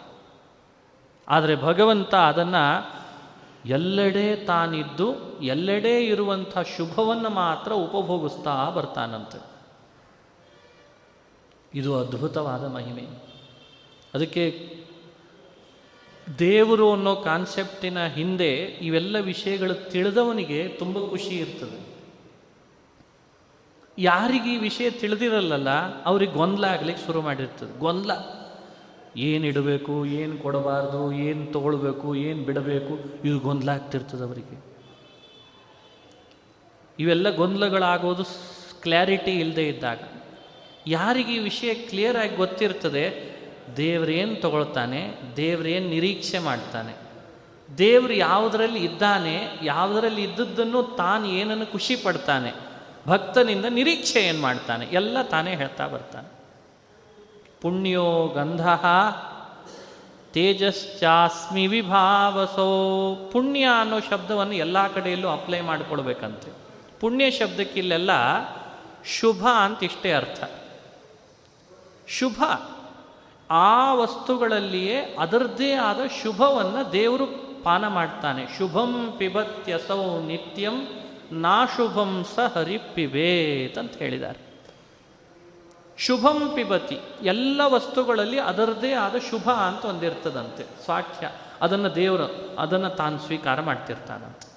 ಆದರೆ ಭಗವಂತ ಅದನ್ನು ಎಲ್ಲೆಡೆ ತಾನಿದ್ದು, ಎಲ್ಲೆಡೆ ಇರುವಂಥ ಶುಭವನ್ನು ಮಾತ್ರ ಉಪಭೋಗಿಸ್ತಾ ಬರ್ತಾನಂತೆ. ಇದು ಅದ್ಭುತವಾದ ಮಹಿಮೆ. ಅದಕ್ಕೆ ದೇವರು ಅನ್ನೋ ಕಾನ್ಸೆಪ್ಟಿನ ಹಿಂದೆ ಇವೆಲ್ಲ ವಿಷಯಗಳು ತಿಳಿದವನಿಗೆ ತುಂಬ ಖುಷಿ ಇರ್ತದೆ. ಯಾರಿಗೆ ಈ ವಿಷಯ ತಿಳಿದಿರಲ್ಲಲ್ಲ, ಅವ್ರಿಗೆ ಗೊಂದಲ ಆಗ್ಲಿಕ್ಕೆ ಶುರು ಮಾಡಿರ್ತದೆ. ಗೊಂದಲ. ಏನು ಇಡಬೇಕು, ಏನು ಕೊಡಬಾರ್ದು, ಏನು ತಗೊಳ್ಬೇಕು, ಏನು ಬಿಡಬೇಕು, ಇದು ಗೊಂದಲ ಆಗ್ತಿರ್ತದೆ ಅವರಿಗೆ. ಇವೆಲ್ಲ ಗೊಂದಲಗಳಾಗೋದು ಕ್ಲಾರಿಟಿ ಇಲ್ಲದೆ ಇದ್ದಾಗ. ಯಾರಿಗೆ ಈ ವಿಷಯ ಕ್ಲಿಯರ್ ಆಗಿ ಗೊತ್ತಿರ್ತದೆ ದೇವ್ರೇನು ತಗೊಳ್ತಾನೆ ದೇವ್ರೇನು ನಿರೀಕ್ಷೆ ಮಾಡ್ತಾನೆ, ದೇವ್ರು ಯಾವುದರಲ್ಲಿ ಇದ್ದಾನೆ, ಯಾವುದರಲ್ಲಿ ಇದ್ದದ್ದನ್ನು ತಾನು ಏನನ್ನು ಖುಷಿ ಪಡ್ತಾನೆ ಭಕ್ತನಿಂದ ನಿರೀಕ್ಷೆ ಏನು ಮಾಡ್ತಾನೆ? ಎಲ್ಲ ತಾನೇ ಹೇಳ್ತಾ ಬರ್ತಾನೆ. ಪುಣ್ಯೋ ಗಂಧ ತೇಜಶ್ಚಾಸ್ಮಿ ವಿಭಾವಸೋ. ಪುಣ್ಯ ಅನ್ನೋ ಶಬ್ದವನ್ನು ಎಲ್ಲ ಕಡೆಯಲ್ಲೂ ಅಪ್ಲೈ ಮಾಡಿಕೊಳ್ಬೇಕಂತೆ. ಪುಣ್ಯ ಶಬ್ದಕ್ಕಿಲ್ಲೆಲ್ಲ ಶುಭ ಅಂತ ಇಷ್ಟೇ ಅರ್ಥ. ಶುಭ. ಆ ವಸ್ತುಗಳಲ್ಲಿಯೇ ಅದರದ್ದೇ ಆದ ಶುಭವನ್ನು ದೇವರು ಪಾನ ಮಾಡ್ತಾನೆ. ಶುಭಂ ಪಿಬತ್ಯಸೌ ನಿತ್ಯಂ ನಾಶುಭಂ ಸ ಹರಿಪಿಬೇತ್ ಅಂತ ಹೇಳಿದ್ದಾರೆ. ಶುಭಂ ಪಿಬತಿ, ಎಲ್ಲ ವಸ್ತುಗಳಲ್ಲಿ ಅದರದೇ ಆದ ಶುಭ ಅಂತ ಒಂದಿರ್ತದಂತೆ, ಸ್ವಾಖ್ಯ, ಅದನ್ನು ದೇವರು, ಅದನ್ನು ತಾನು ಸ್ವೀಕಾರ ಮಾಡ್ತಿರ್ತಾನಂತೆ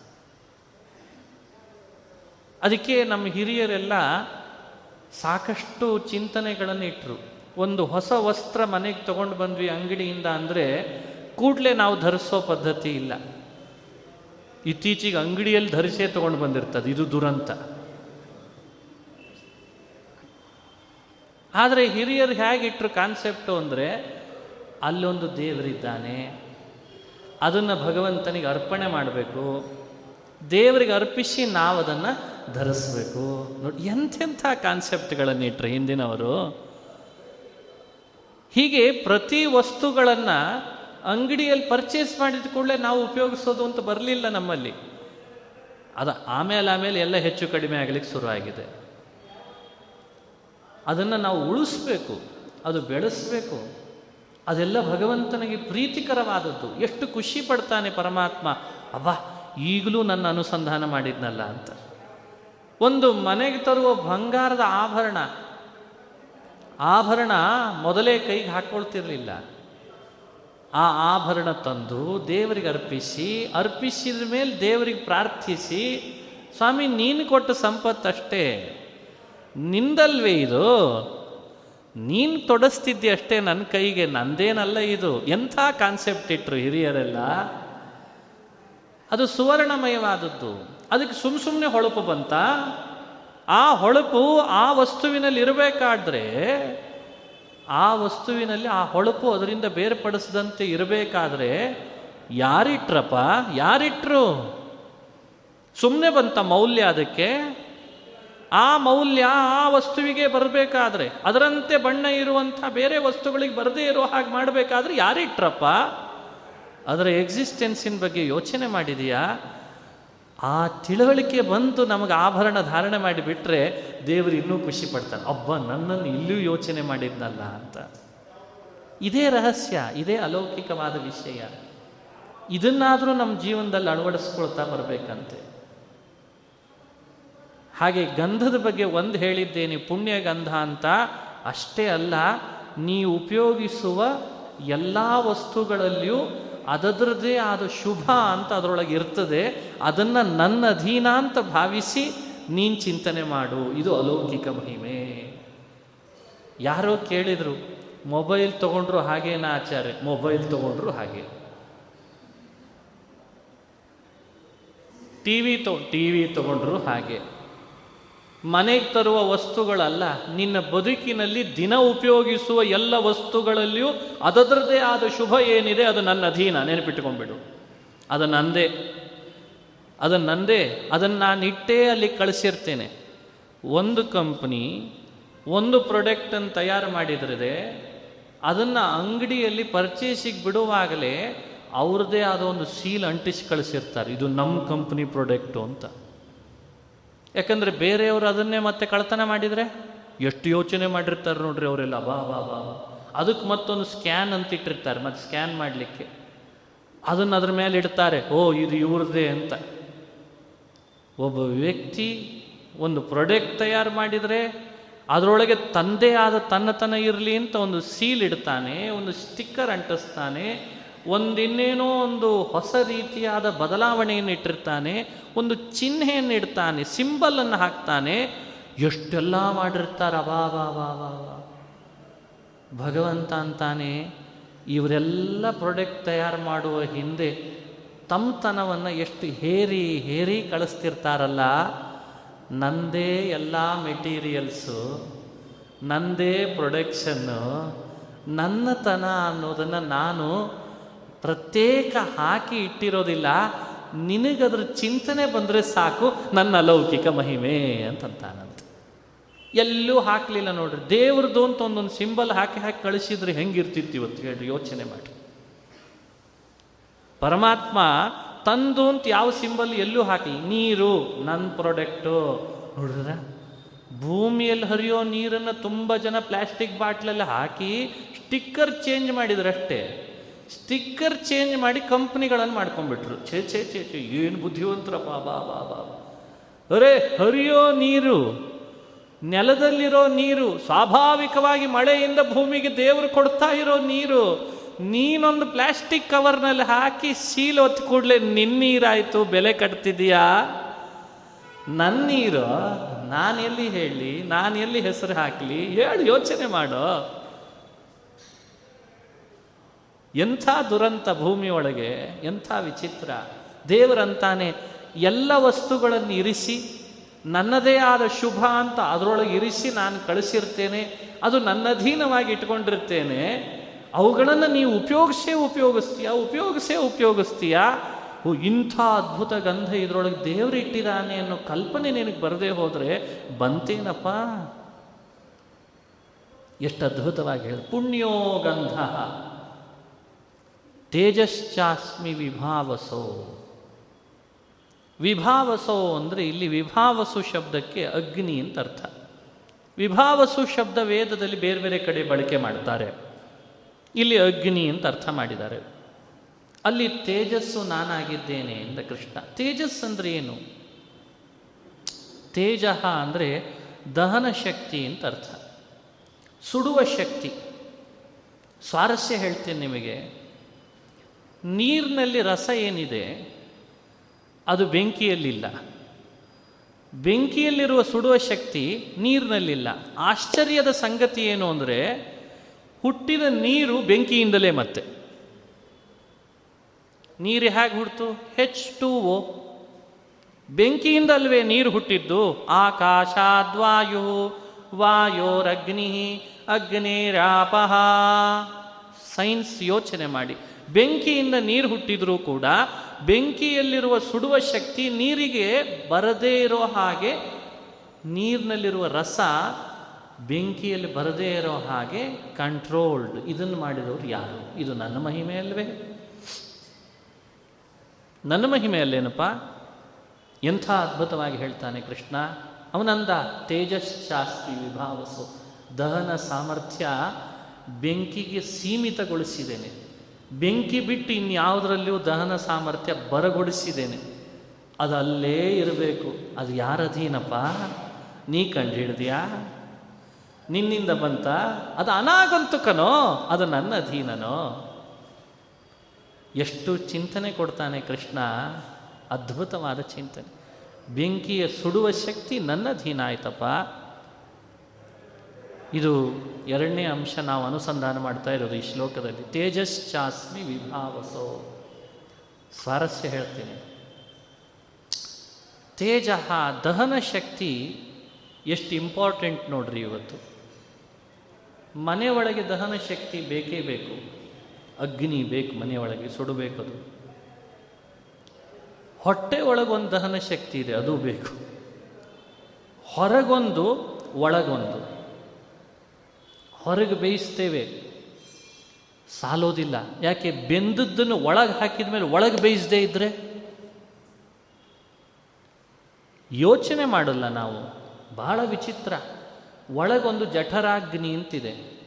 ಅದಕ್ಕೆ ನಮ್ಮ ಹಿರಿಯರೆಲ್ಲ ಸಾಕಷ್ಟು ಚಿಂತನೆಗಳನ್ನು ಇಟ್ಟರು ಒಂದು ಹೊಸ ವಸ್ತ್ರ ಮನೆಗೆ ತಗೊಂಡು ಬಂದ್ವಿ ಅಂಗಡಿಯಿಂದ ಅಂದರೆ ಕೂಡಲೇ ನಾವು ಧರಿಸೋ ಪದ್ಧತಿ ಇಲ್ಲ. ಇತ್ತೀಚೆಗೆ ಅಂಗಡಿಯಲ್ಲಿ ಧರಿಸೇ ತಗೊಂಡು ಬಂದಿರ್ತದೆ. ಇದು ದುರಂತ. ಆದರೆ ಹಿರಿಯರು ಹೇಗಿಟ್ರು ಕಾನ್ಸೆಪ್ಟು ಅಂದರೆ ಅಲ್ಲೊಂದು ದೇವರಿದ್ದಾನೆ. ಅದನ್ನು ಭಗವಂತನಿಗೆ ಅರ್ಪಣೆ ಮಾಡಬೇಕು. ದೇವರಿಗೆ ಅರ್ಪಿಸಿ ನಾವು ಅದನ್ನು ಧರಿಸ್ಬೇಕು. ನೋಡಿ, ಎಂಥೆಂಥ ಕಾನ್ಸೆಪ್ಟ್ಗಳನ್ನು ಇಟ್ಟರು ಹಿಂದಿನವರು. ಹೀಗೆ ಪ್ರತಿ ವಸ್ತುಗಳನ್ನು ಅಂಗಡಿಯಲ್ಲಿ ಪರ್ಚೇಸ್ ಮಾಡಿದ ಕೂಡಲೇ ನಾವು ಉಪಯೋಗಿಸೋದು ಅಂತ ಬರಲಿಲ್ಲ ನಮ್ಮಲ್ಲಿ. ಅದು ಆಮೇಲೆ ಆಮೇಲೆ ಎಲ್ಲ ಹೆಚ್ಚು ಕಡಿಮೆ ಆಗಲಿಕ್ಕೆ ಶುರುವಾಗಿದೆ. ಅದನ್ನು ನಾವು ಉಳಿಸ್ಬೇಕು, ಅದು ಬೆಳೆಸಬೇಕು. ಅದೆಲ್ಲ ಭಗವಂತನಿಗೆ ಪ್ರೀತಿಕರವಾದದ್ದು. ಎಷ್ಟು ಖುಷಿ ಪಡ್ತಾನೆ ಪರಮಾತ್ಮ ಅಬ್ಬಾ ಈಗಲೂ ನನ್ನ ಅನುಸಂಧಾನ ಮಾಡಿದ್ನಲ್ಲ ಅಂತ. ಒಂದು ಮನೆಗೆ ತರುವ ಬಂಗಾರದ ಆಭರಣ. ಆಭರಣ ಮೊದಲೇ ಕೈಗೆ ಹಾಕ್ಕೊಳ್ತಿರ್ಲಿಲ್ಲ ಆ ಆಭರಣ ತಂದು ದೇವರಿಗೆ ಅರ್ಪಿಸಿ, ಅರ್ಪಿಸಿದ ಮೇಲೆ ದೇವರಿಗೆ ಪ್ರಾರ್ಥಿಸಿ, ಸ್ವಾಮಿ, ನೀನು ಕೊಟ್ಟ ಸಂಪತ್ತಷ್ಟೇ. ನಿಂದಲ್ವೇ ಇದು? ನೀನು ತೊಡಸ್ತಿದ್ದೆ ಅಷ್ಟೇ ನನ್ನ ಕೈಗೆ, ನಂದೇನಲ್ಲ ಇದು? ಎಂಥ ಕಾನ್ಸೆಪ್ಟ್ ಇಟ್ರು ಹಿರಿಯರೆಲ್ಲ? ಅದು ಸುವರ್ಣಮಯವಾದದ್ದು. ಅದಕ್ಕೆ ಸುಮ್ ಸುಮ್ಮನೆ ಹೊಳಪು ಬಂತ? ಆ ಹೊಳಪು ಆ ವಸ್ತುವಿನಲ್ಲಿ ಇರಬೇಕಾದ್ರೆ ಆ ವಸ್ತುವಿನಲ್ಲಿ ಆ ಹೊಳಪು ಅದರಿಂದ ಬೇರ್ಪಡಿಸದಂತೆ ಇರಬೇಕಾದ್ರೆ ಯಾರಿಟ್ರಪ್ಪ? ಯಾರಿಟ್ರು? ಸುಮ್ಮನೆ ಬಂತ ಮೌಲ್ಯ ಅದಕ್ಕೆ? ಆ ಮೌಲ್ಯ ಆ ವಸ್ತುವಿಗೆ ಬರಬೇಕಾದ್ರೆ, ಅದರಂತೆ ಬಣ್ಣ ಇರುವಂಥ ಬೇರೆ ವಸ್ತುಗಳಿಗೆ ಬರದೇ ಇರೋ ಹಾಗೆ ಮಾಡಬೇಕಾದ್ರೆ ಯಾರಿಟ್ರಪ್ಪ? ಅದರ ಎಕ್ಸಿಸ್ಟೆನ್ಸಿನ ಬಗ್ಗೆ ಯೋಚನೆ ಮಾಡಿದೆಯಾ? ಆ ತಿಳುವಳಿಕೆ ಬಂತು ನಮಗೆ ಆಭರಣ ಧಾರಣೆ ಮಾಡಿಬಿಟ್ರೆ ದೇವರು ಇನ್ನೂ ಖುಷಿ ಪಡ್ತಾನೆ ಅಬ್ಬ ನನ್ನನ್ನು ಇಲ್ಲೂ ಯೋಚನೆ ಮಾಡಿದ್ನಲ್ಲ ಅಂತ. ಇದೇ ರಹಸ್ಯ, ಇದೇ ಅಲೌಕಿಕವಾದ ವಿಷಯ. ಇದನ್ನಾದರೂ ನಮ್ಮ ಜೀವನದಲ್ಲಿ ಅಳವಡಿಸ್ಕೊಳ್ತಾ ಬರಬೇಕಂತೆ. ಹಾಗೆ ಗಂಧದ ಬಗ್ಗೆ ಒಂದು ಹೇಳಿದ್ದೇನೆ ಪುಣ್ಯ ಗಂಧ ಅಂತ. ಅಷ್ಟೇ ಅಲ್ಲ ನೀವು ಉಪಯೋಗಿಸುವ ಎಲ್ಲ ವಸ್ತುಗಳಲ್ಲಿಯೂ ಅದರದ್ದೇ ಆದ ಶುಭ ಅಂತ ಅದರೊಳಗೆ ಇರ್ತದೆ. ಅದನ್ನು ನನ್ನ ಅಧೀನ ಅಂತ ಭಾವಿಸಿ ನೀನು ಚಿಂತನೆ ಮಾಡು. ಇದು ಅಲೌಕಿಕ ಮಹಿಮೆ. ಯಾರೋ ಕೇಳಿದರು, ಮೊಬೈಲ್ ತಗೊಂಡ್ರು ಹಾಗೇನಾ ಆಚಾರ್ಯ. ಮೊಬೈಲ್ ತಗೊಂಡ್ರು ಹಾಗೆ. ಟಿ ವಿ ತೊ, ಟಿ ವಿ ತಗೊಂಡ್ರು ಹಾಗೆ. ಮನೆಗೆ ತರುವ ವಸ್ತುಗಳಲ್ಲ, ನಿನ್ನ ಬದುಕಿನಲ್ಲಿ ದಿನ ಉಪಯೋಗಿಸುವ ಎಲ್ಲ ವಸ್ತುಗಳಲ್ಲಿಯೂ ಅದರದ್ದೇ ಆದ ಶುಭ ಏನಿದೆ, ಅದು ನನ್ನ ಅಧೀನ ನೆನಪಿಟ್ಟುಕೊಂಡ್ಬಿಡು ಅದು ನಂದೇ. ಅದು ನಂದೇ, ಅದನ್ನು ನಾನು ಇಟ್ಟೇ ಅಲ್ಲಿ ಕಳಿಸಿರ್ತೇನೆ. ಒಂದು ಕಂಪ್ನಿ, ಒಂದು ಪ್ರಾಡಕ್ಟನ್ನು ತಯಾರು ಮಾಡಿದ್ರೆ ಅದನ್ನು ಅಂಗಡಿಯಲ್ಲಿ ಪರ್ಚೇಸಿಗೆ ಬಿಡುವಾಗಲೇ ಅವ್ರದ್ದೇ ಆದ ಒಂದು ಸೀಲ್ ಅಂಟಿಸಿ ಕಳಿಸಿರ್ತಾರೆ. ಇದು ನಮ್ಮ ಕಂಪ್ನಿ ಪ್ರಾಡಕ್ಟು ಅಂತ. ಯಾಕಂದ್ರೆ ಬೇರೆಯವರು ಅದನ್ನೇ ಮತ್ತೆ ಕಳ್ತನ ಮಾಡಿದರೆ? ಎಷ್ಟು ಯೋಚನೆ ಮಾಡಿರ್ತಾರೆ ನೋಡ್ರಿ ಅವರೆಲ್ಲ, ಬಾ ಬಾ ಬಾ ಅದಕ್ಕೆ ಮತ್ತೊಂದು ಸ್ಕ್ಯಾನ್ ಅಂತ ಇಟ್ಟಿರ್ತಾರೆ, ಮತ್ತು ಸ್ಕ್ಯಾನ್ ಮಾಡಲಿಕ್ಕೆ. ಅದನ್ನು ಅದ್ರ ಮೇಲೆ ಇಡ್ತಾರೆ, ಓ, ಇದು ಇವ್ರದ್ದೇ ಅಂತ. ಒಬ್ಬ ವ್ಯಕ್ತಿ ಒಂದು ಪ್ರಾಡಕ್ಟ್ ತಯಾರು ಮಾಡಿದರೆ, ಅದರೊಳಗೆ ತಂದೇ ಆದ ತನ್ನತನ ಇರಲಿ ಅಂತ ಒಂದು ಸೀಲ್ ಇಡ್ತಾನೆ, ಒಂದು ಸ್ಟಿಕ್ಕರ್ ಅಂಟಿಸ್ತಾನೆ ಒಂದಿನ್ನೇನೋ ಒಂದು ಹೊಸ ರೀತಿಯಾದ ಬದಲಾವಣೆಯನ್ನು ಇಟ್ಟಿರ್ತಾನೆ, ಒಂದು ಚಿಹ್ನೆಯನ್ನು ಇಡ್ತಾನೆ ಸಿಂಬಲನ್ನು ಹಾಕ್ತಾನೆ. ಎಷ್ಟೆಲ್ಲ ಮಾಡಿರ್ತಾರೆ ಬಾ ವಾ ವಾ ಬಾ ಭಗವಂತ ಅಂತಾನೆ ಇವರೆಲ್ಲ ಪ್ರಾಡಕ್ಟ್ ತಯಾರು ಮಾಡುವ ಹಿಂದೆ ತಮ್ಮತನವನ್ನು ಎಷ್ಟು ಹೇರಿ ಹೇರಿ ಕಳಿಸ್ತಿರ್ತಾರಲ್ಲ. ನಂದೇ ಎಲ್ಲ ಮೆಟೀರಿಯಲ್ಸು ನಂದೇ ಪ್ರೊಡಕ್ಷನ್ನು ನನ್ನತನ ಅನ್ನೋದನ್ನು ನಾನು ಪ್ರತ್ಯೇಕ ಹಾಕಿ ಇಟ್ಟಿರೋದಿಲ್ಲ. ನಿನಗದ್ರ ಚಿಂತನೆ ಬಂದರೆ ಸಾಕು, ನನ್ನ ಅಲೌಕಿಕ ಮಹಿಮೆ ಅಂತಂತಾನಂತ. ಎಲ್ಲೂ ಹಾಕಲಿಲ್ಲ ನೋಡ್ರಿ. ದೇವ್ರದ್ದು ಅಂತ ಒಂದೊಂದು ಸಿಂಬಲ್ ಹಾಕಿ ಹಾಕಿ ಕಳಿಸಿದ್ರೆ ಹೆಂಗಿರ್ತಿತ್ತು ಇವತ್ತು ಹೇಳ್ರಿ, ಯೋಚನೆ ಮಾಡಿ. ಪರಮಾತ್ಮ ತಂದು ಅಂತ ಯಾವ ಸಿಂಬಲ್ ಎಲ್ಲೂ ಹಾಕಲಿ. ನೀರು ನನ್ನ ಪ್ರಾಡಕ್ಟು ನೋಡಿದ್ರ? ಭೂಮಿಯಲ್ಲಿ ಹರಿಯೋ ನೀರನ್ನು ತುಂಬ ಜನ ಪ್ಲಾಸ್ಟಿಕ್ ಬಾಟ್ಲಲ್ಲಿ ಹಾಕಿ ಸ್ಟಿಕ್ಕರ್ ಚೇಂಜ್ ಮಾಡಿದ್ರಷ್ಟೇ. ಸ್ಟಿಕ್ಕರ್ ಚೇಂಜ್ ಮಾಡಿ ಕಂಪ್ನಿಗಳನ್ನು ಮಾಡ್ಕೊಂಡ್ಬಿಟ್ರು. ಛೇ ಛೇ ಛೇ ಛೇ, ಏನು ಬುದ್ಧಿವಂತರಪ್ಪ, ಬಾ ಬಾ ಬಾ ಅರೆ, ಹರಿಯೋ ನೀರು, ನೆಲದಲ್ಲಿರೋ ನೀರು, ಸ್ವಾಭಾವಿಕವಾಗಿ ಮಳೆಯಿಂದ ಭೂಮಿಗೆ ದೇವರು ಕೊಡ್ತಾ ಇರೋ ನೀರು, ನೀನೊಂದು ಪ್ಲಾಸ್ಟಿಕ್ ಕವರ್ನಲ್ಲಿ ಹಾಕಿ ಸೀಲ್ ಹೊತ್ತು ಕೂಡಲೇ ನಿನ್ನ ನೀರಾಯಿತು, ಬೆಲೆ ಕಟ್ತಿದೀಯಾ ನನ್ನ ನೀರು ನಾನು ಎಲ್ಲಿ ಹೇಳಿ, ನಾನು ಎಲ್ಲಿ ಹೆಸರು ಹಾಕಲಿ? ಹೇಳಿ, ಯೋಚನೆ ಮಾಡೋ. ಎಂಥ ದುರಂತ ಭೂಮಿಯೊಳಗೆ ಎಂಥ ವಿಚಿತ್ರ. ದೇವರಂತಾನೆ ಎಲ್ಲ ವಸ್ತುಗಳನ್ನು ಇರಿಸಿ, ನನ್ನದೇ ಆದ ಶುಭ ಅಂತ ಅದರೊಳಗೆ ಇರಿಸಿ ನಾನು ಕಳಿಸಿರ್ತೇನೆ, ಅದು ನನ್ನ ಅಧೀನವಾಗಿ ಇಟ್ಕೊಂಡಿರ್ತೇನೆ, ಅವುಗಳನ್ನು ನೀವು ಉಪಯೋಗಿಸೇ ಉಪಯೋಗಿಸ್ತೀಯಾ ಉಪಯೋಗಿಸೇ ಉಪಯೋಗಿಸ್ತೀಯಾ? ಓ, ಇಂಥ ಅದ್ಭುತ ಗಂಧ ಇದರೊಳಗೆ ದೇವರು ಇಟ್ಟಿದ್ದಾನೆ ಅನ್ನೋ ಕಲ್ಪನೆ ನಿನಗೆ ಬರದೇ ಹೋದರೆ ಬಂತೇನಪ್ಪ? ಎಷ್ಟು ಅದ್ಭುತವಾಗಿ ಹೇಳಿ, ಪುಣ್ಯೋ ಗಂಧ. ತೇಜಶ್ಚಾಸ್ಮಿ ವಿಭಾವಸೋ. ವಿಭಾವಸೋ ಅಂದರೆ ಇಲ್ಲಿ ವಿಭಾವಸು ಶಬ್ದಕ್ಕೆ ಅಗ್ನಿ ಅಂತ ಅರ್ಥ. ವಿಭಾವಸು ಶಬ್ದ ವೇದದಲ್ಲಿ ಬೇರೆ ಬೇರೆ ಕಡೆ ಬಳಕೆ ಮಾಡ್ತಾರೆ. ಇಲ್ಲಿ ಅಗ್ನಿ ಅಂತ ಅರ್ಥ ಮಾಡಿದ್ದಾರೆ. ಅಲ್ಲಿ ತೇಜಸ್ಸು ನಾನಾಗಿದ್ದೇನೆ ಎಂದ ಕೃಷ್ಣ. ತೇಜಸ್ ಅಂದರೆ ಏನು? ತೇಜ ಅಂದರೆ ದಹನ ಶಕ್ತಿ ಅಂತ ಅರ್ಥ. ಸುಡುವ ಶಕ್ತಿ. ಸ್ವಾರಸ್ಯ ಹೇಳ್ತೇನೆ ನಿಮಗೆ. ನೀರಿನಲ್ಲಿ ರಸ ಏನಿದೆ, ಅದು ಬೆಂಕಿಯಲ್ಲಿಲ್ಲ. ಬೆಂಕಿಯಲ್ಲಿರುವ ಸುಡುವ ಶಕ್ತಿ ನೀರಿನಲ್ಲಿಲ್ಲ. ಆಶ್ಚರ್ಯದ ಸಂಗತಿ ಏನು ಅಂದರೆ, ಹುಟ್ಟಿದ ನೀರು ಬೆಂಕಿಯಿಂದಲೇ ಮತ್ತೆ. ನೀರು ಹೇಗೆ ಹುಡ್ತು ಹೆಚ್ ಟು ಓ ಬೆಂಕಿಯಿಂದಲ್ವೇ ನೀರು ಹುಟ್ಟಿದ್ದು? ಆಕಾಶಾದ್ವಾಯು ವಾಯೋರಗ್ನಿ ಅಗ್ನಿರಾಪಹ. ಸೈನ್ಸ್ ಯೋಚನೆ ಮಾಡಿ. ಬೆಂಕಿಯಿಂದ ನೀರು ಹುಟ್ಟಿದರೂ ಕೂಡ ಬೆಂಕಿಯಲ್ಲಿರುವ ಸುಡುವ ಶಕ್ತಿ ನೀರಿಗೆ ಬರದೇ ಇರೋ ಹಾಗೆ, ನೀರಿನಲ್ಲಿರುವ ರಸ ಬೆಂಕಿಯಲ್ಲಿ ಬರದೇ ಇರೋ ಹಾಗೆ ಕಂಟ್ರೋಲ್ಡ್ ಇದನ್ನು ಮಾಡಿದವರು ಯಾರು? ಇದು ನನ್ನ ಮಹಿಮೆ ಅಲ್ವೇ? ನನ್ನ ಮಹಿಮೆಯಲ್ಲೇನಪ್ಪ ಎಂಥ ಅದ್ಭುತವಾಗಿ ಹೇಳ್ತಾನೆ ಕೃಷ್ಣ. ಅವನಂದ ತೇಜಸ್ಶಾಸ್ತಿ ವಿಭಾವಸು. ದಹನ ಸಾಮರ್ಥ್ಯ ಬೆಂಕಿಗೆ ಸೀಮಿತಗೊಳಿಸಿದ್ದೇನೆ. ಬೆಂಕಿ ಬಿಟ್ಟು ಇನ್ಯಾವುದರಲ್ಲಿಯೂ ದಹನ ಸಾಮರ್ಥ್ಯ ಬರಗೊಡಿಸಿದ್ದೇನೆ. ಅದು ಅಲ್ಲೇ ಇರಬೇಕು. ಅದು ಯಾರ ಅಧೀನಪ್ಪ? ನೀ ಕಂಡು ಹಿಡ್ದಿಯಾ ನಿನ್ನಿಂದ ಬಂತ? ಅದು ಅನಾಗಂತುಕನೋ? ಅದು ನನ್ನ ಅಧೀನನೋ? ಎಷ್ಟು ಚಿಂತನೆ ಕೊಡ್ತಾನೆ ಕೃಷ್ಣ. ಅದ್ಭುತವಾದ ಚಿಂತನೆ. ಬೆಂಕಿಯ ಸುಡುವ ಶಕ್ತಿ ನನ್ನ ಅಧೀನ ಆಯ್ತಪ್ಪ. ಇದು ಎರಡನೇ ಅಂಶ ನಾವು ಅನುಸಂಧಾನ ಮಾಡ್ತಾ ಇರೋದು ಈ ಶ್ಲೋಕದಲ್ಲಿ. ತೇಜಶ್ಚಾಸ್ಮಿ ವಿಭಾವಸೋ. ಸ್ವಾರಸ್ಯ ಹೇಳ್ತೀನಿ. ತೇಜ ದಹನ ಶಕ್ತಿ ಎಷ್ಟು ಇಂಪಾರ್ಟೆಂಟ್ ನೋಡ್ರಿ ಇವತ್ತು. ಮನೆ ಒಳಗೆ ದಹನ ಶಕ್ತಿ ಬೇಕೇ ಬೇಕು. ಅಗ್ನಿ ಬೇಕು ಮನೆಯೊಳಗೆ ಸುಡಬೇಕದು ಹೊಟ್ಟೆ ಒಳಗೊಂದು ದಹನ ಶಕ್ತಿ ಇದೆ, ಅದು ಬೇಕು. ಹೊರಗೊಂದು, ಒಳಗೊಂದು. ಹೊರಗೆ ಬೇಯಿಸ್ತೇವೆ. ಸಾಲೋದಿಲ್ಲ. ಯಾಕೆ? ಬೆಂದದ್ದನ್ನು ಒಳಗೆ ಹಾಕಿದ ಮೇಲೆ ಒಳಗೆ ಬೇಯಿಸದೇ ಇದ್ರೆ? ಯೋಚನೆ ಮಾಡಲ್ಲ ನಾವು. ಬಹಳ ವಿಚಿತ್ರ. ಒಳಗೊಂದು ಜಠರಾಗ್ನಿ ಅಂತಿದೆ.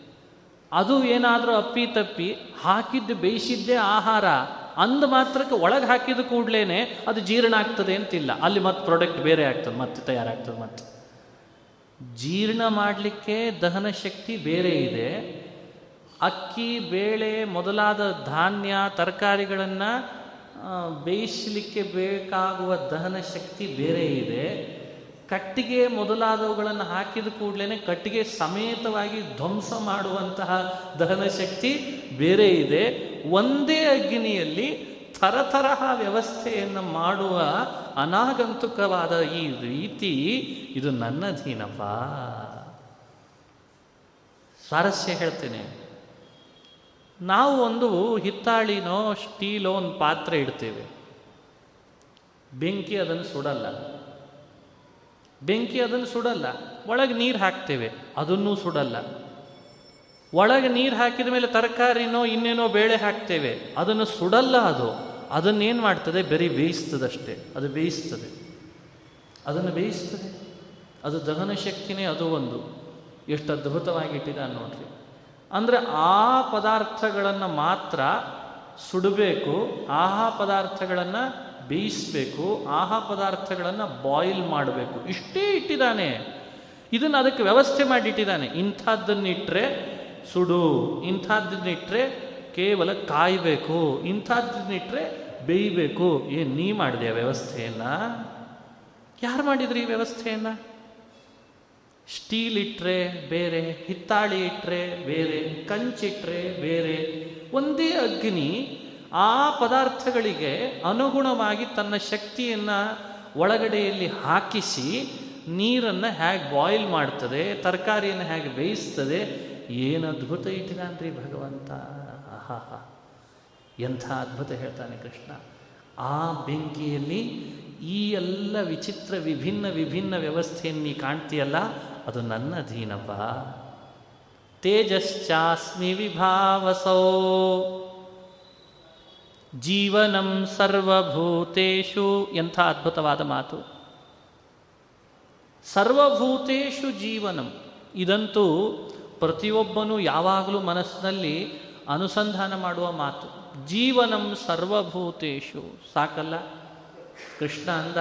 ಅದು ಏನಾದರೂ ಅಪ್ಪಿ ತಪ್ಪಿ ಹಾಕಿದ್ದು ಬೇಯಿಸಿದ್ದೇ ಆಹಾರ, ಅಂದ ಮಾತ್ರಕ್ಕೆ ಒಳಗೆ ಹಾಕಿದ ಕೂಡಲೇ ಅದು ಜೀರ್ಣ ಆಗ್ತದೆ ಅಂತಿಲ್ಲ. ಅಲ್ಲಿ ಮತ್ತೆ ಪ್ರಾಡಕ್ಟ್ ಬೇರೆ ಆಗ್ತದೆ, ಮತ್ತೆ ತಯಾರಾಗ್ತದೆ ಮತ್ತೆ. ಜೀರ್ಣ ಮಾಡಲಿಕ್ಕೆ ದಹನ ಶಕ್ತಿ ಬೇರೆ ಇದೆ. ಅಕ್ಕಿ, ಬೇಳೆ ಮೊದಲಾದ ಧಾನ್ಯ, ತರಕಾರಿಗಳನ್ನು ಬೇಯಿಸಲಿಕ್ಕೆ ಬೇಕಾಗುವ ದಹನ ಶಕ್ತಿ ಬೇರೆ ಇದೆ. ಕಟ್ಟಿಗೆ ಮೊದಲಾದವುಗಳನ್ನು ಹಾಕಿದ ಕೂಡಲೇ ಕಟ್ಟಿಗೆ ಸಮೇತವಾಗಿ ಧ್ವಂಸ ಮಾಡುವಂತಹ ದಹನ ಶಕ್ತಿ ಬೇರೆ ಇದೆ. ಒಂದೇ ಅಗ್ನಿಯಲ್ಲಿ ಥರಥರಹ ವ್ಯವಸ್ಥೆಯನ್ನು ಮಾಡುವ ಅನಾಗಂತುಕವಾದ ಈ ರೀತಿ ಇದು ನನ್ನ ನನ್ನಧೀನಪ್ಪ ಸ್ವಾರಸ್ಯ ಹೇಳ್ತೇನೆ. ನಾವು ಒಂದು ಹಿತ್ತಾಳಿನೋ ಸ್ಟೀಲೋ ಒಂದು ಪಾತ್ರೆ ಇಡ್ತೇವೆ. ಬೆಂಕಿ ಅದನ್ನು ಸುಡಲ್ಲ. ಬೆಂಕಿ ಅದನ್ನು ಸುಡಲ್ಲ. ಒಳಗೆ ನೀರು ಹಾಕ್ತೇವೆ. ಅದನ್ನೂ ಸುಡಲ್ಲ. ಒಳಗೆ ನೀರು ಹಾಕಿದ ಮೇಲೆ ತರಕಾರಿನೋ ಇನ್ನೇನೋ ಬೇಳೆ ಹಾಕ್ತೇವೆ. ಅದನ್ನು ಸುಡಲ್ಲ ಅದು. ಅದನ್ನೇನು ಮಾಡ್ತದೆ? ಬರೀ ಬೇಯಿಸ್ತದಷ್ಟೇ. ಅದು ಬೇಯಿಸ್ತದೆ. ಅದನ್ನು ಬೇಯಿಸ್ತದೆ. ಅದು ದಹನ ಶಕ್ತಿನೇ ಅದು ಒಂದು. ಎಷ್ಟು ಅದ್ಭುತವಾಗಿ ಇಟ್ಟಿದ್ದಾನೆ ನೋಡ್ರಿ. ಅಂದರೆ ಆ ಪದಾರ್ಥಗಳನ್ನು ಮಾತ್ರ ಸುಡಬೇಕು, ಆಹಾ ಪದಾರ್ಥಗಳನ್ನು ಬೇಯಿಸಬೇಕು, ಆಹಾ ಪದಾರ್ಥಗಳನ್ನು ಬಾಯಿಲ್ ಮಾಡಬೇಕು. ಇಷ್ಟೇ ಇಟ್ಟಿದ್ದಾನೆ. ಇದನ್ನು ಅದಕ್ಕೆ ವ್ಯವಸ್ಥೆ ಮಾಡಿಟ್ಟಿದ್ದಾನೆ. ಇಂಥದ್ದನ್ನಿಟ್ಟರೆ ಸುಡು. ಇಂಥದ್ದನ್ನಿಟ್ಟರೆ ಕೇವಲ ಕಾಯಬೇಕು ಇಂಥದ್ದನ್ನಿಟ್ಟರೆ ಬೇಯಬೇಕು. ಏನು ನೀ ಮಾಡಿದೆ ವ್ಯವಸ್ಥೆಯನ್ನು? ಯಾರು ಮಾಡಿದ್ರಿ ಈ ವ್ಯವಸ್ಥೆಯನ್ನು? ಸ್ಟೀಲ್ ಇಟ್ಟರೆ ಬೇರೆ, ಹಿತ್ತಾಳಿ ಇಟ್ಟರೆ ಬೇರೆ ಕಂಚಿಟ್ರೆ ಬೇರೆ. ಒಂದೇ ಅಗ್ನಿ ಆ ಪದಾರ್ಥಗಳಿಗೆ ಅನುಗುಣವಾಗಿ ತನ್ನ ಶಕ್ತಿಯನ್ನು ಒಳಗಡೆಯಲ್ಲಿ ಹಾಕಿಸಿ ನೀರನ್ನು ಹೇಗೆ ಬಾಯ್ಲ್ ಮಾಡ್ತದೆ, ತರಕಾರಿಯನ್ನು ಹೇಗೆ ಬೇಯಿಸ್ತದೆ. ಏನು ಅದ್ಭುತ ಇಟ್ಟಿದ್ದಾನ್ರಿ ಭಗವಂತ. ಆಹಾ ಎಂಥ ಅದ್ಭುತ ಹೇಳ್ತಾನೆ ಕೃಷ್ಣ. ಆ ಬೆಂಕಿಯಲ್ಲಿ ಈ ಎಲ್ಲ ವಿಚಿತ್ರ, ವಿಭಿನ್ನ ವಿಭಿನ್ನ ವ್ಯವಸ್ಥೆಯನ್ನು ನೀ ಕಾಣ್ತೀಯಲ್ಲ, ಅದು ನನ್ನ ಅಧೀನಪ್ಪ ತೇಜಶ್ಚಾಸ್ಮಿ ವಿಭಾವಸೋ. ಜೀವನಂ ಸರ್ವಭೂತೇಶು ಎಂಥ ಅದ್ಭುತವಾದ ಮಾತು. ಸರ್ವಭೂತೇಶು ಜೀವನಂ. ಇದಂತೂ ಪ್ರತಿಯೊಬ್ಬನೂ ಯಾವಾಗಲೂ ಮನಸ್ಸಿನಲ್ಲಿ ಅನುಸಂಧಾನ ಮಾಡುವ ಮಾತು. ಜೀವನಂ ಸರ್ವಭೂತೇಶು. ಸಾಕಲ್ಲ? ಕೃಷ್ಣ ಅಂದ,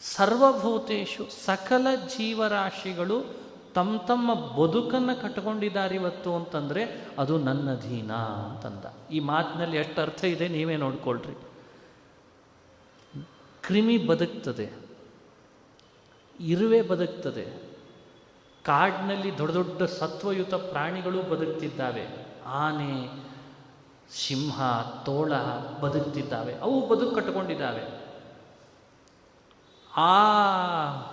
ಸರ್ವಭೂತೇಶು, ಸಕಲ ಜೀವರಾಶಿಗಳು ತಮ್ಮ ತಮ್ಮ ಬದುಕನ್ನು ಕಟ್ಕೊಂಡಿದ್ದಾರೆ ಇವತ್ತು ಅಂತಂದರೆ ಅದು ನನ್ನ ಅಧೀನ ಅಂತಂದ. ಈ ಮಾತಿನಲ್ಲಿ ಎಷ್ಟು ಅರ್ಥ ಇದೆ ನೀವೇ ನೋಡ್ಕೊಳ್ರಿ. ಕ್ರಿಮಿ ಬದುಕ್ತದೆ. ಇರುವೆ ಬದುಕ್ತದೆ. ಕಾಡಿನಲ್ಲಿ ದೊಡ್ಡ ದೊಡ್ಡ ಸತ್ವಯುತ ಪ್ರಾಣಿಗಳು ಬದುಕ್ತಿದ್ದಾವೆ. ಆನೆ, ಸಿಂಹ, ತೋಳ ಬದುಕ್ತಿದ್ದಾವೆ. ಅವು ಬದುಕು ಕಟ್ಟಿಕೊಂಡಿದ್ದಾವೆ. ಆ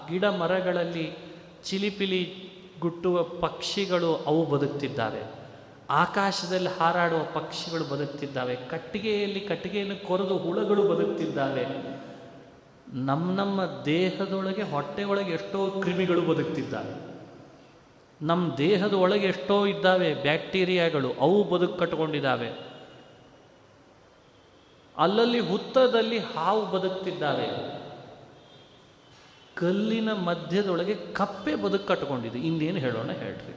ಗಿಡ ಮರಗಳಲ್ಲಿ ಚಿಲಿಪಿಲಿ ಗುಟ್ಟುವ ಪಕ್ಷಿಗಳು ಅವು ಬದುಕ್ತಿದ್ದಾವೆ. ಆಕಾಶದಲ್ಲಿ ಹಾರಾಡುವ ಪಕ್ಷಿಗಳು ಬದುಕ್ತಿದ್ದಾವೆ. ಕಟ್ಟಿಗೆಯಲ್ಲಿ ಕಟ್ಟಿಗೆಯನ್ನು ಕೊರೆದು ಹುಳಗಳು ಬದುಕ್ತಿದ್ದಾವೆ. ನಮ್ಮ ನಮ್ಮ ದೇಹದೊಳಗೆ ಹೊಟ್ಟೆಯೊಳಗೆ ಎಷ್ಟೋ ಕ್ರಿಮಿಗಳು ಬದುಕ್ತಿದ್ದಾವೆ. ನಮ್ಮ ದೇಹದ ಒಳಗೆ ಎಷ್ಟೋ ಇದ್ದಾವೆ ಬ್ಯಾಕ್ಟೀರಿಯಾಗಳು, ಅವು ಬದುಕು ಕಟ್ಕೊಂಡಿದ್ದಾವೆ ಅಲ್ಲಲ್ಲಿ ಹುತ್ತದಲ್ಲಿ ಹಾವು ಬದುಕ್ತಿದ್ದಾವೆ. ಕಲ್ಲಿನ ಮಧ್ಯದೊಳಗೆ ಕಪ್ಪೆ ಬದುಕು ಕಟ್ಕೊಂಡಿದೆ ಇನ್ನೇನು ಹೇಳೋಣ ಹೇಳ್ರಿ.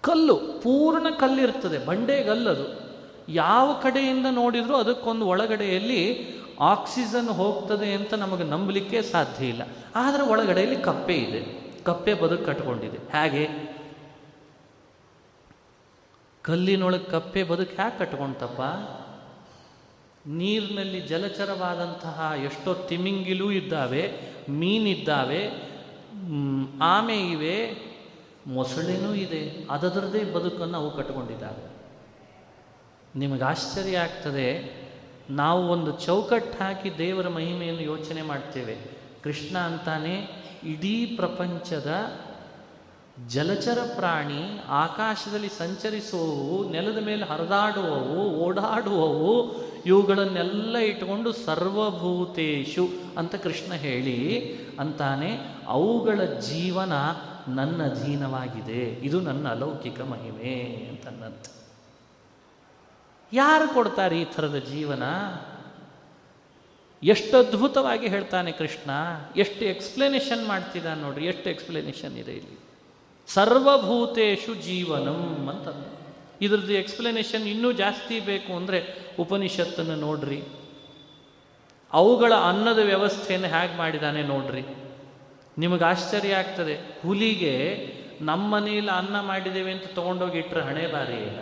ಕಲ್ಲು, ಪೂರ್ಣ ಕಲ್ಲಿರ್ತದೆ ಬಂಡೆಗಲ್ಲದು ಯಾವ ಕಡೆಯಿಂದ ನೋಡಿದರೂ ಅದಕ್ಕೊಂದು ಒಳಗಡೆಯಲ್ಲಿ ಆಕ್ಸಿಜನ್ ಹೋಗ್ತದೆ ಅಂತ ನಮಗೆ ನಂಬಲಿಕ್ಕೆ ಸಾಧ್ಯ ಇಲ್ಲ. ಆದರೆ ಒಳಗಡೆಯಲ್ಲಿ ಕಪ್ಪೆ ಇದೆ. ಕಪ್ಪೆ ಬದುಕು ಕಟ್ಕೊಂಡಿದೆ ಹೇಗೆ? ಕಲ್ಲಿನೊಳಗೆ ಕಪ್ಪೆ ಬದುಕು ಹ್ಯಾಕೆ ಕಟ್ಕೊಂತಪ್ಪ? ನೀರಿನಲ್ಲಿ ಜಲಚರವಾದಂತಹ ಎಷ್ಟೋ ತಿಮಿಂಗಿಲೂ ಇದ್ದಾವೆ, ಮೀನಿದ್ದಾವೆ ಆಮೆ ಇವೆ, ಮೊಸಳೆನೂ ಇದೆ. ಅದರದ್ದೇ ಬದುಕನ್ನು ಅವು ಕಟ್ಕೊಂಡಿದ್ದಾವೆ. ನಿಮಗೆ ಆಶ್ಚರ್ಯ ಆಗ್ತದೆ, ನಾವು ಒಂದು ಚೌಕಟ್ಟು ಹಾಕಿ ದೇವರ ಮಹಿಮೆಯನ್ನು ಯೋಚನೆ ಮಾಡ್ತೇವೆ. ಕೃಷ್ಣ ಅಂತಾನೆ, ಇಡೀ ಪ್ರಪಂಚದ ಜಲಚರ ಪ್ರಾಣಿ ಆಕಾಶದಲ್ಲಿ ಸಂಚರಿಸುವವು, ನೆಲದ ಮೇಲೆ ಹರಿದಾಡುವವು, ಓಡಾಡುವವು, ಇವುಗಳನ್ನೆಲ್ಲ ಇಟ್ಟುಕೊಂಡು ಸರ್ವಭೂತೇಶು ಅಂತ ಕೃಷ್ಣ ಹೇಳಿ ಅಂತಾನೆ, ಅವುಗಳ ಜೀವನ ನನ್ನ ಅಧೀನವಾಗಿದೆ. ಇದು ನನ್ನ ಅಲೌಕಿಕ ಮಹಿಮೆ ಅಂತನ್ನಂತ ಯಾರು ಕೊಡ್ತಾರೆ ಈ ಥರದ ಜೀವನ? ಎಷ್ಟು ಅದ್ಭುತವಾಗಿ ಹೇಳ್ತಾನೆ ಕೃಷ್ಣ, ಎಷ್ಟು ಎಕ್ಸ್ಪ್ಲನೇಷನ್ ಮಾಡ್ತಿದ್ದಾನೆ ನೋಡ್ರಿ, ಎಷ್ಟು ಎಕ್ಸ್ಪ್ಲನೇಷನ್ ಇದೆ ಇಲ್ಲಿ. ಸರ್ವಭೂತೇಶು ಜೀವನಂ ಅಂತಂದ. ಇದ್ರದ್ದು ಎಕ್ಸ್ಪ್ಲನೇಷನ್ ಇನ್ನೂ ಜಾಸ್ತಿ ಬೇಕು ಅಂದರೆ ಉಪನಿಷತ್ತನ್ನು ನೋಡ್ರಿ. ಅವುಗಳ ಅನ್ನದ ವ್ಯವಸ್ಥೆಯನ್ನು ಹೇಗೆ ಮಾಡಿದಾನೆ ನೋಡ್ರಿ. ನಿಮಗೆ ಆಶ್ಚರ್ಯ ಆಗ್ತದೆ. ಹುಲಿಗೆ ನಮ್ಮ ಮನೆಯಲ್ಲಿ ಅನ್ನ ಮಾಡಿದ್ದೇವೆ ಅಂತ ತೊಗೊಂಡೋಗಿ ಇಟ್ಟರೆ ಹಣೆ ಬಾರಿ ಇಲ್ಲ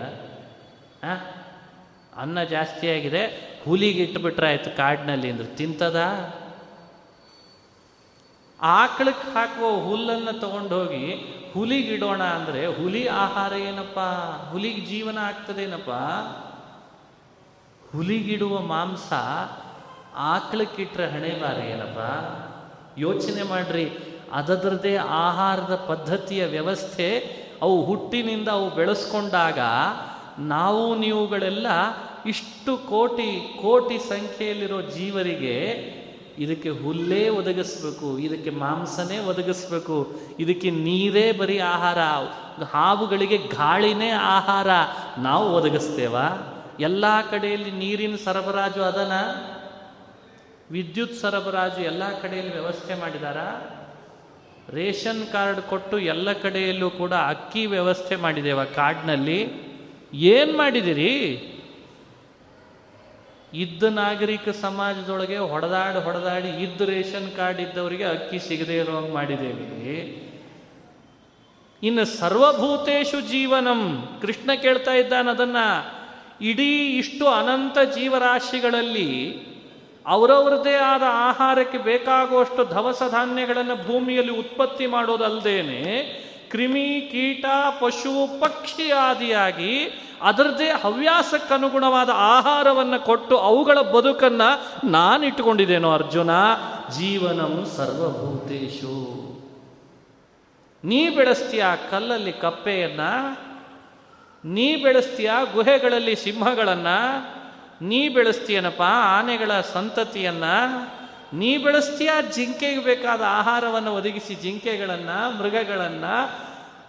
ಅನ್ನ ಜಾಸ್ತಿ ಆಗಿದೆ. ಹುಲಿಗೆ ಇಟ್ಟುಬಿಟ್ರೆ ಆಯಿತು ಕಾಡಿನಲ್ಲಿ ಅಂದ್ರೆ ತಿಂತದ? ಆಕಳಕ್ಕೆ ಹಾಕುವ ಹುಲ್ಲನ್ನು ತಗೊಂಡು ಹೋಗಿ ಹುಲಿಗಿಡೋಣ ಅಂದರೆ ಹುಲಿ ಆಹಾರ ಏನಪ್ಪ? ಹುಲಿಗೆ ಜೀವನ ಆಗ್ತದೇನಪ್ಪ? ಹುಲಿಗಿಡುವ ಮಾಂಸ ಆಕಳಕ್ಕಿಟ್ರೆ ಹಣೆ ಬಾರಿ ಏನಪ್ಪ? ಯೋಚನೆ ಮಾಡ್ರಿ, ಅದರದ್ದೇ ಆಹಾರದ ಪದ್ಧತಿಯ ವ್ಯವಸ್ಥೆ ಅವು ಹುಟ್ಟಿನಿಂದ ಅವು ಬೆಳೆಸ್ಕೊಂಡಾಗ ನಾವು ನೀವುಗಳೆಲ್ಲ ಇಷ್ಟು ಕೋಟಿ ಕೋಟಿ ಸಂಖ್ಯೆಯಲ್ಲಿರೋ ಜೀವರಿಗೆ ಇದಕ್ಕೆ ಹುಲ್ಲೇ ಒದಗಿಸ್ಬೇಕು, ಇದಕ್ಕೆ ಮಾಂಸನೇ ಒದಗಿಸ್ಬೇಕು, ಇದಕ್ಕೆ ನೀರೇ ಬರೀ ಆಹಾರ ಹಾವುಗಳಿಗೆ ಗಾಳಿನೇ ಆಹಾರ ನಾವು ಒದಗಿಸ್ತೇವ? ಎಲ್ಲ ಕಡೆಯಲ್ಲಿ ನೀರಿನ ಸರಬರಾಜು ಅದನ? ವಿದ್ಯುತ್ ಸರಬರಾಜು ಎಲ್ಲ ಕಡೆಯಲ್ಲಿ ವ್ಯವಸ್ಥೆ ಮಾಡಿದಾರ? ರೇಷನ್ ಕಾರ್ಡ್ ಕೊಟ್ಟು ಎಲ್ಲ ಕಡೆಯಲ್ಲೂ ಕೂಡ ಅಕ್ಕಿ ವ್ಯವಸ್ಥೆ ಮಾಡಿದ್ದೇವ ಕಾರ್ಡ್ನಲ್ಲಿ ಏನು ಮಾಡಿದಿರಿ? ಇದ್ದ ನಾಗರಿಕ ಸಮಾಜದೊಳಗೆ ಹೊಡೆದಾಡಿ ಹೊಡೆದಾಡಿ ಇದ್ದ ರೇಷನ್ ಕಾರ್ಡ್ ಇದ್ದವರಿಗೆ ಅಕ್ಕಿ ಸಿಗದೇ ಇರೋಂಗೆ ಮಾಡಿದ್ದೇವೆ. ಇನ್ನು ಸರ್ವಭೂತೇಶು ಜೀವನಂ, ಕೃಷ್ಣ ಕೇಳ್ತಾ ಇದ್ದಾನೆ ಅದನ್ನ, ಇಡೀ ಇಷ್ಟು ಅನಂತ ಜೀವರಾಶಿಗಳಲ್ಲಿ ಅವರವರದೇ ಆದ ಆಹಾರಕ್ಕೆ ಬೇಕಾಗುವಷ್ಟು ಧವಸ ಧಾನ್ಯಗಳನ್ನು ಭೂಮಿಯಲ್ಲಿ ಉತ್ಪತ್ತಿ ಮಾಡೋದಲ್ಲದೇನೆ ಕ್ರಿಮಿ ಕೀಟ, ಪಶು, ಪಕ್ಷಿ ಆದಿಯಾಗಿ ಅದರದೇ ಹವ್ಯಾಸಕ್ಕನುಗುಣವಾದ ಆಹಾರವನ್ನು ಕೊಟ್ಟು ಅವುಗಳ ಬದುಕನ್ನು ನಾನು ಇಟ್ಟುಕೊಂಡಿದ್ದೇನೋ ಅರ್ಜುನ ಜೀವನಂ ಸರ್ವಭೂತೇಶು. ನೀ ಬೆಳೆಸ್ತೀಯ ಕಲ್ಲಲ್ಲಿ ಕಪ್ಪೆಯನ್ನ? ನೀ ಬೆಳೆಸ್ತೀಯ ಗುಹೆಗಳಲ್ಲಿ ಸಿಂಹಗಳನ್ನ? ನೀ ಬೆಳೆಸ್ತೀಯನಪ್ಪ ಆನೆಗಳ ಸಂತತಿಯನ್ನ? ನೀ ಬೆಳೆಸ್ತೀಯ ಜಿಂಕೆಗೆ ಬೇಕಾದ ಆಹಾರವನ್ನು ಒದಗಿಸಿ ಜಿಂಕೆಗಳನ್ನ, ಮೃಗಗಳನ್ನ?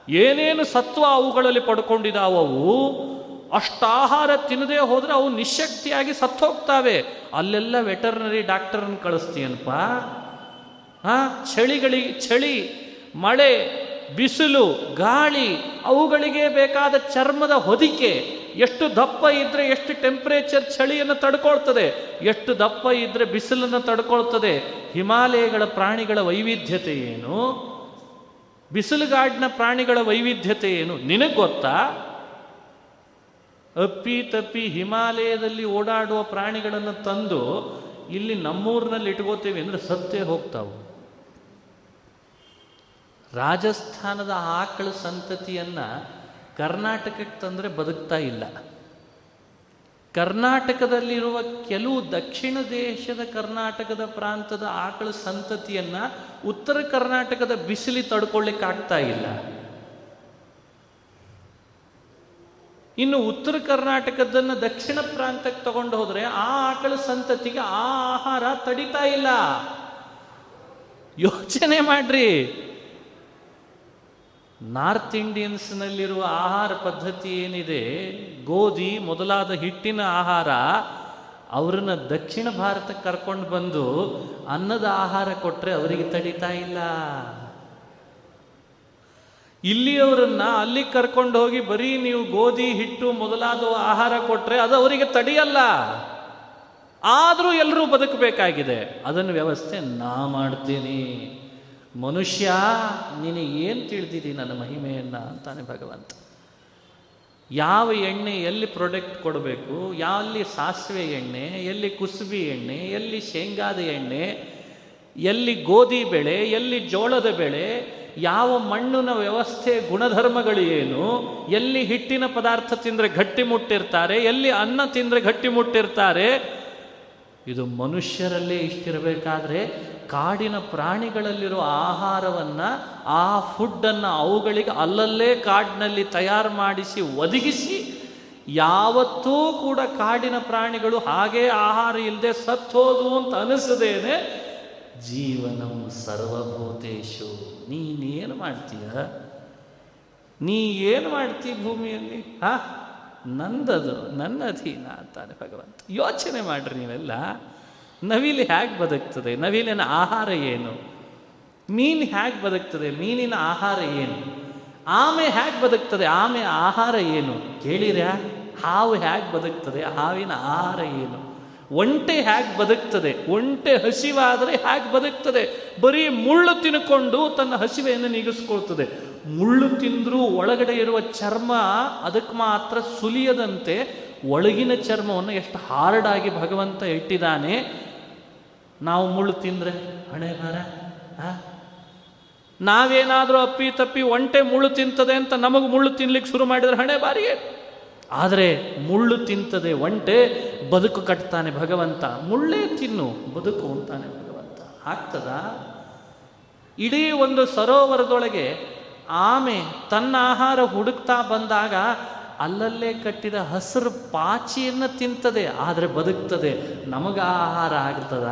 ಏನೇನು ಸತ್ವ ಅವುಗಳಲ್ಲಿ ಪಡ್ಕೊಂಡಿದ್ದಾವವು ಅಷ್ಟು ಆಹಾರ ತಿನ್ನದೇ ಹೋದರೆ ಅವು ನಿಶಕ್ತಿಯಾಗಿ ಸತ್ತೋಗ್ತಾವೆ. ಅಲ್ಲೆಲ್ಲ ವೆಟರ್ನರಿ ಡಾಕ್ಟರನ್ನು ಕಳಿಸ್ತೀಯನಪ್ಪ ಹಾಂ ಚಳಿಗಳಿ, ಚಳಿ, ಮಳೆ, ಬಿಸಿಲು, ಗಾಳಿ, ಅವುಗಳಿಗೆ ಬೇಕಾದ ಚರ್ಮದ ಹೊದಿಕೆ, ಎಷ್ಟು ದಪ್ಪ ಇದ್ದರೆ ಎಷ್ಟು ಟೆಂಪರೇಚರ್ ಚಳಿಯನ್ನು ತಡ್ಕೊಳ್ತದೆ, ಎಷ್ಟು ದಪ್ಪ ಇದ್ದರೆ ಬಿಸಿಲನ್ನು ತಡ್ಕೊಳ್ತದೆ, ಹಿಮಾಲಯಗಳ ಪ್ರಾಣಿಗಳ ವೈವಿಧ್ಯತೆ ಏನು? ಬಿಸಿಲುಗಾಡಿನ ಪ್ರಾಣಿಗಳ ವೈವಿಧ್ಯತೆ ಏನು? ನಿನಗೆ ಗೊತ್ತಾ? ಅಪ್ಪಿ ತಪ್ಪಿ ಹಿಮಾಲಯದಲ್ಲಿ ಓಡಾಡುವ ಪ್ರಾಣಿಗಳನ್ನು ತಂದು ಇಲ್ಲಿ ನಮ್ಮೂರಿನಲ್ಲಿ ಇಟ್ಕೋತೀವಿ ಅಂದ್ರೆ ಸತ್ತೇ ಹೋಗ್ತಾವು. ರಾಜಸ್ಥಾನದ ಆಕಳ ಸಂತತಿಯನ್ನ ಕರ್ನಾಟಕಕ್ಕೆ ತಂದರೆ ಬದುಕ್ತಾ ಇಲ್ಲ. ಕರ್ನಾಟಕದಲ್ಲಿರುವ ಕೆಲವು ದಕ್ಷಿಣ ದೇಶದ ಕರ್ನಾಟಕದ ಪ್ರಾಂತದ ಆಕಳ ಸಂತತಿಯನ್ನ ಉತ್ತರ ಕರ್ನಾಟಕದ ಬಿಸಿಲಿ ತಡ್ಕೊಳ್ಳಿಕ್ಕಾಗ್ತಾ ಇಲ್ಲ. ಇನ್ನು ಉತ್ತರ ಕರ್ನಾಟಕದನ್ನ ದಕ್ಷಿಣ ಪ್ರಾಂತಕ್ಕೆ ತಗೊಂಡು ಹೋದರೆ ಆ ಆಕಳ ಸಂತತಿಗೆ ಆ ಆಹಾರ ತಡಿತಾ ಇಲ್ಲ. ಯೋಚನೆ ಮಾಡ್ರಿ. ನಾರ್ತ್ ಇಂಡಿಯನ್ಸ್ನಲ್ಲಿರುವ ಆಹಾರ ಪದ್ಧತಿ ಏನಿದೆ? ಗೋಧಿ ಮೊದಲಾದ ಹಿಟ್ಟಿನ ಆಹಾರ ಅವ್ರನ್ನ ದಕ್ಷಿಣ ಭಾರತಕ್ಕೆ ಕರ್ಕೊಂಡು ಬಂದು ಅನ್ನದ ಆಹಾರ ಕೊಟ್ಟರೆ ಅವರಿಗೆ ತಡಿತಾ ಇಲ್ಲ. ಇಲ್ಲಿಯವರನ್ನ ಅಲ್ಲಿ ಕರ್ಕೊಂಡು ಹೋಗಿ ಬರೀ ನೀವು ಗೋಧಿ, ಹಿಟ್ಟು ಮೊದಲಾದ ಆಹಾರ ಕೊಟ್ಟರೆ ಅದು ಅವರಿಗೆ ತಡೆಯಲ್ಲ. ಆದರೂ ಎಲ್ಲರೂ ಬದುಕಬೇಕಾಗಿದೆ. ಅದನ್ನು ವ್ಯವಸ್ಥೆ ನಾ ಮಾಡ್ತೀನಿ. ಮನುಷ್ಯ, ನೀನು ಏನು ತಿಳಿದಿರಿ ನನ್ನ ಮಹಿಮೆಯನ್ನು ಅಂತಾನೆ ಭಗವಂತ. ಯಾವ ಎಣ್ಣೆ ಎಲ್ಲಿ ಪ್ರೊಡಕ್ಟ್ ಕೊಡಬೇಕು, ಎಲ್ಲಿ ಸಾಸಿವೆ ಎಣ್ಣೆ, ಎಲ್ಲಿ ಕುಸುಬಿ ಎಣ್ಣೆ, ಎಲ್ಲಿ ಶೇಂಗಾದ ಎಣ್ಣೆ, ಎಲ್ಲಿ ಗೋಧಿ ಬೆಳೆ, ಎಲ್ಲಿ ಜೋಳದ ಬೆಳೆ ಯಾವ ಮಣ್ಣಿನ ವ್ಯವಸ್ಥೆ ಗುಣಧರ್ಮಗಳು ಏನು ಎಲ್ಲಿ ಹಿಟ್ಟಿನ ಪದಾರ್ಥ ತಿಂದರೆ ಗಟ್ಟಿ ಮುಟ್ಟಿರ್ತಾರೆ, ಎಲ್ಲಿ ಅನ್ನ ತಿಂದರೆ ಗಟ್ಟಿ ಮುಟ್ಟಿರ್ತಾರೆ, ಇದು ಮನುಷ್ಯರಲ್ಲೇ ಇಷ್ಟಿರಬೇಕಾದ್ರೆ ಕಾಡಿನ ಪ್ರಾಣಿಗಳಲ್ಲಿರೋ ಆಹಾರವನ್ನು, ಆ ಫುಡ್ಡನ್ನು ಅವುಗಳಿಗೆ ಅಲ್ಲಲ್ಲೇ ಕಾಡಿನಲ್ಲಿ ತಯಾರು ಮಾಡಿಸಿ ಒದಗಿಸಿ, ಯಾವತ್ತೂ ಕೂಡ ಕಾಡಿನ ಪ್ರಾಣಿಗಳು ಹಾಗೇ ಆಹಾರ ಇಲ್ಲದೆ ಸತ್ತೋದು ಅಂತ ಅನಿಸದೇನೆ ಜೀವನಂ ಸರ್ವಭೂತೇಶು. ನೀನೇನು ಮಾಡ್ತೀಯ? ನೀ ಏನು ಮಾಡ್ತೀಯ ಭೂಮಿಯಲ್ಲಿ? ಹಾ? ನಂದದು ನನ್ನ ಅಧೀನ ಅಂತಾನೆ ಭಗವಂತ. ಯೋಚನೆ ಮಾಡ್ರಿ ನೀವೆಲ್ಲ. ನವಿಲು ಹೇಗೆ ಬದುಕ್ತದೆ? ನವಿಲಿನ ಆಹಾರ ಏನು? ಮೀನು ಹೇಗೆ ಬದುಕ್ತದೆ? ಮೀನಿನ ಆಹಾರ ಏನು? ಆಮೆ ಹೇಗೆ ಬದುಕ್ತದೆ? ಆಮೆ ಆಹಾರ ಏನು? ಕೇಳಿರ್ಯಾ ಹಾವು ಹೇಗೆ ಬದುಕ್ತದೆ? ಹಾವಿನ ಆಹಾರ ಏನು? ಒಂಟೆ ಹೇಗೆ ಬದುಕ್ತದೆ? ಒಂಟೆ ಹಸಿವಾದರೆ ಹೇಗೆ ಬದುಕ್ತದೆ? ಬರೀ ಮುಳ್ಳು ತಿನ್ಕೊಂಡು ತನ್ನ ಹಸಿವೆಯನ್ನು ನೀಗಿಸ್ಕೊಳ್ತದೆ. ಮುಳ್ಳು ತಿಂದರೂ ಒಳಗಡೆ ಇರುವ ಚರ್ಮ ಅದಕ್ಕೆ ಮಾತ್ರ ಸುಲಿಯದಂತೆ ಒಳಗಿನ ಚರ್ಮವನ್ನು ಎಷ್ಟು ಹಾರ್ಡಾಗಿ ಭಗವಂತ ಇಟ್ಟಿದ್ದಾನೆ. ನಾವು ಮುಳ್ಳು ತಿಂದರೆ, ಹಣೆ ಬಾರ ನಾವೇನಾದರೂ ಅಪ್ಪಿ ತಪ್ಪಿ ಒಂಟೆ ಮುಳ್ಳು ತಿಂತದೆ ಅಂತ ನಮಗೆ ಮುಳ್ಳು ತಿನ್ಲಿಕ್ಕೆ ಶುರು ಮಾಡಿದರೆ ಹಣೆ ಬಾರಿಗೆ ಆದರೆ ಮುಳ್ಳು ತಿಂತದೆ ಒಂಟೆ ಬದುಕು ಕಟ್ತಾನೆ ಭಗವಂತ. ಮುಳ್ಳೇ ತಿನ್ನು, ಬದುಕು ಅಂತಾನೆ ಭಗವಂತ. ಆಗ್ತದ? ಇಡೀ ಒಂದು ಸರೋವರದೊಳಗೆ ಆಮೆ ತನ್ನ ಆಹಾರ ಹುಡುಕ್ತಾ ಬಂದಾಗ ಅಲ್ಲಲ್ಲೇ ಕಟ್ಟಿದ ಹಸಿರು ಪಾಚಿಯನ್ನು ತಿಂತದೆ, ಆದರೆ ಬದುಕ್ತದೆ. ನಮಗ ಆಹಾರ ಆಗ್ತದ?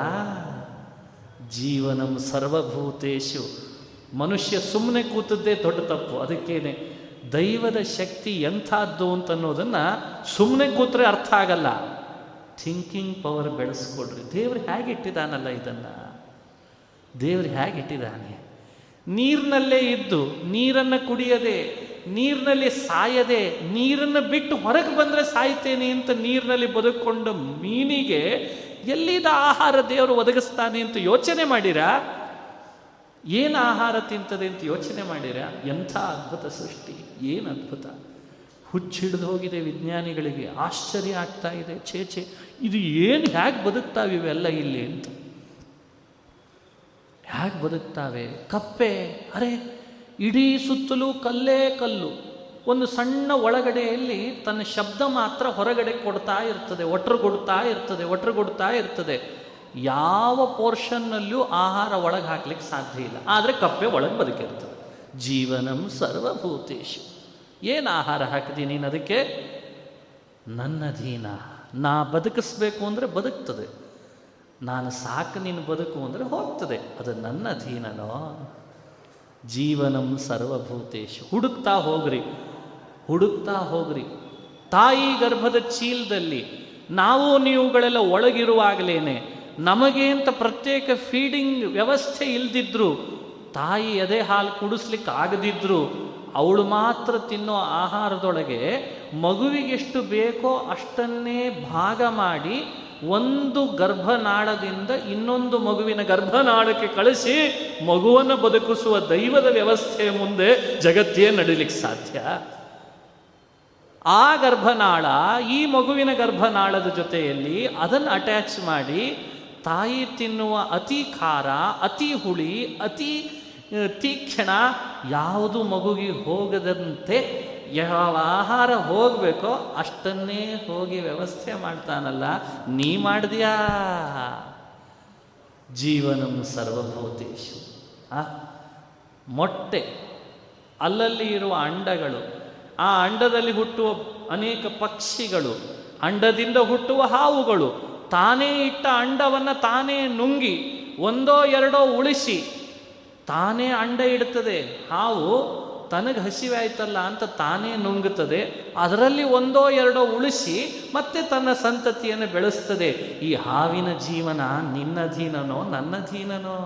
ಜೀವನಂ ಸರ್ವಭೂತೇಶು. ಮನುಷ್ಯ ಸುಮ್ಮನೆ ಕೂತದ್ದೇ ದೊಡ್ಡ ತಪ್ಪು. ಅದಕ್ಕೇನೆ ದೈವದ ಶಕ್ತಿ ಎಂಥದ್ದು ಅಂತ ಅನ್ನೋದನ್ನು ಸುಮ್ಮನೆ ಕೂತ್ರೆ ಅರ್ಥ ಆಗಲ್ಲ. ಥಿಂಕಿಂಗ್ ಪವರ್ ಬೆಳೆಸ್ಕೊಡ್ರಿ. ದೇವ್ರು ಹೇಗೆ ಇಟ್ಟಿದ್ದಾನಲ್ಲ ಇದನ್ನು? ದೇವ್ರು ಹೇಗೆ ಇಟ್ಟಿದ್ದಾನೆ ನೀರಿನಲ್ಲೇ ಇದ್ದು, ನೀರನ್ನು ಕುಡಿಯದೆ, ನೀರಿನಲ್ಲಿ ಸಾಯದೆ, ನೀರನ್ನು ಬಿಟ್ಟು ಹೊರಗೆ ಬಂದರೆ ಸಾಯ್ತೇನೆ ಅಂತ ನೀರಿನಲ್ಲಿ ಬದುಕೊಂಡ ಮೀನಿಗೆ ಎಲ್ಲಿದ ಆಹಾರ ದೇವರು ಒದಗಿಸ್ತಾನೆ ಅಂತ ಯೋಚನೆ ಮಾಡಿರಾ? ಏನು ಆಹಾರ ತಿಂತದೆ ಅಂತ ಯೋಚನೆ ಮಾಡಿರ? ಎಂಥ ಅದ್ಭುತ ಸೃಷ್ಟಿ. ಏನು ಅದ್ಭುತ. ಹುಚ್ಚಿಡ್ದು ಹೋಗಿದೆ ವಿಜ್ಞಾನಿಗಳಿಗೆ, ಆಶ್ಚರ್ಯ ಆಗ್ತಾ ಇದೆ, ಛೇ ಇದು ಏನು ಹೇಗೆ ಬದುಕ್ತಾವೆ ಇವೆಲ್ಲ ಇಲ್ಲಿ ಅಂತ. ಹೇಗೆ ಬದುಕ್ತಾವೆ? ಕಪ್ಪೆ, ಅರೆ, ಇಡೀ ಸುತ್ತಲೂ ಕಲ್ಲೇ ಕಲ್ಲು. ಒಂದು ಸಣ್ಣ ಒಳಗಡೆಯಲ್ಲಿ ತನ್ನ ಶಬ್ದ ಮಾತ್ರ ಹೊರಗಡೆ ಕೊಡ್ತಾ ಇರ್ತದೆ, ಒಟ್ರುಗೊಡ್ತಾ ಇರ್ತದೆ ಒಟ್ರುಗೊಡ್ತಾ ಇರ್ತದೆ. ಯಾವ ಪೋರ್ಷನ್ನಲ್ಲೂ ಆಹಾರ ಒಳಗೆ ಹಾಕ್ಲಿಕ್ಕೆ ಸಾಧ್ಯ ಇಲ್ಲ. ಆದರೆ ಕಪ್ಪೆ ಒಳಗೆ ಬದುಕಿರ್ತದೆ. ಜೀವನಂ ಸರ್ವಭೂತೇಶು. ಏನು ಆಹಾರ ಹಾಕಿದಿ ನೀನು ಅದಕ್ಕೆ? ನನ್ನ ದೀನ ನಾ ಬದುಕಿಸ್ಬೇಕು ಅಂದರೆ ಬದುಕ್ತದೆ. ನಾನು ಸಾಕು ನೀನು ಬದುಕು ಅಂದರೆ ಹೋಗ್ತದೆ. ಅದು ನನ್ನ ಅಧೀನನೋ? ಜೀವನಂ ಸರ್ವಭೂತೇಶ್. ಹುಡುಕ್ತಾ ಹೋಗ್ರಿ. ಹುಡುಕ್ತಾ ಹೋಗ್ರಿ. ತಾಯಿ ಗರ್ಭದ ಚೀಲದಲ್ಲಿ ನಾವು ನೀವುಗಳೆಲ್ಲ ಒಳಗಿರುವಾಗಲೇನೆ ನಮಗೆ ಅಂತ ಪ್ರತ್ಯೇಕ ಫೀಡಿಂಗ್ ವ್ಯವಸ್ಥೆ ಇಲ್ದಿದ್ರು, ತಾಯಿ ಅದೇ ಹಾಲು ಕುಡಿಸ್ಲಿಕ್ಕೆ ಆಗದಿದ್ರು ಅವಳು ಮಾತ್ರ ತಿನ್ನೋ ಆಹಾರದೊಳಗೆ ಮಗುವಿಗೆಷ್ಟು ಬೇಕೋ ಅಷ್ಟನ್ನೇ ಭಾಗ ಮಾಡಿ ಒಂದು ಗರ್ಭನಾಳದಿಂದ ಇನ್ನೊಂದು ಮಗುವಿನ ಗರ್ಭನಾಳಕ್ಕೆ ಕಳಿಸಿ ಮಗುವನ್ನು ಬದುಕಿಸುವ ದೈವದ ವ್ಯವಸ್ಥೆ ಮುಂದೆ ಜಗತ್ತೇ ನಡೀಲಿಕ್ಕೆ ಸಾಧ್ಯ. ಆ ಗರ್ಭನಾಳ, ಈ ಮಗುವಿನ ಗರ್ಭನಾಳದ ಜೊತೆಯಲ್ಲಿ ಅದನ್ನು ಅಟ್ಯಾಚ್ ಮಾಡಿ ತಾಯಿ ತಿನ್ನುವ ಅತಿ ಖಾರ, ಅತಿ ಹುಳಿ, ಅತಿ ತೀಕ್ಷ್ಣ, ಯಾವುದು ಮಗುವಿಗೆ ಹೋಗದಂತೆ ಯಾವ ಆಹಾರ ಹೋಗಬೇಕೋ ಅಷ್ಟನ್ನೇ ಹೋಗಿ ವ್ಯವಸ್ಥೆ ಮಾಡ್ತಾನಲ್ಲ, ನೀ ಮಾಡಿದ್ಯಾ? ಜೀವನಂ ಸರ್ವಭೂತೇಶು. ಆ, ಮೊಟ್ಟೆ, ಅಲ್ಲಲ್ಲಿ ಇರುವ ಅಂಡಗಳು, ಆ ಅಂಡದಲ್ಲಿ ಹುಟ್ಟುವ ಅನೇಕ ಪಕ್ಷಿಗಳು, ಅಂಡದಿಂದ ಹುಟ್ಟುವ ಹಾವುಗಳು, ತಾನೇ ಇಟ್ಟ ಅಂಡವನ್ನು ತಾನೇ ನುಂಗಿ, ಒಂದೋ ಎರಡೋ ಉಳಿಸಿ ತಾನೇ ಅಂಡ ಇಡ್ತದೆ. ಹಾವು ತನಗೆ ಹಸಿವೆ ಆಯ್ತಲ್ಲ ಅಂತ ತಾನೇ ನುಂಗುತ್ತದೆ. ಅದರಲ್ಲಿ ಒಂದೋ ಎರಡೋ ಉಳಿಸಿ ಮತ್ತೆ ತನ್ನ ಸಂತತಿಯನ್ನು ಬೆಳೆಸ್ತದೆ. ಈ ಹಾವಿನ ಜೀವನ ನಿನ್ನ ನಿನ್ನಧೀನನೋ ನನ್ನಧೀನನೋ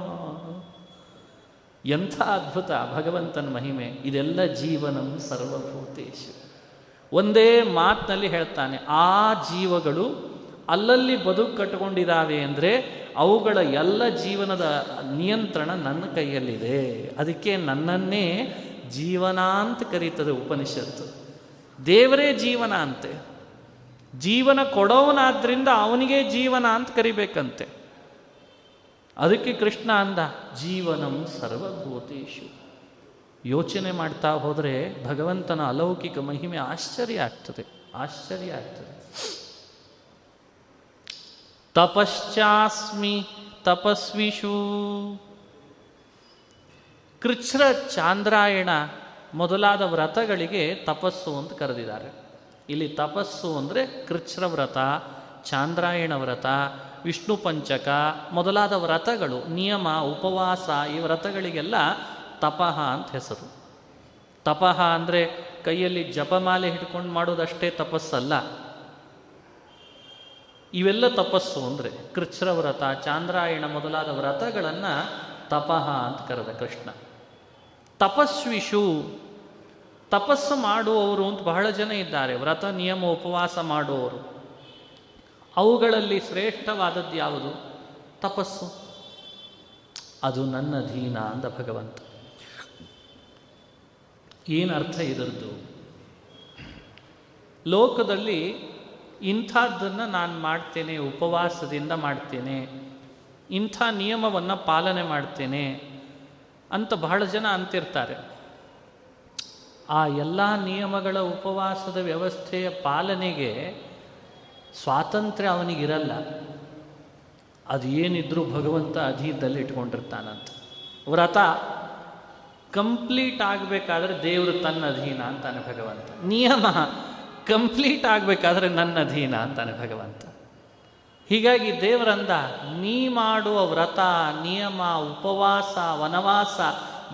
ಎಂಥ ಅದ್ಭುತ ಭಗವಂತನ ಮಹಿಮೆ. ಇದೆಲ್ಲ ಜೀವನಂ ಸರ್ವಭೂತೇಶು. ಒಂದೇ ಮಾತಿನಲ್ಲಿ ಹೇಳ್ತಾನೆ, ಆ ಜೀವಗಳು ಅಲ್ಲಲ್ಲಿ ಬದುಕು ಕಟ್ಟಿಕೊಂಡಿದ್ದಾವೆ ಅಂದರೆ ಅವುಗಳ ಎಲ್ಲ ಜೀವನದ ನಿಯಂತ್ರಣ ನನ್ನ ಕೈಯಲ್ಲಿದೆ. ಅದಕ್ಕೆ ನನ್ನನ್ನೇ ಜೀವನ ಅಂತ ಕರೀತದೆ ಉಪನಿಷತ್ತು. ದೇವರೇ ಜೀವನ ಅಂತೆ. ಜೀವನ ಕೊಡೋವನಾದ್ರಿಂದ ಅವನಿಗೆ ಜೀವನ ಅಂತ ಕರಿಬೇಕಂತೆ. ಅದಕ್ಕೆ ಕೃಷ್ಣ ಅಂದ, ಜೀವನಂ ಸರ್ವಭೂತೇಶು ಯೋಚನೆ ಮಾಡ್ತಾ ಹೋದರೆ ಭಗವಂತನ ಅಲೌಕಿಕ ಮಹಿಮೆ ಆಶ್ಚರ್ಯ ಆಗ್ತದೆ ಆಶ್ಚರ್ಯ ಆಗ್ತದೆ. ತಪಶ್ಚಾಸ್ಮಿ ತಪಸ್ವಿಷು. ಕೃಚ್ಛ್ರ ಚಾಂದ್ರಾಯಣ ಮೊದಲಾದ ವ್ರತಗಳಿಗೆ ತಪಸ್ಸು ಅಂತ ಕರೆದಿದ್ದಾರೆ. ಇಲ್ಲಿ ತಪಸ್ಸು ಅಂದರೆ ಕೃಚ್ಛ್ರ ವ್ರತ, ಚಾಂದ್ರಾಯಣ ವ್ರತ, ವಿಷ್ಣು ಪಂಚಕ ಮೊದಲಾದ ವ್ರತಗಳು, ನಿಯಮ, ಉಪವಾಸ ಈ ವ್ರತಗಳಿಗೆಲ್ಲ ತಪಃ ಅಂತ ಹೆಸರು. ತಪಃ ಅಂದರೆ ಕೈಯಲ್ಲಿ ಜಪಮಾಲೆ ಹಿಡ್ಕೊಂಡು ಮಾಡೋದಷ್ಟೇ ತಪಸ್ಸಲ್ಲ. ಇವೆಲ್ಲ ತಪಸ್ಸು ಅಂದರೆ ಕೃಚ್ರ ವ್ರತ ಚಾಂದ್ರಾಯಣ ಮೊದಲಾದ ವ್ರತಗಳನ್ನು ತಪಃ ಅಂತ ಕರೆದ ಕೃಷ್ಣ. ತಪಸ್ವಿಷು, ತಪಸ್ಸು ಮಾಡುವವರು ಅಂತ ಬಹಳ ಜನ ಇದ್ದಾರೆ, ವ್ರತ, ನಿಯಮ, ಉಪವಾಸ ಮಾಡುವವರು. ಅವುಗಳಲ್ಲಿ ಶ್ರೇಷ್ಠವಾದದ್ದು ಯಾವುದು? ತಪಸ್ಸು. ಅದು ನನ್ನ ಅಧೀನ ಅಂದ ಭಗವಂತ. ಏನರ್ಥ ಇದರದ್ದು? ಲೋಕದಲ್ಲಿ ಇಂಥದ್ದನ್ನು ನಾನು ಮಾಡ್ತೇನೆ, ಉಪವಾಸದಿಂದ ಮಾಡ್ತೇನೆ, ಇಂಥ ನಿಯಮವನ್ನು ಪಾಲನೆ ಮಾಡ್ತೇನೆ ಅಂತ ಬಹಳ ಜನ ಅಂತಿರ್ತಾರೆ. ಆ ಎಲ್ಲ ನಿಯಮಗಳ ಉಪವಾಸದ ವ್ಯವಸ್ಥೆಯ ಪಾಲನೆಗೆ ಸ್ವಾತಂತ್ರ್ಯ ಅವನಿಗಿರಲ್ಲ. ಅದು ಏನಿದ್ರೂ ಭಗವಂತ ಅಧೀನದಲ್ಲಿ ಇಟ್ಕೊಂಡಿರ್ತಾನಂತ. ವ್ರತ ಕಂಪ್ಲೀಟ್ ಆಗಬೇಕಾದ್ರೆ ದೇವರು ತನ್ನ ಅಧೀನ ಅಂತಾನೆ ಭಗವಂತ. ನಿಯಮ ಕಂಪ್ಲೀಟ್ ಆಗಬೇಕಾದ್ರೆ ನನ್ನ ಅಧೀನ ಅಂತಾನೆ ಭಗವಂತ. ಹೀಗಾಗಿ ದೇವರಂದ, ನೀ ಮಾಡುವ ವ್ರತ, ನಿಯಮ, ಉಪವಾಸ, ವನವಾಸ,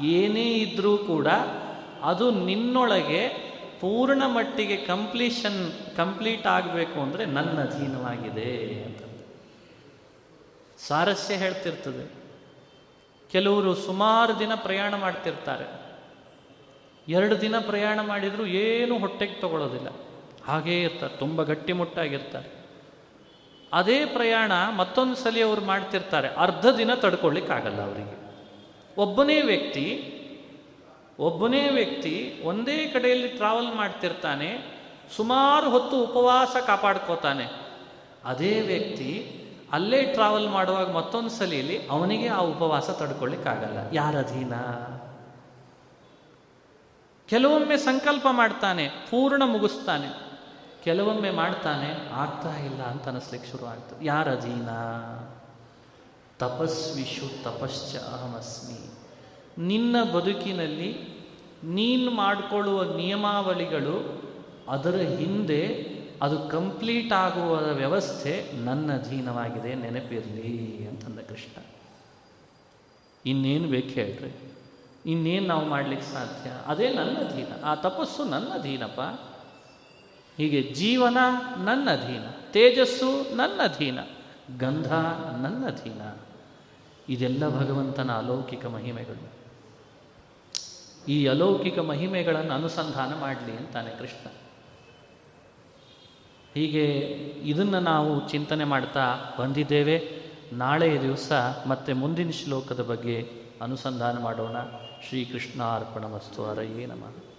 ಏನೇ ಇದ್ರೂ ಕೂಡ ಅದು ನಿನ್ನೊಳಗೆ ಪೂರ್ಣ ಮಟ್ಟಿಗೆ ಕಂಪ್ಲೀಷನ್ ಕಂಪ್ಲೀಟ್ ಆಗಬೇಕು ಅಂದರೆ ನನ್ನ ಅಧೀನವಾಗಿದೆ ಅಂತ. ಸಾರಸ್ಯ ಹೇಳ್ತಿರ್ತದೆ. ಕೆಲವರು ಸುಮಾರು ದಿನ ಪ್ರಯಾಣ ಮಾಡ್ತಿರ್ತಾರೆ. ಎರಡು ದಿನ ಪ್ರಯಾಣ ಮಾಡಿದರೂ ಏನೂ ಹೊಟ್ಟೆಗೆ ತಗೊಳ್ಳೋದಿಲ್ಲ ಹಾಗೇ ಇರ್ತಾರೆ, ತುಂಬ ಗಟ್ಟಿಮುಟ್ಟಾಗಿರ್ತಾರೆ. ಅದೇ ಪ್ರಯಾಣ ಮತ್ತೊಂದು ಸಲ ಅವ್ರು ಮಾಡ್ತಿರ್ತಾರೆ, ಅರ್ಧ ದಿನ ತಡ್ಕೊಳ್ಳಿಕ್ಕಾಗಲ್ಲ ಅವರಿಗೆ. ಒಬ್ಬನೇ ವ್ಯಕ್ತಿ ಒಬ್ಬನೇ ವ್ಯಕ್ತಿ ಒಂದೇ ಕಡೆಯಲ್ಲಿ ಟ್ರಾವೆಲ್ ಮಾಡ್ತಿರ್ತಾನೆ, ಸುಮಾರು ಹೊತ್ತು ಉಪವಾಸ ಕಾಪಾಡ್ಕೋತಾನೆ. ಅದೇ ವ್ಯಕ್ತಿ ಅಲ್ಲೇ ಟ್ರಾವೆಲ್ ಮಾಡುವಾಗ ಮತ್ತೊಂದು ಸಲೀಲಿ ಅವನಿಗೆ ಆ ಉಪವಾಸ ತಡ್ಕೊಳ್ಳಿಕ್ಕಾಗಲ್ಲ ಯಾರ ಅಧೀನ? ಕೆಲವೊಮ್ಮೆ ಸಂಕಲ್ಪ ಮಾಡ್ತಾನೆ, ಪೂರ್ಣ ಮುಗಿಸ್ತಾನೆ. ಕೆಲವೊಮ್ಮೆ ಮಾಡ್ತಾನೆ ಆಗ್ತಾ ಇಲ್ಲ ಅಂತ ಅನಿಸ್ಲಿಕ್ಕೆ ಶುರು ಆಗ್ತದೆ ಯಾರ ಅಧೀನ ತಪಸ್ವಿಶು ತಪಶ್ಚ ಅಹಮಸ್ಮಿ. ನಿನ್ನ ಬದುಕಿನಲ್ಲಿ ನೀನು ಮಾಡಿಕೊಳ್ಳುವ ನಿಯಮಾವಳಿಗಳು ಅದರ ಹಿಂದೆ ಅದು ಕಂಪ್ಲೀಟ್ ಆಗುವ ವ್ಯವಸ್ಥೆ ನನ್ನ ಅಧೀನವಾಗಿದೆ ನೆನಪಿರಲಿ ಅಂತಂದ ಕೃಷ್ಣ. ಇನ್ನೇನು ಬೇಕು ಹೇಳ್ರಿ. ಇನ್ನೇನು ನಾವು ಮಾಡ್ಲಿಕ್ಕೆ ಸಾಧ್ಯ? ಅದೇ ನನ್ನ ಅಧೀನ ಆ ತಪಸ್ಸು ನನ್ನ ಅಧೀನಪ್ಪ ಹೀಗೆ ಜೀವನ ನನ್ನ ಅಧೀನ, ತೇಜಸ್ಸು ನನ್ನ ಅಧೀನ, ಗಂಧ ನನ್ನ ಅಧೀನ. ಇದೆಲ್ಲ ಭಗವಂತನ ಅಲೌಕಿಕ ಮಹಿಮೆಗಳು. ಈ ಅಲೌಕಿಕ ಮಹಿಮೆಗಳನ್ನು ಅನುಸಂಧಾನ ಮಾಡಲಿ ಅಂತಾನೆ ಕೃಷ್ಣ. ಹೀಗೆ ಇದನ್ನು ನಾವು ಚಿಂತನೆ ಮಾಡ್ತಾ ಬಂದಿದ್ದೇವೆ. ನಾಳೆಯ ದಿವಸ ಮತ್ತೆ ಮುಂದಿನ ಶ್ಲೋಕದ ಬಗ್ಗೆ ಅನುಸಂಧಾನ ಮಾಡೋಣ. ಶ್ರೀಕೃಷ್ಣ ಅರ್ಪಣ ವಸ್ತು ಹರಯೇ ನಮಃ.